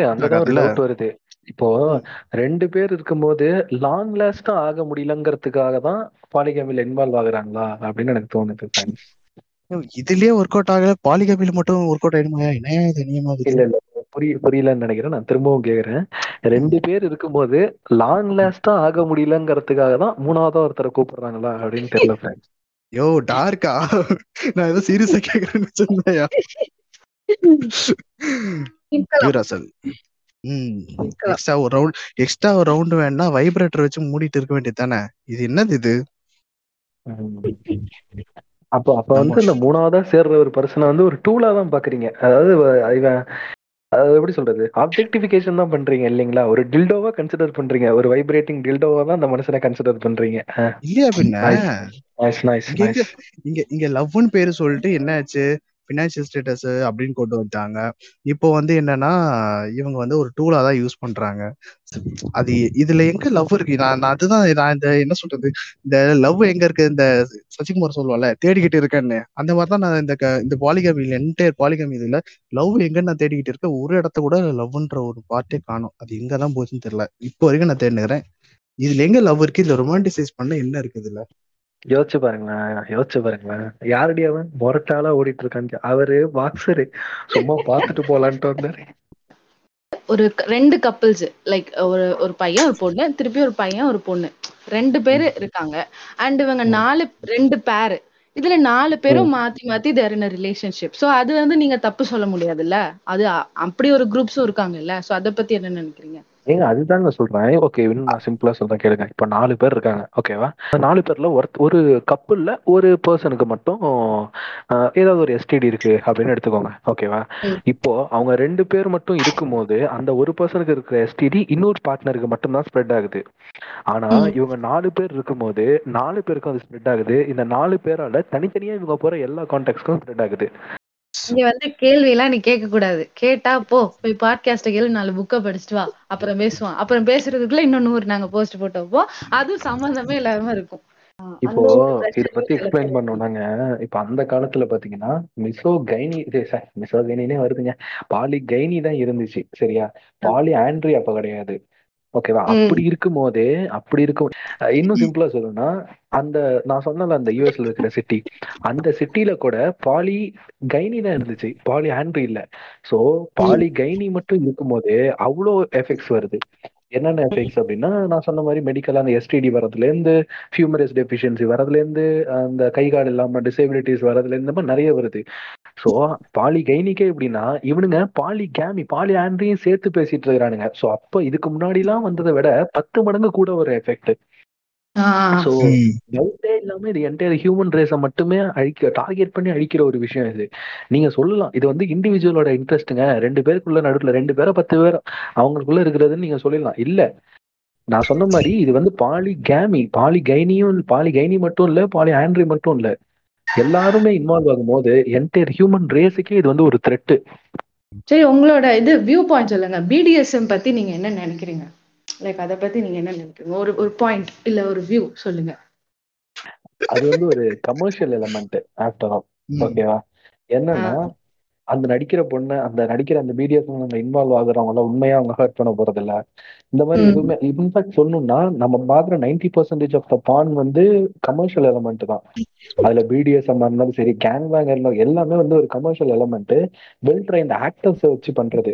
வருது. இப்போ. ரெண்டு பேர் இருக்கும்போது லாங் லாஸ்டா ஆக முடியலங்கிறதுக்காக தான் பாலிகமில் இன்வால்வ் ஆகுறாங்களா அப்படின்னு எனக்கு தோணுது ஃப்ரெண்ட்ஸ் இதுலயே ஒர்க் அவுட் ஆகல. பாலிகபில மட்டும் ஒர்க் அவுட் ஆயிடுமா? என்னையா இது நியமா இல்ல இல்ல புரிய புரியலன்னு நினைக்கிறேன். நான் திரும்பவும் கேக்குறேன். ரெண்டு பேர் இருக்கும்போது லாங் லாஸ்டா ஆக முடியலங்கிறதுக்காக தான் மூணாவதா ஒருத்தரை கூப்பிடுறாங்களா அப்படின்னு தெரியல ஃப்ரெண்ட்ஸ் யோ டார்க்கா நான் ஏதோ சீரியஸா கேக்குறேன்னு சொன்னேயா எக்ஸ்ட்ரா ஒரு ரவுண்ட் எக்ஸ்ட்ரா ஒரு ரவுண்ட் வேணா வைப்ரேட்டர் வச்சு மூடிட்டு இருக்க வேண்டியது தானே? இது என்னது இது? அப்போ அப்ப வந்து இந்த மூணாவதா சேர்ற ஒரு பர்சனை வந்து ஒரு டூலா தான் பாக்குறீங்க. அதாவது இவன் அதாவது எப்படி சொல்றது? ஆப்ஜெக்டிஃபிகேஷன் தான் பண்றீங்க இல்லைங்களா? ஒரு டில்டோவா கன்சிடர் பண்றீங்க. ஒரு வைப்ரேட்டிங் டில்டோவா தான் அந்த மனுஷனை கன்சிடர் பண்றீங்க. இல்லையா பின்ன? நைஸ் நைஸ் இங்க இங்க இங்க லவ்னு பேரு சொல்லிட்டு என்ன ஆச்சு? ஃபினான்ஷியல் ஸ்டேட்டஸ் அப்படின்னு கொண்டு வந்துட்டாங்க. இப்போ வந்து என்னன்னா இவங்க வந்து ஒரு டூலா தான் யூஸ் பண்றாங்க. அது இதுல எங்க லவ் இருக்கு? நான் நான் அதுதான் நான் இந்த என்ன சொல்றது? இந்த லவ் எங்க இருக்கு? இந்த சசிகுமார் சொல்லுவால தேடிக்கிட்டு இருக்கேன்னு. அந்த மாதிரி தான் நான் இந்த க- இந்த பாலிகமி என்டையர் பாலிகாமி இதுல லவ் எங்கன்னு நான் தேடிக்கிட்டு இருக்கேன். ஒரு இடத்த கூட லவ்ன்ற ஒரு பார்ட்டே காணும். அது எங்கதான் போச்சுன்னு தெரியல. இப்போ வரைக்கும் நான் தேடினுக்கிறேன் இதுல எங்க லவ் இருக்கு? இதுல ரொமான்டிசைஸ் பண்ண என்ன இருக்குது இதுல? யோசிச்சு பாருங்களேன் யோசிச்சு பாருங்களேன். யாரடி அவன்? மொரட்டாலா ஓடிட்டு இருக்கான்னு அவரு பாக்ஸரு சும்மா பார்த்துட்டு போலான்ட்டு வந்தாரு. ஒரு ரெண்டு கப்பிள்ஸ் லைக் ஒரு ஒரு பையன் ஒரு பொண்ணு திருப்பி ஒரு பையன் ஒரு பொண்ணு. ரெண்டு பேரு இருக்காங்க. அண்ட் இவங்க. நாலு ரெண்டு பேரு இதுல நாலு. பேரும் மாத்தி மாத்தி தேர் இன் ரிலேஷன்ஷிப் சோ அது வந்து நீங்க தப்பு சொல்ல முடியாதுல்ல? அது அப்படி ஒரு குரூப்ஸும் இருக்காங்கல்ல? சோ அத பத்தி என்ன நினைக்கிறீங்க? ஏங்க அதுதாங்க சொல்றேன். ஓகே இன்னும் நான் சிம்பிளா சொல்றேன் கேளுங்க. இப்ப நாலு பேர் இருக்காங்க. ஓகேவா? நாலு பேர்ல ஒரு ஒரு கப்புல்ல ஒரு பர்சனுக்கு மட்டும் ஏதாவது ஒரு எஸ்டிடி இருக்கு அப்படின்னு எடுத்துக்கோங்க. ஓகேவா. இப்போ அவங்க ரெண்டு பேர் மட்டும் இருக்கும்போது அந்த ஒரு பர்சனுக்கு இருக்கிற எஸ்டிடி இன்னொரு பார்ட்னருக்கு மட்டும்தான் ஸ்ப்ரெட் ஆகுது. ஆனா. இவங்க நாலு பேர் இருக்கும்போது நாலு பேருக்கும் அது ஸ்ப்ரெட் ஆகுது. இந்த நாலு பேரால தனித்தனியா இவங்க போற எல்லா கான்டாக்ட்ஸ்க்கும் ஸ்ப்ரெட் ஆகுது. இங்க வந்து கேள்வி எல்லாம் நீ கேட்க கூடாது கேட்டா போ போய் பாட்காஸ்ட கேளு நாலு புக்க படிச்சுட்டு வா. அப்புறம் பேசுவான். அப்புறம் பேசுறதுக்குள்ள இன்னும் நூறு நாங்க போஸ்ட் போட்டு வைப்போம் அதுவும் சம்மந்தமே இல்லாம இருக்கும். இப்போ இத பத்தி எக்ஸ்பிளைன் பண்ணோம்னாங்க. இப்ப அந்த காலத்துல பாத்தீங்கன்னா மிசோ கைனி மிசோ கைனினே வருதுங்க. பாலி கைனி தான் இருந்துச்சு. சரியா? பாலி ஆண்ட்ரி அப்ப கிடையாது. ஓகேவா? அப்படி இருக்கும் போதே அப்படி இருக்கும் இன்னும் சிம்பிளா சொல்லணும்னா அந்த நான் சொன்னல அந்த யூஎஸ்ல இருக்கிற சிட்டி அந்த சிட்டில கூட பாலி கைனி தான் இருந்துச்சு. பாலி ஆண்ட்ரி இல்ல. சோ பாலி கைனி மட்டும் இருக்கும் போதே அவ்வளோ எஃபெக்ட்ஸ் வருது. என்னென்ன எஃபெக்ட்ஸ் அப்படின்னா நான் சொன்ன மாதிரி மெடிக்கல் அந்த எஸ்டிடி வரதுலேருந்து ஹியூமரஸ் டெஃபிஷியன்சி வரதுலேருந்து அந்த கை கால் இல்லாம டிசேபிலிட்டிஸ் வரதுல இந்த மாதிரி நிறைய வருது. ஸோ பாலி கைனிக்கே எப்படின்னா இவனுங்க பாலி கேமி பாலி ஆண்ட்ரியும் சேர்த்து பேசிட்டு இருக்கிறானுங்க. ஸோ அப்போ இதுக்கு முன்னாடிலாம் வந்ததை விட பத்து மடங்கு கூட ஒரு எஃபெக்ட். டவுட்டே இல்லாம இது என்டையர் ஹியூமன் ரேஸை மட்டுமே அழிக்க டார்கெட் பண்ணி அழிக்கிற ஒரு விஷயம் இது. நீங்க சொல்லலாம் இது வந்து இண்டிவிஜுவலோட இன்ட்ரெஸ்ட்டுங்க ரெண்டு பேருக்குள்ள நடுவுல ரெண்டு பேரை பத்து பேர் அவங்களுக்குள்ள இருக்கிறதுன்னு நீங்க சொல்லிடலாம். இல்ல. நான் சொன்ன மாதிரி இது வந்து பாலி கேமி பாலி கைனியும் பாலி கைனி மட்டும் இல்ல பாலி ஆண்ட்ரி மட்டும் இல்ல. எல்லாருமே இன்வால்வ் ஆகும் போது என்டையர் ஹியூமன் ரேஸுக்கே இது வந்து ஒரு த்ரெட்டு சரி உங்களோட இது வியூ பாயிண்ட் சொல்லுங்க. பிடிஎஸ்எம் பத்தி நீங்க என்ன நினைக்கிறீங்க? லைக் அத பத்தி நீங்க என்ன நினைக்கிறீங்க? ஒரு ஒரு பாயிண்ட் இல்ல ஒரு வியூ சொல்லுங்க. அது வந்து ஒரு கமர்ஷியல் எலமெண்ட் ஆஃப்டர் ஆல். ஓகேவா என்னன்னா அந்த நடிக்கிற பொண்ணு அந்த நடிக்கிற அந்த மீடியாஸ் அந்த இன்வால்வ் ஆகுறவங்கள உண்மையா அவங்க ஹர்ட் பண்ண போறது இல்ல இந்த மாதிரி. எதுவுமே இன்ஃபேக்ட் சொல்லணும்னா நம்ம பாக்குற ninety percentage of the porn வந்து கமர்ஷியல் எலமெண்ட் தான். அதுல பிடிஎஸ்எம் இருந்தாலும் சரி கேங் பேங் இருந்தாலும் எல்லாமே வந்து ஒரு commercial element well trained actors வச்சு பண்றது.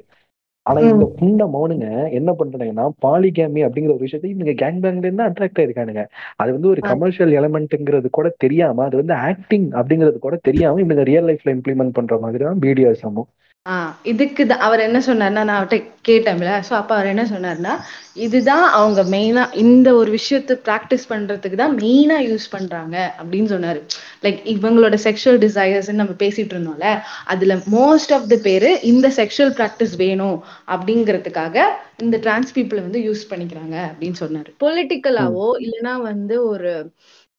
ஆனா இந்த புண்ட மௌனுங்க என்ன பண்றாங்கன்னா பாலிகேமி அப்படிங்கிற ஒரு விஷயத்தை இவங்க கேங் பேங்க்ல இருந்து அட்ராக்ட் ஆயிருக்கானுங்க. அது வந்து ஒரு. கமர்ஷியல் எலமெண்ட்ங்கிறது கூட தெரியாம அது வந்து ஆக்டிங் அப்படிங்கிறது கூட தெரியாம இவங்க ரியல் லைஃப்ல இம்ப்ளிமெண்ட் பண்ற மாதிரி தான் பிடிஎஸ்எம்மும் ஆஹ் இதுக்கு தான் அவர் என்ன சொன்னார்னா நான் அவர்கிட்ட கேட்டேன்ல. ஸோ அப்ப அவர் என்ன சொன்னார்னா இதுதான் அவங்க மெயினா இந்த ஒரு விஷயத்தை ப்ராக்டிஸ் பண்றதுக்கு தான் மெயினா யூஸ் பண்றாங்க அப்படின்னு சொன்னாரு. லைக் இவங்களோட செக்ஷுவல் டிசையர்ஸ் நம்ம பேசிட்டு இருந்தோம்ல அதுல மோஸ்ட் ஆஃப் த பேரு இந்த செக்ஷுவல் ப்ராக்டிஸ் வேணும் அப்படிங்கிறதுக்காக இந்த டிரான்ஸ் பீப்புளை வந்து யூஸ் பண்ணிக்கிறாங்க அப்படின்னு சொன்னாரு. பொலிட்டிக்கலாவோ இல்லைன்னா வந்து ஒரு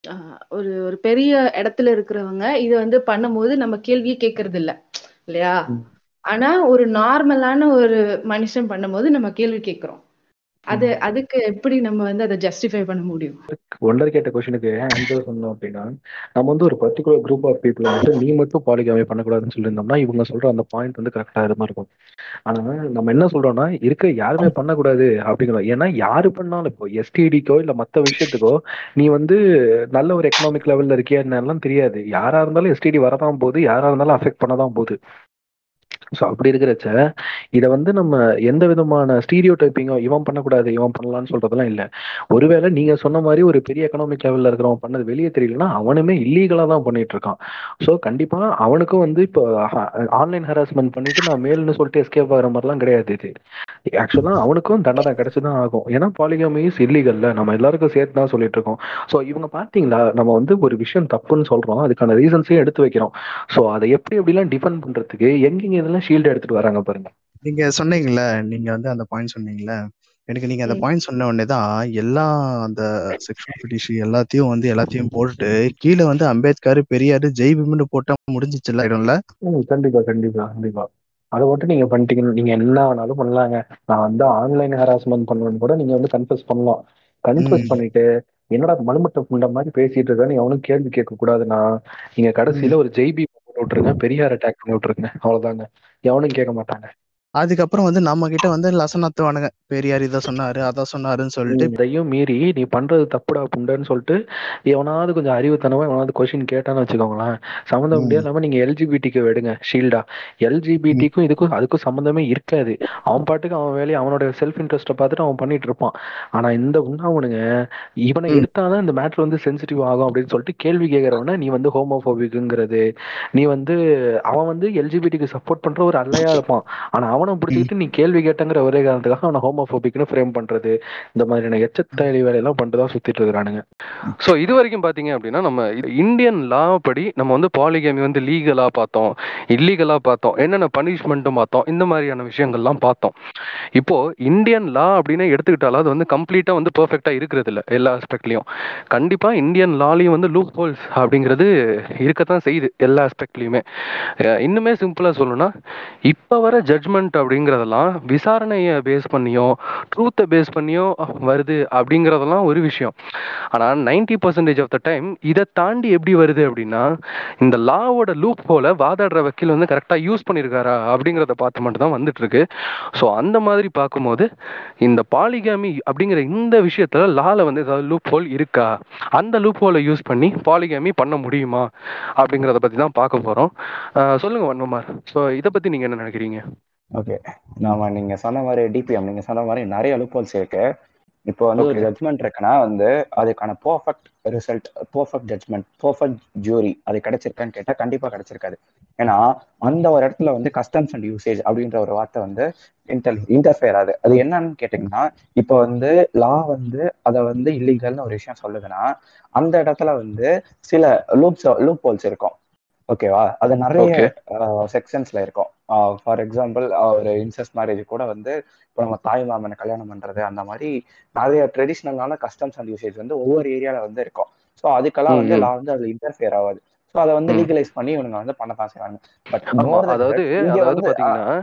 ஆஹ் ஒரு ஒரு பெரிய இடத்துல இருக்கிறவங்க இதை வந்து பண்ணும்போது நம்ம கேள்வியே கேட்கறது இல்ல இல்லையா? ம். ஆனா ஒரு நார்மலான ஒரு மனுஷன் பண்ணும்போது நம்ம கேள்வி கேட்கிறோம். அது அதுக்கு எப்படி நம்ம வந்து அதை ஜஸ்டிஃபை பண்ண முடியும்? ஒன்றரை கேட்ட கொஸ்டினுக்கு ஆன்சர் சொன்னோம் அப்படின்னா நம்ம வந்து ஒரு பர்டிகுலர் குரூப் ஆஃப் பீப்புள் மட்டும் நீ மட்டும் பாலிகாமி பண்ணக்கூடாதுன்னு சொல்லியிருந்தோம்னா இவங்க சொல்ற அந்த பாயிண்ட் வந்து கரெக்டா இருமா இருக்கும்? ஆனா நம்ம என்ன சொல்றோம்னா இருக்க யாருமே பண்ணக்கூடாது அப்படிங்கிறோம். ஏன்னா யாரு பண்ணாலும் இப்போ எஸ்டிடிக்கோ இல்ல மத்த விஷயத்துக்கோ நீ வந்து நல்ல ஒரு எக்கனாமிக் லெவல்ல இருக்கியா என்னெல்லாம் தெரியாது. யாரா இருந்தாலும் எஸ்டிடி வரதான் போகுது யாரா இருந்தாலும் அஃபெக்ட் பண்ணதான் போகுது. ஸோ அப்படி இருக்கிறச்ச இதை வந்து நம்ம எந்த விதமான ஸ்டீரியோ டைப்பிங்கோ இவன் பண்ணக்கூடாது இவன் பண்ணலாம்னு சொல்றதெல்லாம் இல்லை. ஒருவேளை நீங்க சொன்ன மாதிரி ஒரு பெரிய எக்கனாமிக் லெவலில் இருக்கிறவன் பண்ணது வெளியே தெரியலன்னா அவனுமே இல்லீகலாக தான் பண்ணிட்டு இருக்கான். ஸோ கண்டிப்பா அவனுக்கும் வந்து இப்போ ஆன்லைன் ஹராஸ்மெண்ட் பண்ணிட்டு நான் மேல்னு சொல்லிட்டு எஸ்கேப் ஆகிற மாதிரிலாம் கிடையாது இது. ஆக்சுவலாக அவனுக்கும் தண்டனை கிடைச்சுதான் ஆகும். ஏன்னா பாலிகாமி இஸ் இல்லீகல்ல நம்ம எல்லாருக்கும் சேர்த்து தான் சொல்லிட்டு இருக்கோம். ஸோ இவங்க பார்த்தீங்களா? நம்ம வந்து ஒரு விஷயம் தப்புன்னு சொல்றோம். அதுக்கான ரீசன்ஸையும் எடுத்து வைக்கிறோம். ஸோ அதை எப்படி எப்படிலாம் டிஃபெண்ட் பண்றதுக்கு எங்கெங்க இதெல்லாம் ஷீல்டு எடுத்துட்டு வராங்க பாருங்க. நீங்க சொன்னீங்கல்ல நீங்க வந்து அந்த பாயிண்ட் சொன்னீங்கல்ல எனக்கு நீங்க அந்த. பாயிண்ட் சொன்ன உடனே தான் எல்லா அந்த செக்ஷுவல் ஃபிட்டிஷ் எல்லாத்தையும் வந்து எல்லாத்தையும் போட்டுட்டு கீழே வந்து அம்பேத்கர் பெரியாரு ஜெய் பீம்னு போட்டா முடிஞ்சிச்சுல இடம்ல? ம், கண்டிப்பா கண்டிப்பா கண்டிப்பா. அதை மட்டும் நீங்க பண்ணிட்டீங்க நீங்க என்ன வேணாலும் பண்ணலாங்க. நான் வந்து ஆன்லைன் ஹராஸ்மெண்ட் பண்ணுவேன்னு கூட நீங்க வந்து கன்ஃபர்ஸ் பண்ணலாம். கன்ஃபர்ஸ் ம். பண்ணிட்டு என்னடா மலுமட்ட புண்ட மாதிரி பேசிட்டு இருக்க நீ அவனும் கேள்வி கேட்க கூடாதுன்னா நீங்க கடைசியில ஒரு ஜெய்பி பண்ணி விட்டுருங்க பெரியார் அட்டாக் பண்ணி விட்டுருங்க அவ்வளவுதாங்க. எவனும் கேட்க மாட்டாங்க. அதுக்கப்புறம் வந்து நம்ம கிட்ட வந்து லசன் அத்துவானுங்க பெரியார் இதை சொன்னாரு அதை சொன்னாருன்னு சொல்லிட்டு. இதையும் மீறி நீ பண்றது தப்புடா புண்டன்னு சொல்லிட்டு எவனாவது கொஞ்சம் அறிவுத்தனமா எவனாவது கொஸ்டின் கேட்டான்னு வச்சுக்கோங்களேன். சம்மந்தம். முடியாது இல்லாம நீங்க எல்ஜிபிடிக்கு எடுங்க ஷீல்டா எல்ஜிபிடிக்கும் இதுக்கும் அதுக்கும் சம்மந்தமே இருக்காது. அவன் பாட்டுக்கு அவன் வேலையை அவனோட செல்ஃப் இன்ட்ரெஸ்ட்டை பார்த்துட்டு அவன் பண்ணிட்டு இருப்பான். ஆனா இந்த உண்ணாவனுங்க இவனை. எடுத்தாதான் இந்த மேட்ரு வந்து சென்சிட்டிவ் ஆகும் அப்படின்னு சொல்லிட்டு கேள்வி கேட்கறவன நீ வந்து ஹோமோபோபிக்குங்கிறது நீ வந்து அவன் வந்து எல்ஜிபிடிக்கு சப்போர்ட் பண்ற ஒரு அல்லையா இருப்பான். ஆனா அவனை பிடிச்சிக்கிட்டு நீ கேள்வி கேட்டங்கிற ஒரே காரணத்துக்காக அவனை ஹோமோபோபிக்னு ஃப்ரேம் பண்றது. இந்த மாதிரியான எச்சத்தாளி வேலையெல்லாம் பண்றதா சுத்திட்டு இருக்கிறானுங்க. ஸோ இது வரைக்கும் பாத்தீங்க அப்படின்னா நம்ம இந்தியன் லா படி நம்ம வந்து பாலிகேமி வந்து லீகலா பார்த்தோம் இல்லீகலா பார்த்தோம் என்னென்ன பனிஷ்மெண்ட்டும் பார்த்தோம் இந்த மாதிரியான விஷயங்கள்லாம் பார்த்தோம். இப்போ இந்தியன் லா அப்படின்னு எடுத்துக்கிட்டாலும் அது வந்து கம்ப்ளீட்டா வந்து பெர்ஃபெக்டா இருக்கிறது இல்லை எல்லா ஆஸ்பெக்ட்லயும் கண்டிப்பா இந்தியன் லாலையும் வந்து லூப் ஹோல்ஸ் அப்படிங்கிறது இருக்கத்தான் செய்யுது எல்லா ஆஸ்பெக்ட்லயுமே இன்னுமே சிம்பிளா சொல்லணும்னா இப்போ வர ஜட்ஜ்மெண்ட் அப்படிங்கிறதெல்லாம் விசாரணையை பேஸ் பண்ணியோ ட்ரூத்தை பேஸ் பண்ணியோ வருது அப்படிங்கிறதெல்லாம் ஒரு விஷயம். ஆனால் ninety percentage of the time இதை தாண்டி எப்படி வருது அப்படின்னா இந்த லாவோட லூப் போல வாதாடுற வக்கீல் வந்து கரெக்டாக யூஸ் பண்ணியிருக்காரா அப்படிங்கிறத பார்த்து மட்டும் தான் வந்துட்டு இருக்கு ஸோ அந்த மாதிரி பார்க்கும்போது இந்த பாலிகாமி அப்படிங்கிற இந்த விஷயத்துல லால வந்து ஏதாவது லூப் ஹோல் இருக்கா? அந்த லூப் ஹோலை யூஸ் பண்ணி பாலிகாமி பண்ண முடியுமா? அப்படிங்கிறத பற்றி தான் பார்க்க போகிறோம் சொல்லுங்க வன்மமார் ஸோ இதை பற்றி நீங்கள் என்ன நினைக்கிறீங்க? ஓகே நாம நீங்க சொன்ன மாதிரி டிபிஎம் நீங்க சொன்ன மாதிரி நிறைய லூப்போல்ஸ் இருக்கு. இப்போ வந்து ஒரு. ஜட்மெண்ட் இருக்குன்னா வந்து அதுக்கான perfect result perfect judgement perfect jury அது கிடைச்சிருக்கான்னு கேட்டா கண்டிப்பா கிடைச்சிருக்காது. ஏன்னா அந்த ஒரு இடத்துல வந்து கஸ்டம்ஸ் அண்ட் யூசேஜ் அப்படின்ற ஒரு வார்த்தை வந்து இன்டர் இன்டர்ஃபியர் ஆகுது. அது என்னன்னு கேட்டிங்கன்னா இப்போ வந்து லா வந்து அதை வந்து இல்லீகல்னு ஒரு விஷயம் சொல்லுதுன்னா அந்த இடத்துல வந்து சில லூப்ஸ் லூப் ஹோல்ஸ் இருக்கும் ஓகேவா அது நிறைய. செக்ஷன்ஸ்ல இருக்கும். ஃபார் எக்ஸாம்பிள் ஒரு இன்சஸ்ட் மேரேஜ் கூட வந்து இப்போ நம்ம தாய் மாமனை கல்யாணம் பண்றது அந்த மாதிரி நிறைய ட்ரெடிஷ்னலான கஸ்டம்ஸ் அண்ட் யூசேஜ் வந்து ஒவ்வொரு ஏரியால வந்து இருக்கும் ஸோ அதுக்கெல்லாம் வந்து. லா வந்து அதுல இன்டர்ஃபியர் ஆகாது ஸோ அதை வந்து. லீகலைஸ் பண்ணி இவனுங்க வந்து பண்ணத்தான் செய்வாங்க பட் அதாவது அதாவது பாத்தீங்கன்னா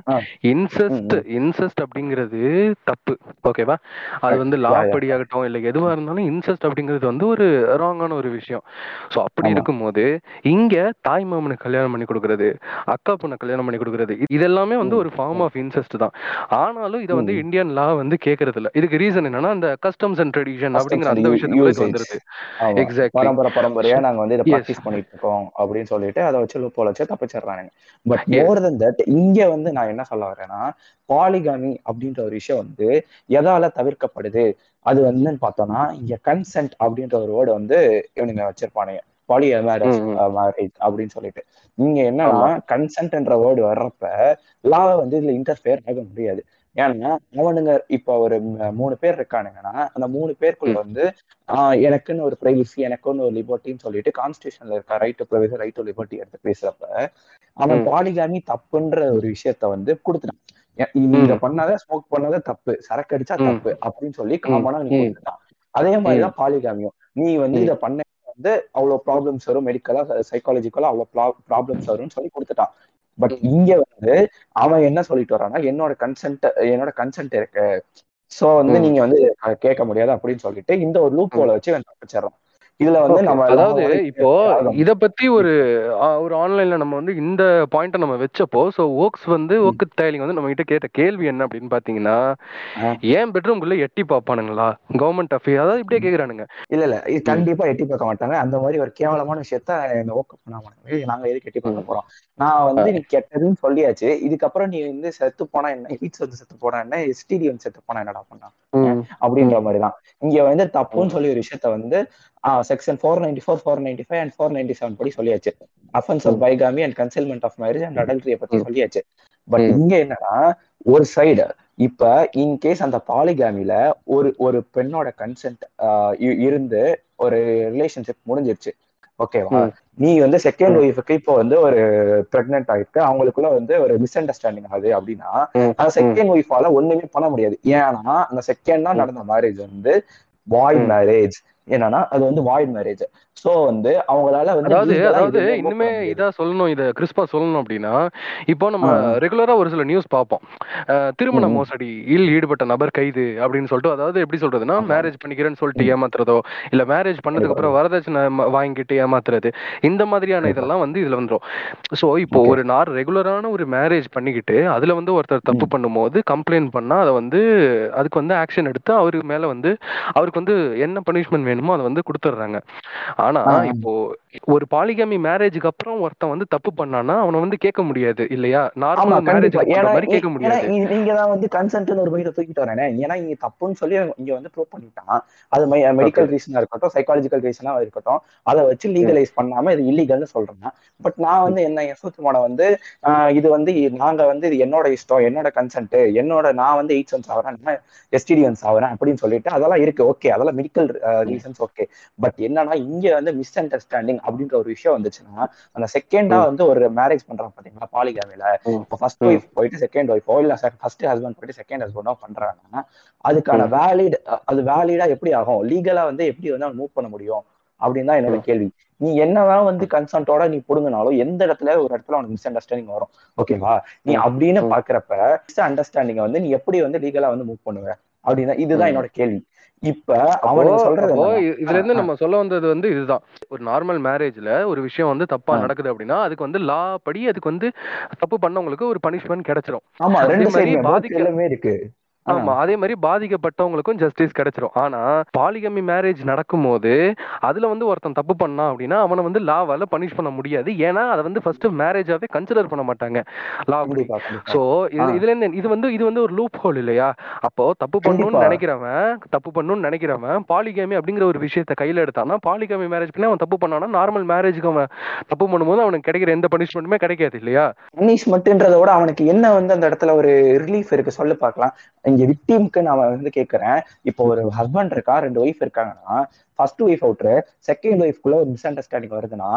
இன்செஸ்ட். இன்செஸ்ட் அப்படிங்கிறது தப்பு. ஓகேவா அது வந்து லா படி ஆகட்டும் இல்ல எதுவா இருந்தாலும் இன்செஸ்ட் அப்படிங்கிறது வந்து ஒரு ராங்கான ஒரு விஷயம். ஸோ அப்படி இருக்கும்போது இங்க தாய் மாமனுக்கு கல்யாணம் பண்ணி கொடுக்கறது அக்கா பொண்ணை கல்யாணம் பண்ணி கொடுக்கறது இது- இதெல்லாமே வந்து ஒரு ஃபார்ம் ஆஃப் இன்செஸ்ட் தான். ஆனாலும் இதை வந்து இந்தியன் லா வந்து கேட்கறது இல்ல இதுக்கு ரீசன் என்னன்னா அந்த கஸ்டம்ஸ் அண்ட் ட்ரெடிஷன் அப்படிங்கிற அந்த யூசேஜ் வந்துருது. ஆமா. எக்ஸாக்ட்லி பரம்பரை பரம்பரையா நாங்க வந்து இதை ப்ராக்டிஸ் பண்ணிட்டு இருக்கோம். அப்படின்னு சொல்லிட்டு அதை வச்சு லூப்போல வச்சு தப்பிச்சிடுறாங்க பட் மோர் தென் தட் இங்க வந்து நான் என்ன சொல்ல வரேன்னா பாலிகாமி அப்படின்ற ஒரு விஷயம் வந்து எதால தவிர்க்கப்படுது. அது வந்து பார்த்தோம்னா இங்க கன்சென்ட் அப்படின்ற ஒரு வேர்டு வந்து இவனுங்க வச்சிருப்பானுங்க. Poly marriage. மேரேஜ் அப்படின்னு சொல்லிட்டு. இங்க என்னன்னா கன்சென்ட்ன்ற வேர்டு வர்றப்ப லாவை வந்து இதுல இன்டர்ஃபியர் ஆக முடியாது. ஏன்னா அவனுங்க இப்ப ஒரு மூணு பேர் இருக்கானுங்கன்னா அந்த மூணு பேருக்குள்ள வந்து ஆஹ் எனக்குன்னு ஒரு பிரைவசி எனக்குன்னு ஒரு லிபர்ட்டின்னு சொல்லிட்டு கான்ஸ்டியூஷன்ல இருக்க right to privacy right to liberty எடுத்து பேசுறப்ப அவன் பாலிகாமி தப்புன்ற ஒரு விஷயத்த வந்து கொடுத்துட்டான். ஏ- நீ இத ம். பண்ணாத ஸ்மோக் பண்ணாத தப்பு சரக்கு அடிச்சா தப்பு அப்படின்னு சொல்லி காமனா நீ கொடுத்துட்டான். அதே மாதிரிதான் பாலிகாமியும். நீ வந்து இத பண்ண வந்து அவ்வளவு ப்ராப்ளம்ஸ் வரும் மெடிக்கலா சைக்காலஜிக்கலா அவ்வளவு ப்ராப்ளம்ஸ் வரும்னு சொல்லி கொடுத்துட்டான். பட் இங்க வந்து அவன் என்ன சொல்லிட்டு வரான்னா என்னோட கன்சென்ட் என்னோட கன்சென்ட் இருக்கு. சோ வந்து நீங்க வந்து கேட்க முடியாது அப்படின்னு சொல்லிட்டு இந்த ஒரு லூப் ஹோலை வச்சு இவன் தப்பிச்சிடறான். இதுல வந்து ஓகே நம்ம அதாவது இப்போ இத பத்தி ஒரு ஒரு ஆன்லைன்ல நம்ம வந்து இந்த பாயிண்ட்டை நம்ம வச்சப்போ ஸோ ஓக்ஸ் வந்து ஓக்கு தயலிங் வந்து நம்ம கிட்ட கேட்ட கேள்வி என்ன அப்படின்னு பாத்தீங்கன்னா. ஏன் பெட்ரூம்குள்ள எட்டி பார்ப்பானுங்களா கவர்மெண்ட் அஃபேர் அதாவது இப்படியே கேக்குறானுங்க. இல்ல இல்ல. இது கண்டிப்பா எட்டி பார்க்க மாட்டாங்க. அந்த மாதிரி ஒரு கேவலமான விஷயத்த இந்த ஓக்க பண்ண மாட்டாங்க. நாங்க எதுக்கு எட்டி பார்க்க போறோம்? நான் வந்து நீ கெட்டதுன்னு சொல்லியாச்சு. இதுக்கப்புறம் நீ வந்து செத்து போனா என்ன? ஹீட்ஸ் வந்து செத்து போனா என்ன? எஸ்டிடி வந்து செத்து போனா என்னடா பண்ணா அப்படின்ற ம். மாதிரி தான். இங்க வந்து தப்புன்னு சொல்லி ஒரு விஷயத்த வந்து section four ninety four four ninety five and four ninety seven படி சொல்லியாச்சு. Offence of bigamy and concealment of marriage and அடல்ட்ரிய பத்தி சொல்லியாச்சு. பட் இங்க என்னன்னா ஒரு சைடு இப்ப இன்கேஸ் அந்த பாலிகாமில ஒரு ஒரு பெண்ணோட கன்சென்ட் இருந்து ஒரு ரிலேஷன்ஷிப் முடிஞ்சிருச்சு. ஓகேவா நீ வந்து செகண்ட் ஒய்ஃபுக்கு இப்போ வந்து ஒரு பிரெக்னென்ட் ஆயிருக்கு அவங்களுக்குள்ள வந்து ஒரு மிஸ் அண்டர்ஸ்டாண்டிங் ஆகுது அப்படின்னா அந்த செகண்ட் ஒய்ஃபால ஒண்ணுமே பண்ண முடியாது. ஏன்னா அந்த செகண்டா நடந்த மேரேஜ் வந்து ம். மேரேஜ் என்னன்னா அது வந்து வாய்ட் மேரேஜ் சோ வந்து அவங்களால வந்து அதாவது அதாவது இன்னுமே இதா சொல்லணும் இத கிறிஸ்பா சொல்லணும் அப்படின்னா இப்போ நம்ம. ரெகுலரா ஒரு சில நியூஸ் பார்ப்போம். திருமண ம், ம். மோசடியில் ஈடுபட்ட நபர் கைது அப்படின்னு சொல்லிட்டு அதாவது எப்படி சொல்றதுன்னா மேரேஜ் பண்ணிக்கிறேன்னு சொல்லிட்டு. ஏமாத்துறதோ இல்ல மேரேஜ் பண்ணதுக்கு அப்புறம் வரதட்சணை வாங்கிட்டு ஏமாத்துறது இந்த மாதிரியான இதெல்லாம் வந்து இதுல வந்துரும். ஸோ இப்போ ஒரு நார் ரெகுலரான ஒரு மேரேஜ் பண்ணிக்கிட்டு அதுல வந்து ஒருத்தர் தப்பு பண்ணும்போது கம்ப்ளைண்ட் பண்ணா அதை வந்து அதுக்கு வந்து ஆக்ஷன் எடுத்து அவருக்கு மேல வந்து அவருக்கு வந்து என்ன பனிஷ்மெண்ட் வேணுமோ? அதை வந்து கொடுத்துட்றாங்க ஆனா. இப்போ ஒரு பாலிகாமி மேரேஜுக்கு அப்புறம் ஒருத்தன் வந்து தப்பு பண்ணானா அவனை வந்து கேட்க முடியாது இல்லையா? நார்மல் ஏன்னா மாதிரி கேட்க முடியாது. நீங்க தான் வந்து கன்சென்ட்னு ஒரு பையில தூக்கிட்டு வரேனே ஏன்னா இங்க தப்புன்னு சொல்லி இங்க வந்து ப்ரூவ் பண்ணிட்டான். அது மெடிக்கல் ரீசனா இருக்கட்டும் சைக்காலஜிக்கல் ரீசனா இருக்கட்டும் அதை வச்சு லீகலைஸ் பண்ணாம இது இல்லீகல்னு சொல்றேன் பட் நான் வந்து என்ன என் சூத்திரமான வந்து இது வந்து நாங்க வந்து இது என்னோட இஷ்டம் என்னோட கன்சென்ட் என்னோட நான் வந்து எயிட் சென்ஸ் ஆகிறேன் எஸ்டிடிஎன்ஸ் ஆகிறேன் அப்படின்னு சொல்லிட்டு அதெல்லாம் இருக்கு. ஓகே அதெல்லாம் மெடிக்கல் ரீசன்ஸ் ஓகே பட் என்னன்னா இங்க வந்து மிஸ் அண்டர்ஸ்டாண்டிங் அப்படின்ற ஒரு விஷயம் வந்துச்சுன்னா அந்த செகண்டா வந்து ஒரு மேரேஜ் பண்றான் பாத்தீங்களா பாலிகாமில இப்போ ஃபர்ஸ்ட் ஒய்ஃப் போயிட்டு செகண்ட் ஒய்ஃபோ இல்ல ஃபர்ஸ்ட் ஹஸ்பண்ட் போயிட்டு செகண்ட் ஹஸ்பண்டோ பண்றாங்கன்னா அதுக்கான வேலிட் அது வேலிடா எப்படி ஆகும்? லீகலா வந்து எப்படி வந்து மூவ் பண்ண முடியும்? அப்படின்னு தான் என்னோட கேள்வி. நீ என்னதான் வந்து கன்சென்ட்டோட நீ புடுங்கினாலும் எந்த இடத்துல ஒரு இடத்துல உனக்கு மிஸ் அண்டர்ஸ்டாண்டிங் வரும் ஓகேவா நீ அப்படின்னு பாக்குறப்ப மிஸ் அண்டர்ஸ்டாண்டிங் வந்து நீ எப்படி வந்து லீகலா வந்து மூவ் பண்ணுவ? அப்படின்னா இதுதான் என்னோட கேள்வி. இப்ப இதுல இருந்து நம்ம சொல்ல வந்தது வந்து இதுதான். ஒரு நார்மல் மேரேஜ்ல ஒரு விஷயம் வந்து தப்பா. நடக்குது அப்படின்னா அதுக்கு வந்து லா படி அதுக்கு வந்து தப்பு பண்ணவங்களுக்கு ஒரு பனிஷ்மெண்ட் கிடைச்சிரும். ஆமா ரெண்டு மாதிரி இருக்கு. ஆமா அதே மாதிரி பாதிக்கப்பட்டவங்களுக்கும் ஜஸ்டிஸ் கிடைச்சிரும். ஆனா பாலிகமி மேரேஜ் நடக்கும்போது அதுல வந்து ஒருத்தன் தப்பு பண்ணான் அப்படின்னா அவனை வந்து லாவால பனிஷ் பண்ண முடியாது. ஏன்னா அதை வந்து ஃபர்ஸ்ட் மேரேஜாவே கன்சிடர் பண்ண மாட்டாங்க. Law so. இதுல இருந்து இது வந்து இது வந்து ஒரு லூப் ஹோல் இல்லையா? அப்போ தப்பு பண்ணணும்னு. நினைக்கிறவன் தப்பு பண்ணணும்னு நினைக்கிறவன் பாலிகேமி அப்படிங்கிற ஒரு விஷயத்த கையில எடுத்தான்னா பாலிகேமி மேரேஜ் பண்ணி அவன் தப்பு பண்ணானா நார்மல் மேரேஜ்க்கு அவன் தப்பு பண்ணும்போது அவனுக்கு கிடைக்கிற எந்த பனிஷ்மெண்ட்டுமே கிடைக்காது இல்லையா? பனிஷ்மெண்ட்ன்றத விட அவனுக்கு என்ன வந்து அந்த இடத்துல ஒரு ரிலீஃப் இருக்கு? சொல்லு பார்க்கலாம். இங்க விக்டிம்க்கு நான் வந்து கேக்குறேன் இப்போ ஒரு ஹஸ்பண்ட் இருக்கா ரெண்டு ஒய்ஃப் இருக்காங்கன்னா ஃபர்ஸ்ட் ஒய்ஃப் அவுட்ரு செகண்ட் ஒய்ஃப்குள்ள ஒரு மிஸ் அண்டர்ஸ்டாண்டிங் வருதுன்னா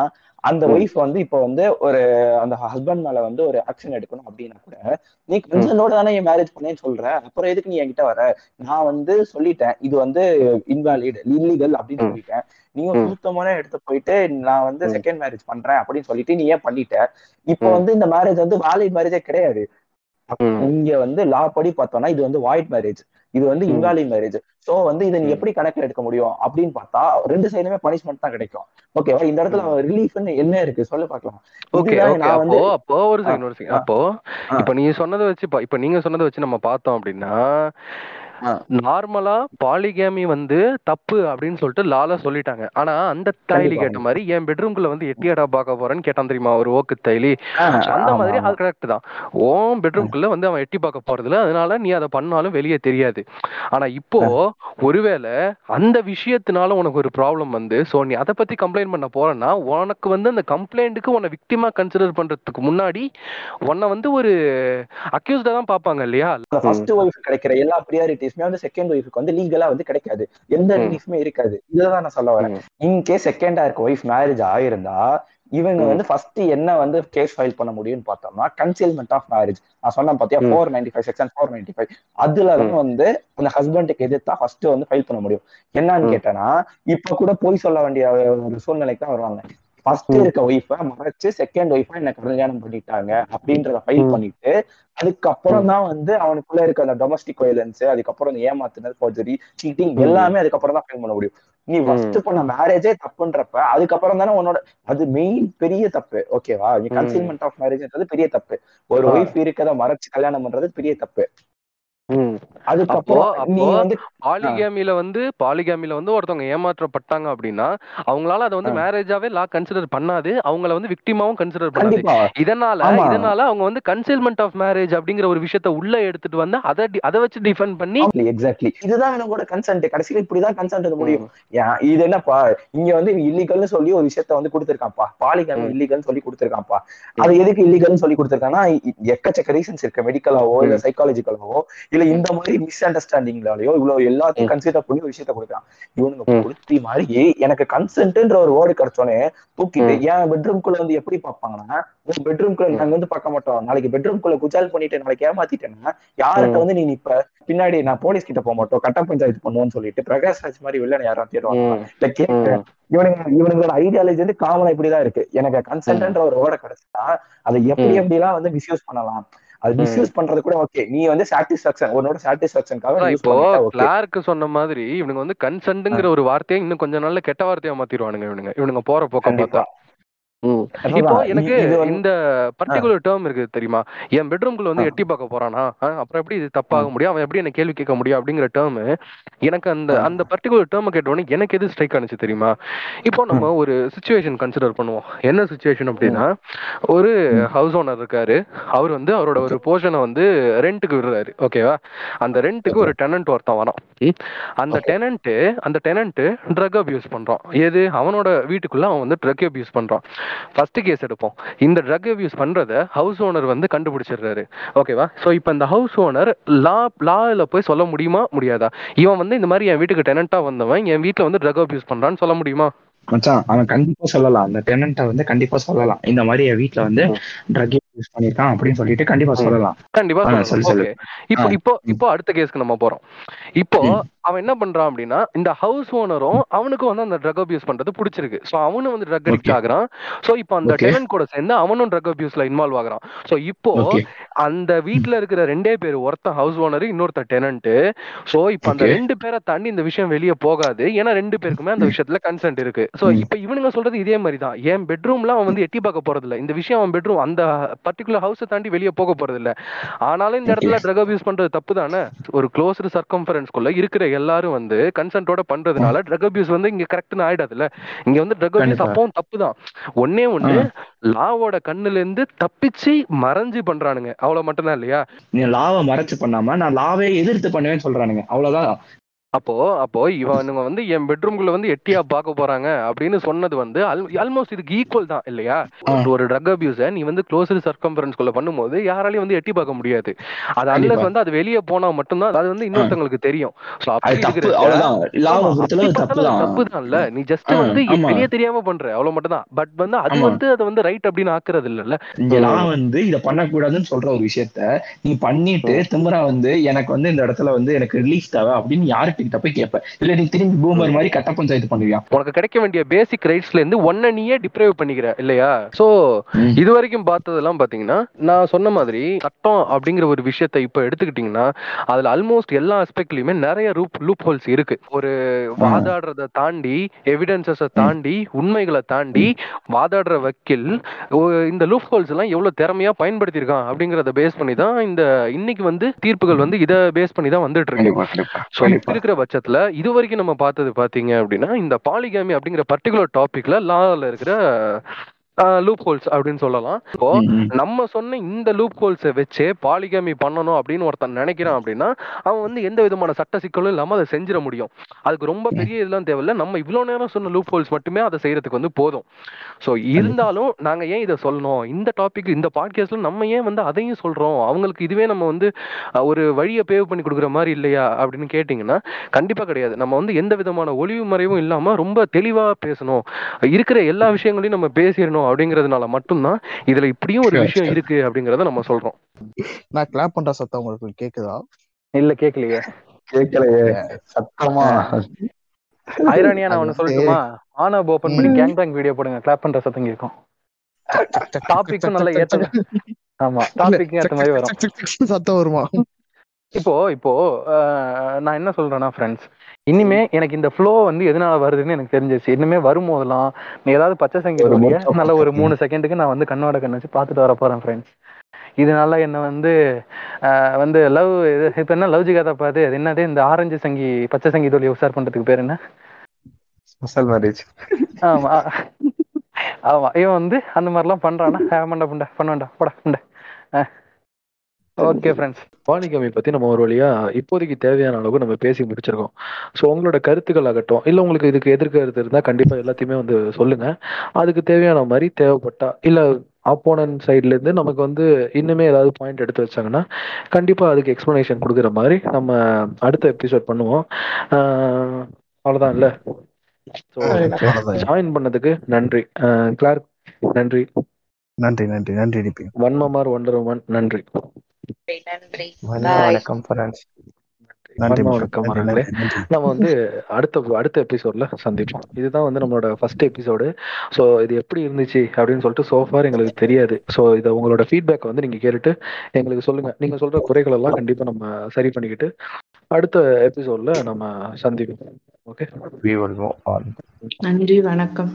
அந்த. ஒய்ஃப் வந்து இப்போ வந்து ஒரு அந்த ஹஸ்பண்ட் மேல வந்து ஒரு ஆக்ஷன் எடுக்கணும் அப்படின்னா கூட நீ கன்சர்னோட தானே என் மேரேஜ் பண்ணேன்னு சொல்ற அப்புறம் எதுக்கு நீ என்கிட்ட வர நான் வந்து சொல்லிட்டேன் இது வந்து இன்வாலிட் இல்லீகல் அப்படின்னு. சொல்லிட்டேன் நீங்க. சுத்தமான எடுத்து போயிட்டு நான் வந்து. செகண்ட் மேரேஜ் பண்றேன் அப்படின்னு சொல்லிட்டு நீ ஏன் பண்ணிட்ட இப்போ. வந்து இந்த மேரேஜ் வந்து வேலிட் மேரேஜே கிடையாது. இங்க வந்து லா படி பார்த்தோம்னா இது வந்து வாய்ட் மேரேஜ் இது வந்து. இன்வாலிட் மேரேஜ் சோ வந்து இதை நீ. எப்படி கணக்கில் எடுக்க முடியும் அப்படின்னு பார்த்தா ரெண்டு சைடுமே பனிஷ்மெண்ட் தான் கிடைக்கும். ஓகேவா இந்த இடத்துல. ரிலீஃப்னு என்ன இருக்கு? சொல்லு பார்க்கலாம். ஓகே அப்போ அப்போ ஒரு செகண்ட் ஒரு செகண்ட் அப்போ இப்போ நீ சொன்னதை வச்சு இப்போ நீங்க சொன்னதை வச்சு நம்ம பார்த்தோம் அப்படின்னா. நார்மலா பாலிகேமி வந்து தப்பு அப்படின்னு சொல்லிட்டு லால சொல்லிட்டாங்க. ஆனா அந்த தைலி கேட்ட மாதிரி என் பெட்ரூம்குள்ள வந்து எட்டியாடா பார்க்க போறேன்னு கேட்டான் தெரியுமா ஒரு ஓக்கு தைலி அந்த மாதிரி அது கரெக்ட் தான். ஓன் பெட்ரூம்குள்ள வந்து அவன் எட்டி பார்க்க போறதுல அதனால நீ அதை பண்ணாலும் வெளியே தெரியாது. ஆனா இப்போ ஒருவேளை அந்த விஷயத்தினால உனக்கு ஒரு ப்ராப்ளம் வந்து சோ நீ அதை பத்தி கம்ப்ளைண்ட் பண்ண போறேன்னா உனக்கு வந்து அந்த கம்ப்ளைண்ட்டுக்கு உன்னை விக்டிமா கன்சிடர் பண்றதுக்கு முன்னாடி உன்னை வந்து ஒரு அக்யூஸ்டா தான் பார்ப்பாங்க இல்லையா? அந்த ஃபர்ஸ்ட் ஒய்ஃப் கிடைக்கிற எல்லா ப்ரியாரிட்டிஸ்மே வந்து செகண்ட் ஒய்ஃபுக்கு வந்து லீகலா வந்து கிடைக்காது எந்த. ரிலீஃப்மே இருக்காது இதுதான் நான் சொல்ல வரேன். இன்கேஸ் செகண்டா இருக்க ஒய்ஃப் மேரேஜ் ஆயிருந்தா இவங்க. வந்து ஃபர்ஸ்ட் என்ன வந்து கேஸ் ஃபைல் பண்ண முடியும்னு பார்த்தோம்னா கன்சீல்மெண்ட் ஆஃப் மேரேஜ் நான் சொன்னேன் பாத்தியா. Four ninety five section four ninety five அதுல. வந்து அந்த ஹஸ்பண்டுக்கு எதிர்த்தா ஃபர்ஸ்ட் வந்து ஃபைல் பண்ண முடியும் என்னன்னு. கேட்டேன்னா இப்ப கூட போய் சொல்ல வேண்டிய ஒரு சூழ்நிலைக்கு தான் வருவாங்க ஃபர்ஸ்ட். இருக்க ஒய்ஃபை மறைச்சு செகண்ட் ஒய்ஃபை என்ன கல்யாணம் பண்ணிட்டாங்க அப்படின்றத ஃபைல். பண்ணிட்டு அதுக்கப்புறம் தான் வந்து அவனுக்குள்ள இருக்க அந்த டொமஸ்டிக் வயலன்ஸ் அதுக்கப்புறம் ஏமாத்துனது ஃபோர்ஜரி சீட்டிங். எல்லாமே அதுக்கப்புறம் தான் ஃபைல் பண்ண முடியும் நீ ஃபர்ஸ்ட். பண்ண மேரேஜே தப்புன்றப்ப அதுக்கப்புறம் தானே உன்னோட அது மெயின் பெரிய தப்பு ஓகேவா நீ. கன்சீல்மெண்ட் ஆஃப் மேரேஜ்ன்றது பெரிய தப்பு ஒரு. ஒய்ஃப் இருக்கத மறைச்சு கல்யாணம் பண்றது பெரிய தப்பு பாலிகேமில வந்து பாலிகேமில வந்து ஒருத்தவங்க ஏமாற்றப்பட்டாங்க அப்படின்னா அவங்களால அதை வந்து. மேரேஜாவே லா கன்சிடர் பண்ணாது. அவங்கள வந்து விக்டிமாவும் கன்சிடர் பண்ணாது. இதனால இதனால அவங்க வந்து கன்சீல்மெண்ட் ஆஃப் மேரேஜ் அப்படிங்கிற ஒரு விஷயத்த உள்ள எடுத்துட்டு வந்து அதை வச்சு டிஃபெண்ட் பண்ணி எக்ஸாக்ட்லி இதுதான் இவனோட கன்சென்ட் கடைசியில இப்படிதான் கன்சென்ட் முடியும். இது என்னப்பா? இங்க வந்து இல்லீகல்னு சொல்லி ஒரு விஷயத்த வந்து கொடுத்திருக்கான்ப்பா. பாலிகாமி இல்லீகல்னு சொல்லி கொடுத்திருக்கான்ப்பா. அது எதுக்கு இல்லீகல்னு சொல்லி கொடுத்திருக்கான்னா இ- எக்கச்சக்க ரீசன்ஸ் இருக்கு. மெடிக்கலாவோ இல்ல சைக்காலஜிக்கலாவோ இல்ல ம், இந்த மாதிரி மிஸ் அண்டர்ஸ்டாண்டிங்லாலயோ இவ்வளவு எல்லாத்தையும் கன்சிடர் பண்ணி ஒரு விஷயத்த கொடுக்குறான். இவனுங்க கொடுத்தி மாதிரி எனக்கு கன்சென்ட்ன்ற ஒரு வேர்டு கிடைச்சோன்னே தூக்கிட்டு என் பெட்ரூம்குள்ள வந்து எப்படி பார்ப்பாங்கன்னா உன் பெட்ரூம்குள்ள நாங்க வந்து பார்க்க மாட்டோம். நாளைக்கு பெட்ரூம்குள்ள குஜால் பண்ணிட்டு நாளைக்கு ஏமாத்திட்டேன்னா யார்கிட்ட வந்து நீ நிப்ப? பின்னாடி நான் போலீஸ் கிட்ட போக மாட்டோம் கட்ட பஞ்சாயத்து பண்ணுவோம்னு சொல்லிட்டு பிரகாஷ் ராஜ் மாதிரி வில்லன் யாரும் இல்ல ம், இவனுங்க இவனுங்களோட ஐடியாலஜி வந்து காமனா இப்படிதான் இருக்கு. எனக்கு கன்சென்ட்ன்ற ஒரு வேர்டை கிடைச்சா அதை எப்படி ம், எப்படிலாம் வந்து மிஸ்யூஸ் பண்ணலாம்? அது. மிஸ்யூஸ் பண்றது கூட ஓகே நீ வந்து சாட்டிஸ்பாக்சன் உன்னோட சாட்டிஸ்பாக்சனுக்காக இப்போ பண்ணிட்டா ஓகே கிளார்க் சொன்ன மாதிரி இவனுங்க வந்து கன்சென்ட்ங்கிற ஒரு வார்த்தையை இன்னும் கொஞ்சம் நாள்ல கெட்ட வார்த்தையா மாத்திடுவானுங்க இவனுங்க. இவனுங்க போற போக்க கண்டிப்பா. பார்த்தா. இப்போ எனக்கு இந்த பர்டிகுலர் டேர்ம் இருக்கு தெரியுமா? என் பெட்ரூம்குள்ள வந்து எட்டி பார்க்க போறானா? அப்புறம் எப்படி இது தப்பாக முடியும்? அவன் எப்படி என்ன கேள்வி கேட்க முடியும்? அப்படிங்கிற டேர்ம் எனக்கு அந்த அந்த பர்டிகுலர் டேர்ம் கேட்டோடனே எனக்கு எது ஸ்ட்ரைக் ஆனிச்சு தெரியுமா? இப்போ நம்ம ஒரு சுச்சுவேஷன் கன்சிடர் பண்ணுவோம். என்ன சுச்சுவேஷன் அப்படின்னா ஒரு ஹவுஸ் ஓனர் இருக்காரு. அவர் வந்து அவரோட ஒரு போர்ஷனை வந்து ரெண்ட்டுக்கு விடுறாரு. ஓகேவா அந்த ரெண்ட்டுக்கு ஒரு டெனன்ட் ஒருத்தன் வரான். அந்த டெனன்ட் அந்த டெனன்ட் ட்ரக் அபியூஸ் பண்றான். எது? அவனோட வீட்டுக்குள்ள அவன் வந்து ட்ரக் அபியூஸ் பண்றான். ஃபர்ஸ்ட் கேஸ் எடுப்போம். இந்த ட்ரக் அபியூஸ் பண்றத ஹவுஸ் ஓனர் வந்து கண்டுபிடிச்சிடுறாரு. ஓகேவா ஸோ இப்போ இந்த ஹவுஸ் ஓனர் லா லால போய் சொல்ல முடியுமா? முடியாதா? இவன் வந்து இந்த மாதிரி என் வீட்டுக்கு டெனண்டா வந்தவன் என் வீட்ல வந்து ட்ரக் அபியூஸ் பண்றான்னு சொல்ல முடியுமா? மச்சான் அவன் கண்டிப்பா சொல்லலாம். அந்த டெனண்ட்டை வந்து கண்டிப்பா சொல்லலாம். இந்த மாதிரி என் வீட்ல வந்து. ட்ரக் யூஸ் பண்ணிருக்கான் அப்படின்னு சொல்லிட்டு கண்டிப்பா. சொல்லலாம். கண்டிப்பா சொல்லு இப்போ இப்போ இப்போ அடுத்த கேஸ்க்கு நம்ம போறோம். இப்போ அவன் என்ன பண்றான் அப்படின்னா இந்த ஹவுஸ் ஓனரும் அவனுக்கும் வந்து அந்த ட்ரக் அபியூஸ் பண்றது பிடிச்சிருக்கு. ஸோ அவனும் வந்து ட்ரக் அடிக்ட் ஆகுறான். ஸோ இப்போ அந்த ஓகே டெனன்ட் கூட சேர்ந்து அவனும் ட்ரக் அபியூஸ்ல இன்வால்வ் ஆகுறான். ஸோ இப்போ அந்த வீட்ல இருக்கிற ரெண்டே பேர் ஒருத்தன் ஹவுஸ் ஓனர் இன்னொருத்த டெனன்ட் ஸோ இப்போ அந்த ரெண்டு பேரை தாண்டி இந்த விஷயம் வெளியே போகாது. ஏன்னா ரெண்டு பேருக்குமே அந்த விஷயத்துல கன்சென்ட் இருக்கு. ஸோ ம், இப்போ இவனுங்க சொல்றது இதே மாதிரி தான் என் பெட்ரூம்ல அவன் வந்து எட்டி பார்க்க போறது இல்ல இந்த விஷயம் அவன் பெட்ரூம் அந்த பர்டிகுலர் ஹவுஸை தாண்டி வெளியே போக போறது இல்ல ஆனாலும் இந்த இடத்துல ட்ரக் அபியூஸ் பண்றது தப்பு தானே ஒரு க்ளோஸ்டு சர்க்கம்ஃபரன்ஸ்குள்ள இருக்கிற எல்லாரும் வந்து கன்சென்ட்டோட பண்றதுனால ட்ரக் அபியூஸ் வந்து இங்க கரெக்ட்னு ஆயிடாதுல்ல. இங்க வந்து ட்ரக் அபியூஸ். அப்பவும் தப்பு தான் ஒன்னே ஒண்ணு லாவோட கண்ணுல இருந்து தப்பிச்சு மறைஞ்சு பண்றானுங்க. அவ்வளவு மட்டும்தான் இல்லையா? நீ லாவை மறைச்சு பண்ணாம நான் லாவே எதிர்த்து பண்ணுவேன்னு சொல்றானுங்க. அவ்வளவுதான். அப்போ அப்போ இவனுங்க வந்து என் பெட்ரூம்குள்ள வந்து எட்டியா பார்க்க போறாங்க அப்படின்னு சொன்னது வந்து ஆல்மோஸ்ட் இதுக்கு ஈக்குவல் தான் இல்லையா. ஒரு ட்ரக் அபியூஸ நீ வந்து க்ளோஸ்டு சர்க்கம்பரன்ஸ் குள்ள பண்ணும்போது யாராலையும் வந்து எட்டி பார்க்க முடியாது. அது. அன்லஸ் வந்து அது வெளியே போனா மட்டும்தான் அது வந்து இன்னொருத்தவங்களுக்கு தெரியும். தப்பு தான்ல நீ ஜஸ்ட் வந்து. வெளியே தெரியாம பண்ற அவ்வளவு மட்டும் தான் பட் வந்து அது. வந்து அதை வந்து ரைட் அப்படின்னு ஆக்குறது இல்லல்ல. நான் வந்து இத பண்ணக்கூடாதுன்னு சொல்ற ஒரு விஷயத்த நீ பண்ணிட்டு திமுறா வந்து எனக்கு வந்து இந்த இடத்துல வந்து எனக்கு ரிலீஃப் தேவை அப்படின்னு யாருக்கிட்ட போய் கேட்ப இல்ல நீ திரும்பி பூமர் மாதிரி கட்ட பஞ்சாயத்து பண்ணுவியா? உனக்கு கிடைக்க வேண்டிய பேசிக் ரைட்ஸ்ல இருந்து ஒன்ன நீயே டிப்ரைவ் பண்ணிக்கிற இல்லையா? சோ. இது வரைக்கும் பார்த்ததெல்லாம் பாத்தீங்கன்னா நான் சொன்ன மாதிரி சட்டம் அப்படிங்கிற ஒரு விஷயத்தை இப்ப எடுத்துக்கிட்டீங்கன்னா அதுல ஆல்மோஸ்ட் எல்லா ஆஸ்பெக்ட்லயுமே நிறைய ரூப் லூப் ஹோல்ஸ் இருக்கு. ஒரு வாதாடுறத தாண்டி எவிடன்சஸ தாண்டி உண்மைகளை தாண்டி வாதாடுற வக்கீல் இந்த லூப் ஹோல்ஸ் எல்லாம் எவ்வளவு திறமையா பயன்படுத்தியிருக்கான் அப்படிங்கறத பேஸ் பண்ணி தான் இந்த இன்னைக்கு வந்து தீர்ப்புகள் வந்து இதை பேஸ் பண்ணி தான் வந்துட்டு இருக்கு. கண்டிப்பா கண்டிப்பா இருக்கிற பட்சத்துல இது வரைக்கும் நம்ம பார்த்தது பாத்தீங்க அப்படின்னா இந்த பாலிகாமி அப்படிங்கிற பர்டிகுலர் டாபிக்ல லால இருக்கிற லூப் ஹோல்ஸ் அப்படின்னு சொல்லலாம். இப்போ. நம்ம சொன்ன இந்த லூப் ஹோல்ஸை வச்சே பாலிகாமி பண்ணணும் அப்படின்னு ஒருத்தன் நினைக்கிறான் அப்படின்னா அவன் வந்து எந்த விதமான சட்ட சிக்கலும் இல்லாம அதை செஞ்சிட முடியும். அதுக்கு ரொம்ப பெரிய இதெல்லாம் தேவையில்ல. நம்ம இவ்வளவு நேரம் சொன்ன லூப் ஹோல்ஸ் மட்டுமே அதை செய்யறதுக்கு வந்து போதும். ஸோ இருந்தாலும் நாங்க ஏன் இதை சொல்லணும்? இந்த டாபிக் இந்த பாட்காஸ்ட்ல நம்ம ஏன் வந்து அதையும் சொல்றோம்? அவங்களுக்கு இதுவே நம்ம வந்து ஒரு வழியை பேவ் பண்ணி கொடுக்குற மாதிரி இல்லையா அப்படின்னு கேட்டிங்கன்னா கண்டிப்பா கிடையாது. நம்ம வந்து எந்த விதமான ஒளிவு மறைவும் இல்லாம ரொம்ப தெளிவா பேசணும். இருக்கிற எல்லா விஷயங்களையும் நம்ம பேசிடணும். அப்படிங்கிறதுனால மட்டும்தான் இதுல இப்படியும் ஒரு விஷயம். இருக்கு அப்படிங்கறத நம்ம சொல்றோம். நான் கிளாப் பண்ற சத்தம் உங்களுக்கு கேக்குதா? இல்ல கேட்கலையே கேட்கலையே சத்தமா. ஐரானியா நான் ஒண்ணு வந்து- சொல்லட்டுமா? ஆனா ஓபன் பண்ணி. கேங் பேங் வீடியோ போடுங்க. கிளாப் பண்ற சத்தம் கேட்கும். டாபிக்கும் நல்லா ஏத்த ஆமா டாபிக்கும் ஏத்த மாதிரி வரும். சத்தம் வருமா? இப்போ இப்போ நான் என்ன சொல்றேன்னா ஃப்ரெண்ட்ஸ் இனிமே எனக்கு இந்த ஃப்ளோ வந்து எதனால வருதுன்னு எனக்கு தெரிஞ்சிருச்சு. இனிமே வரும்போதெல்லாம் நீ ஏதாவது பச்சை சங்கி ஒரு போடிய முற்றம் நல்ல ஒரு. மூணு செகண்டுக்கு நான் வந்து கண்ணோட கண்ணு வச்சு பார்த்துட்டு வர போறேன் ஃப்ரெண்ட்ஸ் இதனால என்ன வந்து வந்து லவ் இப்போ என்ன லவ் ஜிகாதா பாது அது என்னது? இந்த ஆரஞ்சு சங்கி பச்சை சங்கி தோழி உசார் பண்றதுக்கு பேர் என்ன? ஸ்பெஷல் மேரேஜ் ஆமா. ஆமா. இவன் வந்து அந்த மாதிரிலாம் பண்றானா? ஆமாண்டா புண்டா பண்ணுவேன்டா போடா புண்டா. ஓகே ஃப்ரெண்ட்ஸ் பாலிகமி பத்தி நம்ம ஒரு வழியா இப்போதைக்கு தேவையான அளவுக்கு நம்ம பேசி முடிச்சிருக்கோம். ஸோ உங்களோட கருத்துக்கள் ஆகட்டும் இல்ல உங்களுக்கு இதுக்கு எதிர்கருத்து இருந்தா கண்டிப்பா எல்லாத்தையுமே வந்து சொல்லுங்க. அதுக்கு தேவையான மாதிரி தேவைப்பட்டா இல்ல ஆப்போனன்ட் சைட்ல இருந்து நமக்கு வந்து இன்னுமே ஏதாவது பாயிண்ட் எடுத்து வச்சாங்கன்னா கண்டிப்பா அதுக்கு எக்ஸ்பிளனேஷன் கொடுக்குற மாதிரி நம்ம அடுத்த எபிசோட் பண்ணுவோம். ஆஹ் அவ்வளவுதான் இல்ல. ஜாயின் பண்ணதுக்கு நன்றி. கிளார்க் நன்றி. நன்றி நன்றி. நன்றி டிபி வன்மமார் ஒண்டர் உமன் நன்றி. நன்றி வணக்கம் ஃப்ரெண்ட்ஸ். நன்றி. வணக்கம். நம்ம வந்து அடுத்த அடுத்த எபிசோட்ல சந்திப்போம். இதுதான் வந்து நம்மளோட ஃபர்ஸ்ட் எபிசோடு ஸோ இது எப்படி இருந்துச்சு அப்படின்னு சொல்லிட்டு சோஃபார் எங்களுக்கு தெரியாது. ஸோ இதை உங்களோட ஃபீட்பேக் வந்து நீங்க கேட்டுட்டு எங்களுக்கு சொல்லுங்க. நீங்க சொல்ற குறைகள் எல்லாம் கண்டிப்பா நம்ம சரி பண்ணிக்கிட்டு அடுத்த எபிசோட்ல நம்ம சந்திப்போம். Okay we will move on. நன்றி வணக்கம்.